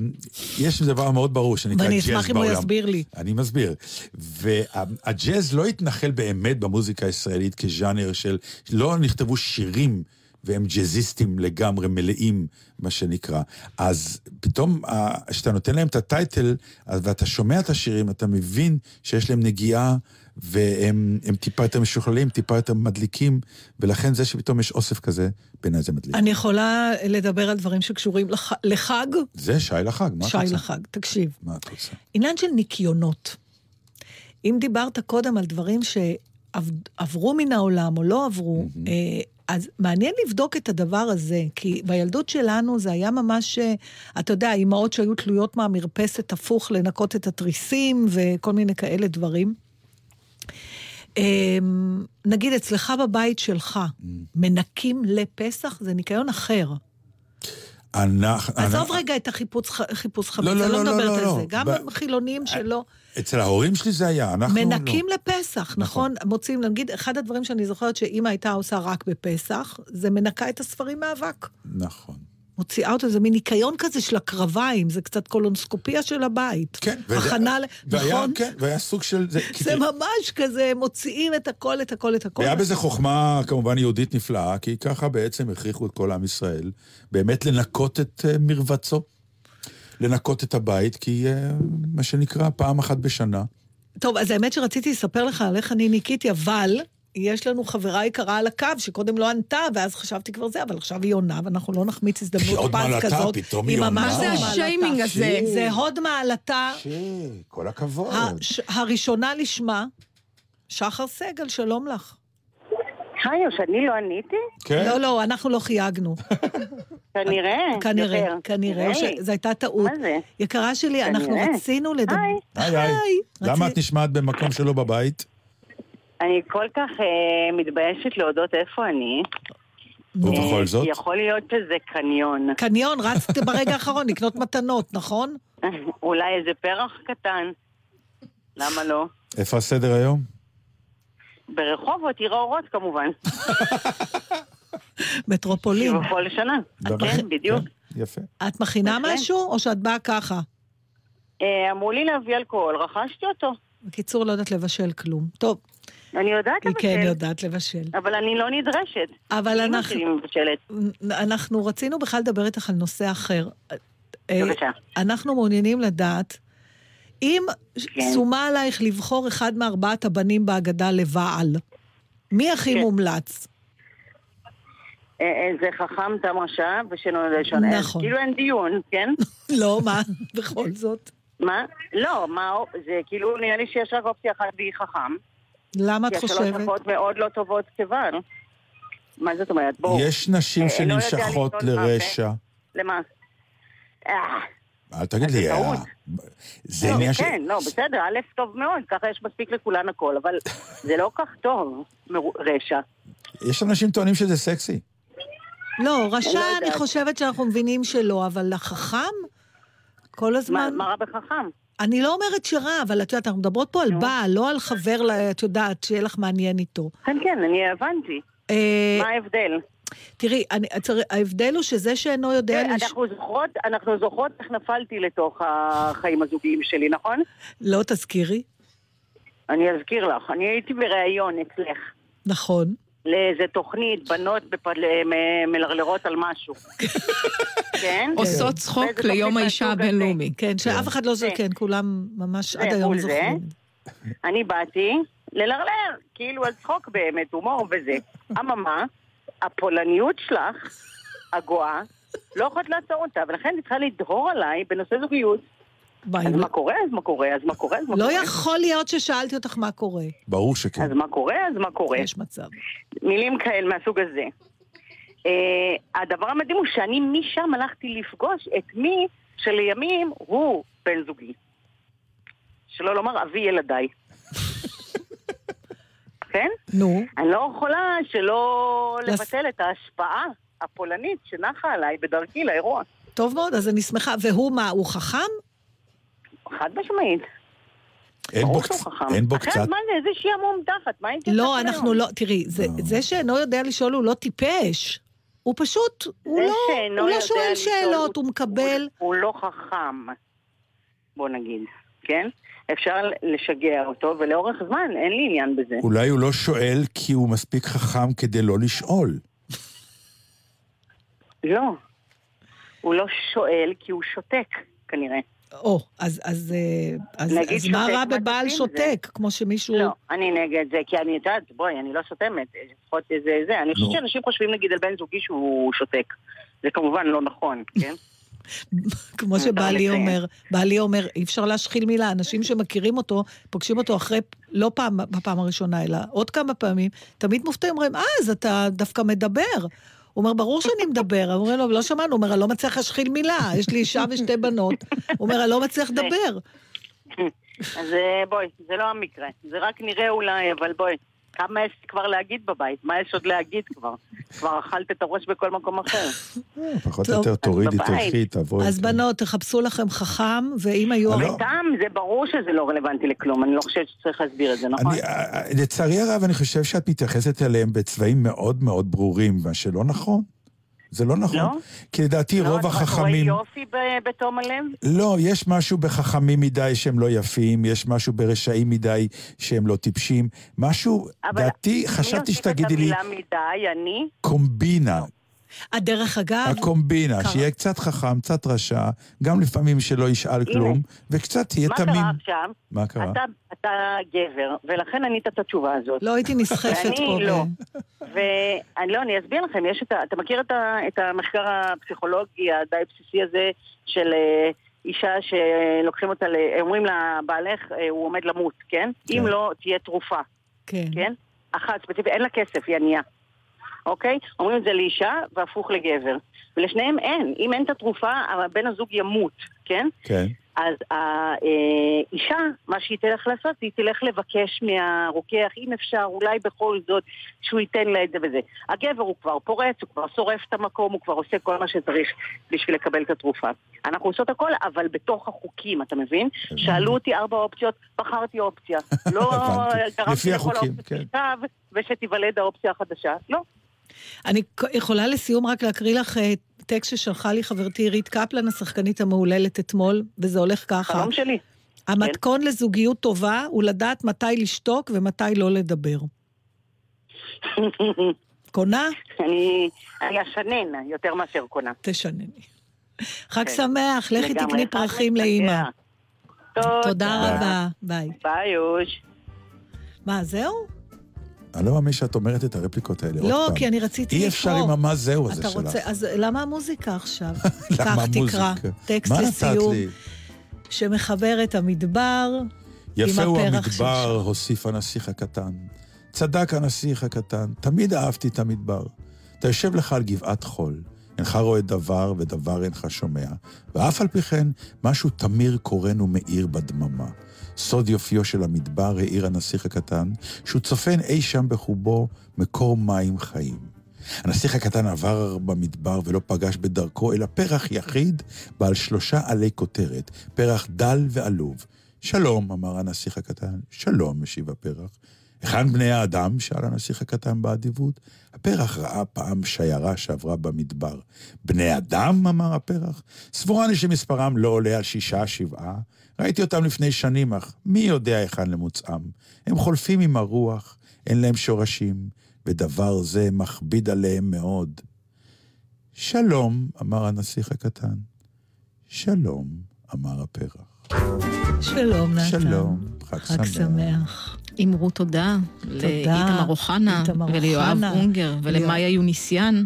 יש דבר מאוד ברור שנקרא ואני ג'אז בעולם. אשמח אם הוא יסביר לי. אני מסביר. והג'אז לא התנחל באמת במוזיקה הישראלית כז'אנר של... לא נכתבו שירים והם ג'אזיסטים לגמרי מלאים, מה שנקרא. אז פתאום, כשאתה נותן להם את הטייטל, ואתה שומע את השירים, אתה מבין שיש להם נגיעה, והם הם טיפה יותר משוכללים, טיפה יותר מדליקים, ולכן זה שפתאום יש אוסף כזה, בעיניי זה מדליק. אני יכולה לדבר על דברים שקשורים לח... לחג? זה שי לחג, מה את שי רוצה? לחג, תקשיב. מה את רוצה? עניין של ניקיונות. אם דיברת קודם על דברים שעברו מן העולם או לא עברו, אה, אז מעניין לבדוק את הדבר הזה, כי בילדות שלנו זה היה ממש, אה, אתה יודע, אימהות שהיו תלויות מהמרפסת הפוך לנקות את התריסים וכל מיני כאלה דברים. אה, נגיד, אצלך בבית שלך, מנקים לפסח, זה ניקיון אחר. אנחנו... עזוב רגע את החיפוש ח- חיפוש חמץ, לא, לא, אני לא לא, מדברת לא, על לא. זה. גם ב- חילונים שלא... אצל ההורים שלי זה היה, אנחנו לא. מנקים לפסח, נכון? מוצאים, נגיד, אחד הדברים שאני זוכרת שאימא הייתה עושה רק בפסח, זה מנקה את הספרים מאבק. נכון. מוציאה אותו, זה מין ניקיון כזה של הקרביים, זה קצת קולונוסקופיה של הבית. כן. וזה- הכנה, ל- והיה, נכון? כן, והיה סוג של... זה, זה ממש כזה, מוציאים את הכל, את הכל, את הכל. והיה בזה חוכמה כמובן יהודית נפלאה, כי ככה בעצם הכריחו את כל עם ישראל באמת לנקות את אה, מרבצו, לנקות את הבית, כי אה, מה שנקרא פעם אחת בשנה. טוב, אז האמת שרציתי לספר לך על איך אני ניקיתי, אבל יש לנו חברה יקרה על הקו, שקודם לא ענתה, ואז חשבתי כבר זה, אבל עכשיו היא עונה, ואנחנו לא נחמיץ היא הזדמנות עוד פז מעלתה, כזאת. פתאום היא היא ממש עונה. מה זה מעלתה. השיימינג הזה? זה הוד מעלתה. כל הכבוד. הש- הראשונה לשמה, שחר סגל, שלום לך. היי, או שאני לא עניתי? כן. לא, לא, אנחנו לא חייגנו. כנראה. כנראה, יותר. כנראה. שזו הייתה טעות. מה זה? יקרה שלי, אנחנו. רצינו לדבר... היי. היי היי. למה רצי- את נשמעת במקום שלא בבית? אני כל כך אה, מתביישת להודות איפה אני. ובכל אה, זאת? יכול להיות שזה קניון. קניון, רצת ברגע האחרון לקנות מתנות, נכון? אולי איזה פרח קטן. למה לא? איפה הסדר היום? ברחובות, עיר האורות כמובן. מטרופולין. בכל שנה. כן, בדיוק. יפה. את מכינה. משהו, או שאת באה ככה? אה, אמרו לי להביא אלכוהול, רכשתי אותו. בקיצור, לא יודעת לבשל כלום. טוב, אני יודעת היא לבשל. כן יודעת לבשל. אבל אני לא נדרשת. אבל אנחנו-. אנחנו רצינו בכלל לדבר איתך על נושא אחר. אה, בבקשה. אנחנו מעוניינים לדעת, אם כן. שומה עלייך לבחור אחד מארבעת הבנים בהגדה לבעל, מי הכי כן. מומלץ? אה, אה, זה חכם תם רשע ושנולד ראשון. אז נכון. כאילו אין דיון, כן? לא, מה? בכל זאת. מה? לא, מה, זה כאילו נראה לי שיש רק אופציה אחת והיא חכם. למה את כי השלוש חושבת? דקות מאוד לא טובות כבעל. מה זאת אומרת? בואו. יש נשים אה, לא שנמשכות לרשע. למה? אה, אל תגיד לי, זה אה. זה לא, עניין ש... כן, לא, בסדר, א', טוב מאוד, ככה יש מספיק לכולן הכל, אבל זה לא כך טוב, רשע. יש אנשים טוענים שזה סקסי. לא, רשע, לא אני יודעת. חושבת שאנחנו מבינים שלא, אבל החכם? כל הזמן... מה רע בחכם? אני לא אומרת שרע, אבל את יודעת, אנחנו מדברות פה על בעל, לא על חבר, את יודעת, שיהיה לך מעניין איתו. כן, כן, אני הבנתי. אה, מה ההבדל? תראי, אני, ההבדל הוא שזה שאינו יודע... כן, לש- אנחנו זוכרות, אנחנו זוכרות איך נפלתי לתוך החיים הזוגיים שלי, נכון? לא תזכירי. אני אזכיר לך, אני הייתי בריאיון אצלך. נכון. לאיזה תוכנית, בנות מלרלרות על משהו. כן? עושות צחוק באיזה ליום האישה. הבינלאומי. כן, שאף אחד לא זוכר, זה. כן, כולם ממש עד היום. זוכרים. אני באתי ללרלר, כאילו על צחוק באמת, הומור וזה. אממה, הפולניות שלך, הגואה, לא יכולת לעצור אותה, ולכן היא צריכה לדהור עליי בנושא זוגיות. אז מה קורה? אז מה קורה? אז מה קורה? אז מה לא קורה? יכול להיות ששאלתי אותך מה קורה. ברור שכן. אז מה קורה? אז מה קורה? יש מצב. מילים כאלה מהסוג הזה. אה, הדבר המדהים הוא שאני משם הלכתי לפגוש את מי שלימים הוא בן זוגי. שלא לומר אבי ילדיי. כן? נו. אני לא יכולה שלא לבטל את ההשפעה הפולנית שנחה עליי בדרכי לאירוע. טוב מאוד, אז אני שמחה. והוא מה, הוא חכם? חד משמעית. אין בו, קצ... אין בו אחרת קצת... מה זה, איזה שעמום תחת, מה הייתי לא, אנחנו? לא, תראי, זה, זה שאינו יודע לשאול הוא לא טיפש. הוא פשוט, הוא לא, הוא לא שואל לשאול, שאלות, הוא מקבל... הוא לא חכם, בוא נגיד, כן? אפשר לשגע אותו, ולאורך זמן אין לי עניין בזה. אולי הוא לא שואל כי הוא מספיק חכם כדי לא לשאול. לא. הוא לא שואל כי הוא שותק, כנראה. או, אז, אז, אה, אז, אז מה רע בבעל שותק? כמו שמישהו... לא, אני נגד זה, כי אני יודעת, בואי, אני לא סותמת, לפחות זה זה. אני חושבת שאנשים חושבים נגיד על בן זוגי שהוא שותק. זה כמובן לא נכון, כן? כמו שבעלי לציין. אומר, בעלי אומר, אי אפשר להשחיל מילה, אנשים שמכירים אותו, פוגשים אותו אחרי, לא פעם, בפעם הראשונה, אלא עוד כמה פעמים, תמיד מופתעים, אומרים, אה, אז אתה דווקא מדבר. הוא אומר, ברור שאני מדבר. אומרים לו, לא שמענו, הוא אומר, אני לא מצליח להשחיל מילה, יש לי אישה ושתי בנות. הוא אומר, אני לא מצליח לדבר. אז אה, בואי, זה לא המקרה. זה רק נראה אולי, אבל בואי. כמה יש כבר להגיד בבית? מה יש עוד להגיד כבר? כבר אכלת את הראש בכל מקום אחר. פחות טוב, או יותר אז תורידי. תלכי, תבואי. אז בנות, תחפשו לכם חכם, ואם היו... סתם, זה ברור שזה לא רלוונטי לכלום, אני לא חושבת שצריך להסביר את זה, נכון? אני, אה, לצערי הרב, אני חושב שאת מתייחסת אליהם בצבעים מאוד מאוד ברורים, מה שלא נכון. זה לא נכון. לא? כי לדעתי לא, רוב את רואה החכמים... יופי ב- בתום הלב? לא, יש משהו בחכמים מדי שהם לא יפים, יש משהו ברשעים מדי שהם לא טיפשים. משהו, אבל דעתי, מי חשבתי הוסיף את שתגידי לי המילה מדי, אני? קומבינה. הדרך אגב... הקומבינה, קרה. שיהיה קצת חכם, קצת רשע, גם לפעמים שלא ישאל כלום, וקצת תהיה מה תמים. קרה עכשיו? מה קרה? אתה, אתה גבר, ולכן ענית את התשובה הזאת. לא הייתי נסחפת ואני פה. לא. ב- ואני לא, אני אסביר לכם, יש את ה... אתה מכיר את, ה, את המחקר הפסיכולוגי הדי בסיסי הזה של אה, אישה שלוקחים אותה, ל... אומרים לה, בעלך, אה, הוא עומד למות, כן? אם לא, תהיה תרופה, כן. כן? אחת ספציפית, אין לה כסף, היא ענייה. אוקיי? אומרים את זה לאישה והפוך לגבר. ולשניהם אין. אם אין את התרופה, בן הזוג ימות, כן? כן. אז האישה, מה שהיא תלך לעשות, היא תלך לבקש מהרוקח, אם אפשר, אולי בכל זאת, שהוא ייתן לה את זה וזה. הגבר הוא כבר פורץ, הוא כבר שורף את המקום, הוא כבר עושה כל מה שצריך בשביל לקבל את התרופה. אנחנו עושות הכל, אבל בתוך החוקים, אתה מבין? שאלו אותי ארבע אופציות, בחרתי אופציה. לא. גרמתי לכל האופציות כן. ושתיוולד האופציה החדשה. לא. אני יכולה לסיום רק להקריא לך אה, טקסט ששלחה לי חברתי עירית קפלן, השחקנית המהוללת אתמול, וזה הולך ככה. חלום שלי. המתכון לזוגיות טובה הוא לדעת מתי לשתוק ומתי לא לדבר. קונה? אני אני אשנן יותר מאשר קונה. תשנני. חג כן. שמח, לכי. תקני פרחים. לאימא. תודה. רבה, ביי. ביי, אוש. מה, זהו? אני לא מאמין שאת אומרת את הרפליקות האלה לא. כי אני רציתי לקרוא. אי אפשר עם המה זהו הזה אתה שלך. רוצה, אז למה המוזיקה עכשיו? למה תקרא. המוזיקה? טקסט מה נתת לסיום? שמחבר את המדבר יפה עם הוא הפרח המדבר, הוסיף הנסיך הקטן. צדק הנסיך הקטן, תמיד אהבתי את המדבר. אתה יושב לך על גבעת חול, אינך רואה דבר ודבר אינך שומע, ואף על פי כן, משהו תמיר קורן ומאיר בדממה. סוד יופיו של המדבר האיר הנסיך הקטן, שהוא צופן אי שם בחובו מקור מים חיים. הנסיך הקטן עבר במדבר ולא פגש בדרכו אלא פרח יחיד בעל שלושה עלי כותרת, פרח דל ועלוב. שלום, אמר הנסיך הקטן. שלום, משיב הפרח. היכן בני האדם? שאל הנסיך הקטן באדיבות. הפרח ראה פעם שיירה שעברה במדבר. בני אדם? אמר הפרח. סבורני שמספרם לא עולה על שישה, שבעה. ראיתי אותם לפני שנים, אך מי יודע היכן למוצאם? הם חולפים עם הרוח, אין להם שורשים, ודבר זה מכביד עליהם מאוד. שלום, אמר הנסיך הקטן. שלום, אמר הפרח. שלום, נתן. שלום, חג חג שמח. שמח. אמרו תודה לאיתמר אוחנה, וליואב אונגר, ולמאיה יוניסיאן.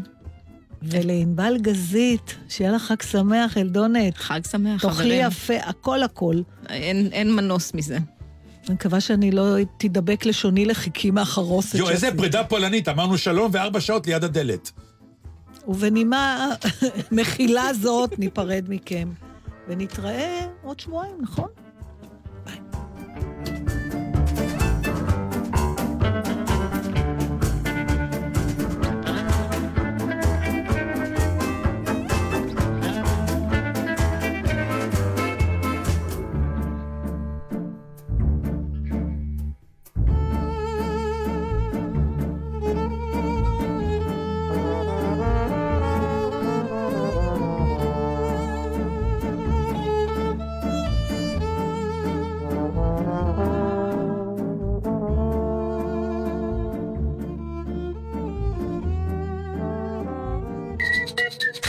ולענבל גזית, שיהיה לך חג שמח, אלדונת. חג שמח, תאכלי חברים. יפה, הכל הכל. אין, אין מנוס מזה. אני מקווה שאני לא תדבק לשוני לחיכי מהחרוסת. יו, איזה שעשיתי. פרידה פולנית, אמרנו שלום וארבע שעות ליד הדלת. ובנימה מכילה זאת ניפרד מכם. ונתראה עוד שבועיים, נכון?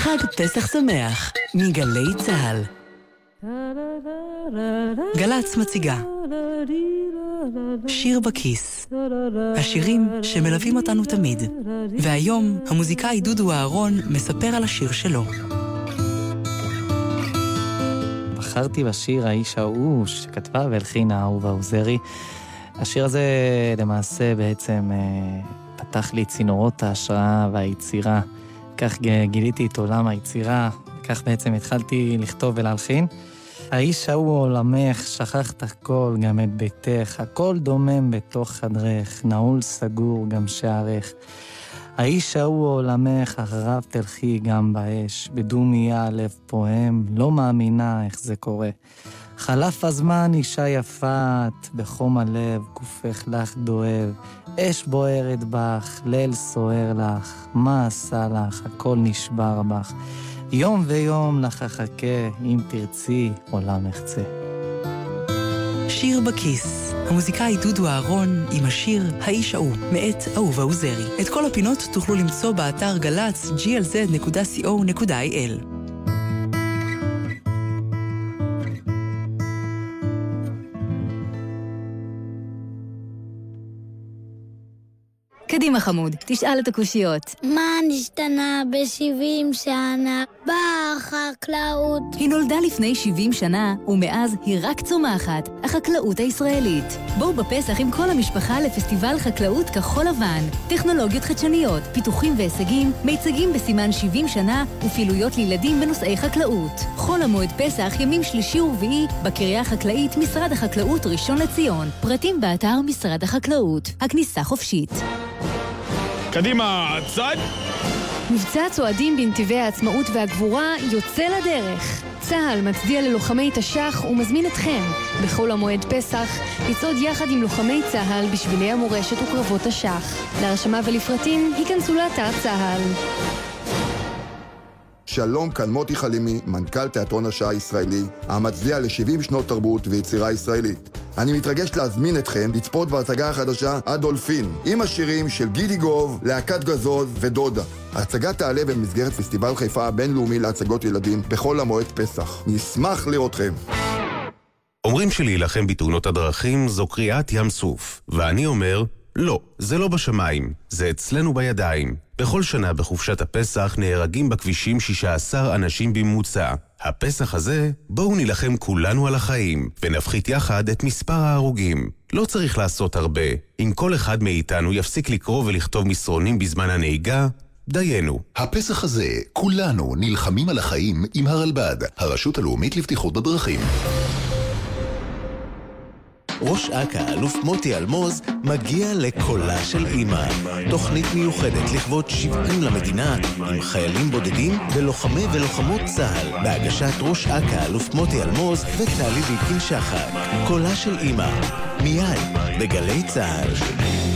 חג פסח שמח, מגלי צה"ל. גל"צ מציגה שיר בכיס, השירים שמלווים אותנו תמיד. והיום המוזיקאי דודו אהרון מספר על השיר שלו. בחרתי בשיר האיש ההוא שכתבה והלחינה אהובה עוזרי. השיר הזה למעשה בעצם אה, פתח לי צינורות ההשראה והיצירה. כך גיליתי את עולם היצירה, כך בעצם התחלתי לכתוב ולהלחין. האיש ההוא עולמך, שכחת הכל, גם את ביתך, הכל דומם בתוך חדרך, נעול סגור גם שערך. האיש ההוא עולמך, אחריו תלכי גם באש, בדומיה הלב פועם, לא מאמינה איך זה קורה. חלף הזמן, אישה יפה את, בחום הלב, גופך לך דואב, אש בוערת בך, ליל סוער לך, מה עשה לך, הכל נשבר בך. יום ויום לך אחכה, אם תרצי, עולם אחצה. שיר בכיס, המוזיקאי דודו אהרון עם השיר "האיש ההוא" מאת אהובה עוזרי. את כל הפינות תוכלו למצוא באתר גל"צ glz.co.il. קדימה חמוד, תשאל את הקושיות. מה נשתנה ב-70 שנה בחקלאות? היא נולדה לפני 70 שנה, ומאז היא רק צומחת, החקלאות הישראלית. בואו בפסח עם כל המשפחה לפסטיבל חקלאות כחול לבן. טכנולוגיות חדשניות, פיתוחים והישגים, מיצגים בסימן 70 שנה, ופעילויות לילדים בנושאי חקלאות. חול המועד פסח, ימים שלישי ורביעי, בקריה החקלאית, משרד החקלאות ראשון לציון. פרטים באתר משרד החקלאות. הכניסה חופשית. קדימה, צד! מבצע צועדים בנתיבי העצמאות והגבורה יוצא לדרך. צה"ל מצדיע ללוחמי תש"ח ומזמין אתכם, בחול המועד פסח, לצעוד יחד עם לוחמי צה"ל בשבילי המורשת וקרבות תש"ח. להרשמה ולפרטים, היכנסו לאתר צה"ל. שלום, כאן מוטי חלימי, מנכ"ל תיאטרון השעה הישראלי, המצדיע ל-70 שנות תרבות ויצירה ישראלית. אני מתרגש להזמין אתכם לצפות בהצגה החדשה אדולפין, עם השירים של גידי גוב, להקת גזוז ודודה. ההצגה תעלה במסגרת פסטיבל חיפה הבינלאומי להצגות ילדים בחול המועד פסח. נשמח לראותכם. אומרים שלהילחם בתאונות הדרכים זו קריאת ים סוף, ואני אומר, לא, זה לא בשמיים, זה אצלנו בידיים. בכל שנה בחופשת הפסח נהרגים בכבישים 16 אנשים בממוצע. הפסח הזה, בואו נילחם כולנו על החיים, ונפחית יחד את מספר ההרוגים. לא צריך לעשות הרבה. אם כל אחד מאיתנו יפסיק לקרוא ולכתוב מסרונים בזמן הנהיגה, דיינו. הפסח הזה, כולנו נלחמים על החיים עם הרלב"ד, הרשות הלאומית לבטיחות בדרכים. ראש אכ"א, אלוף מוטי אלמוז, מגיע לקולה של אימא. תוכנית מיוחדת לכבוד 70 למדינה, עם חיילים בודדים ולוחמי ולוחמות צה"ל, בהגשת ראש אכ"א, אלוף מוטי אלמוז וטלי ליפקין שחק. קולה של אימא. מיד, בגלי צה"ל.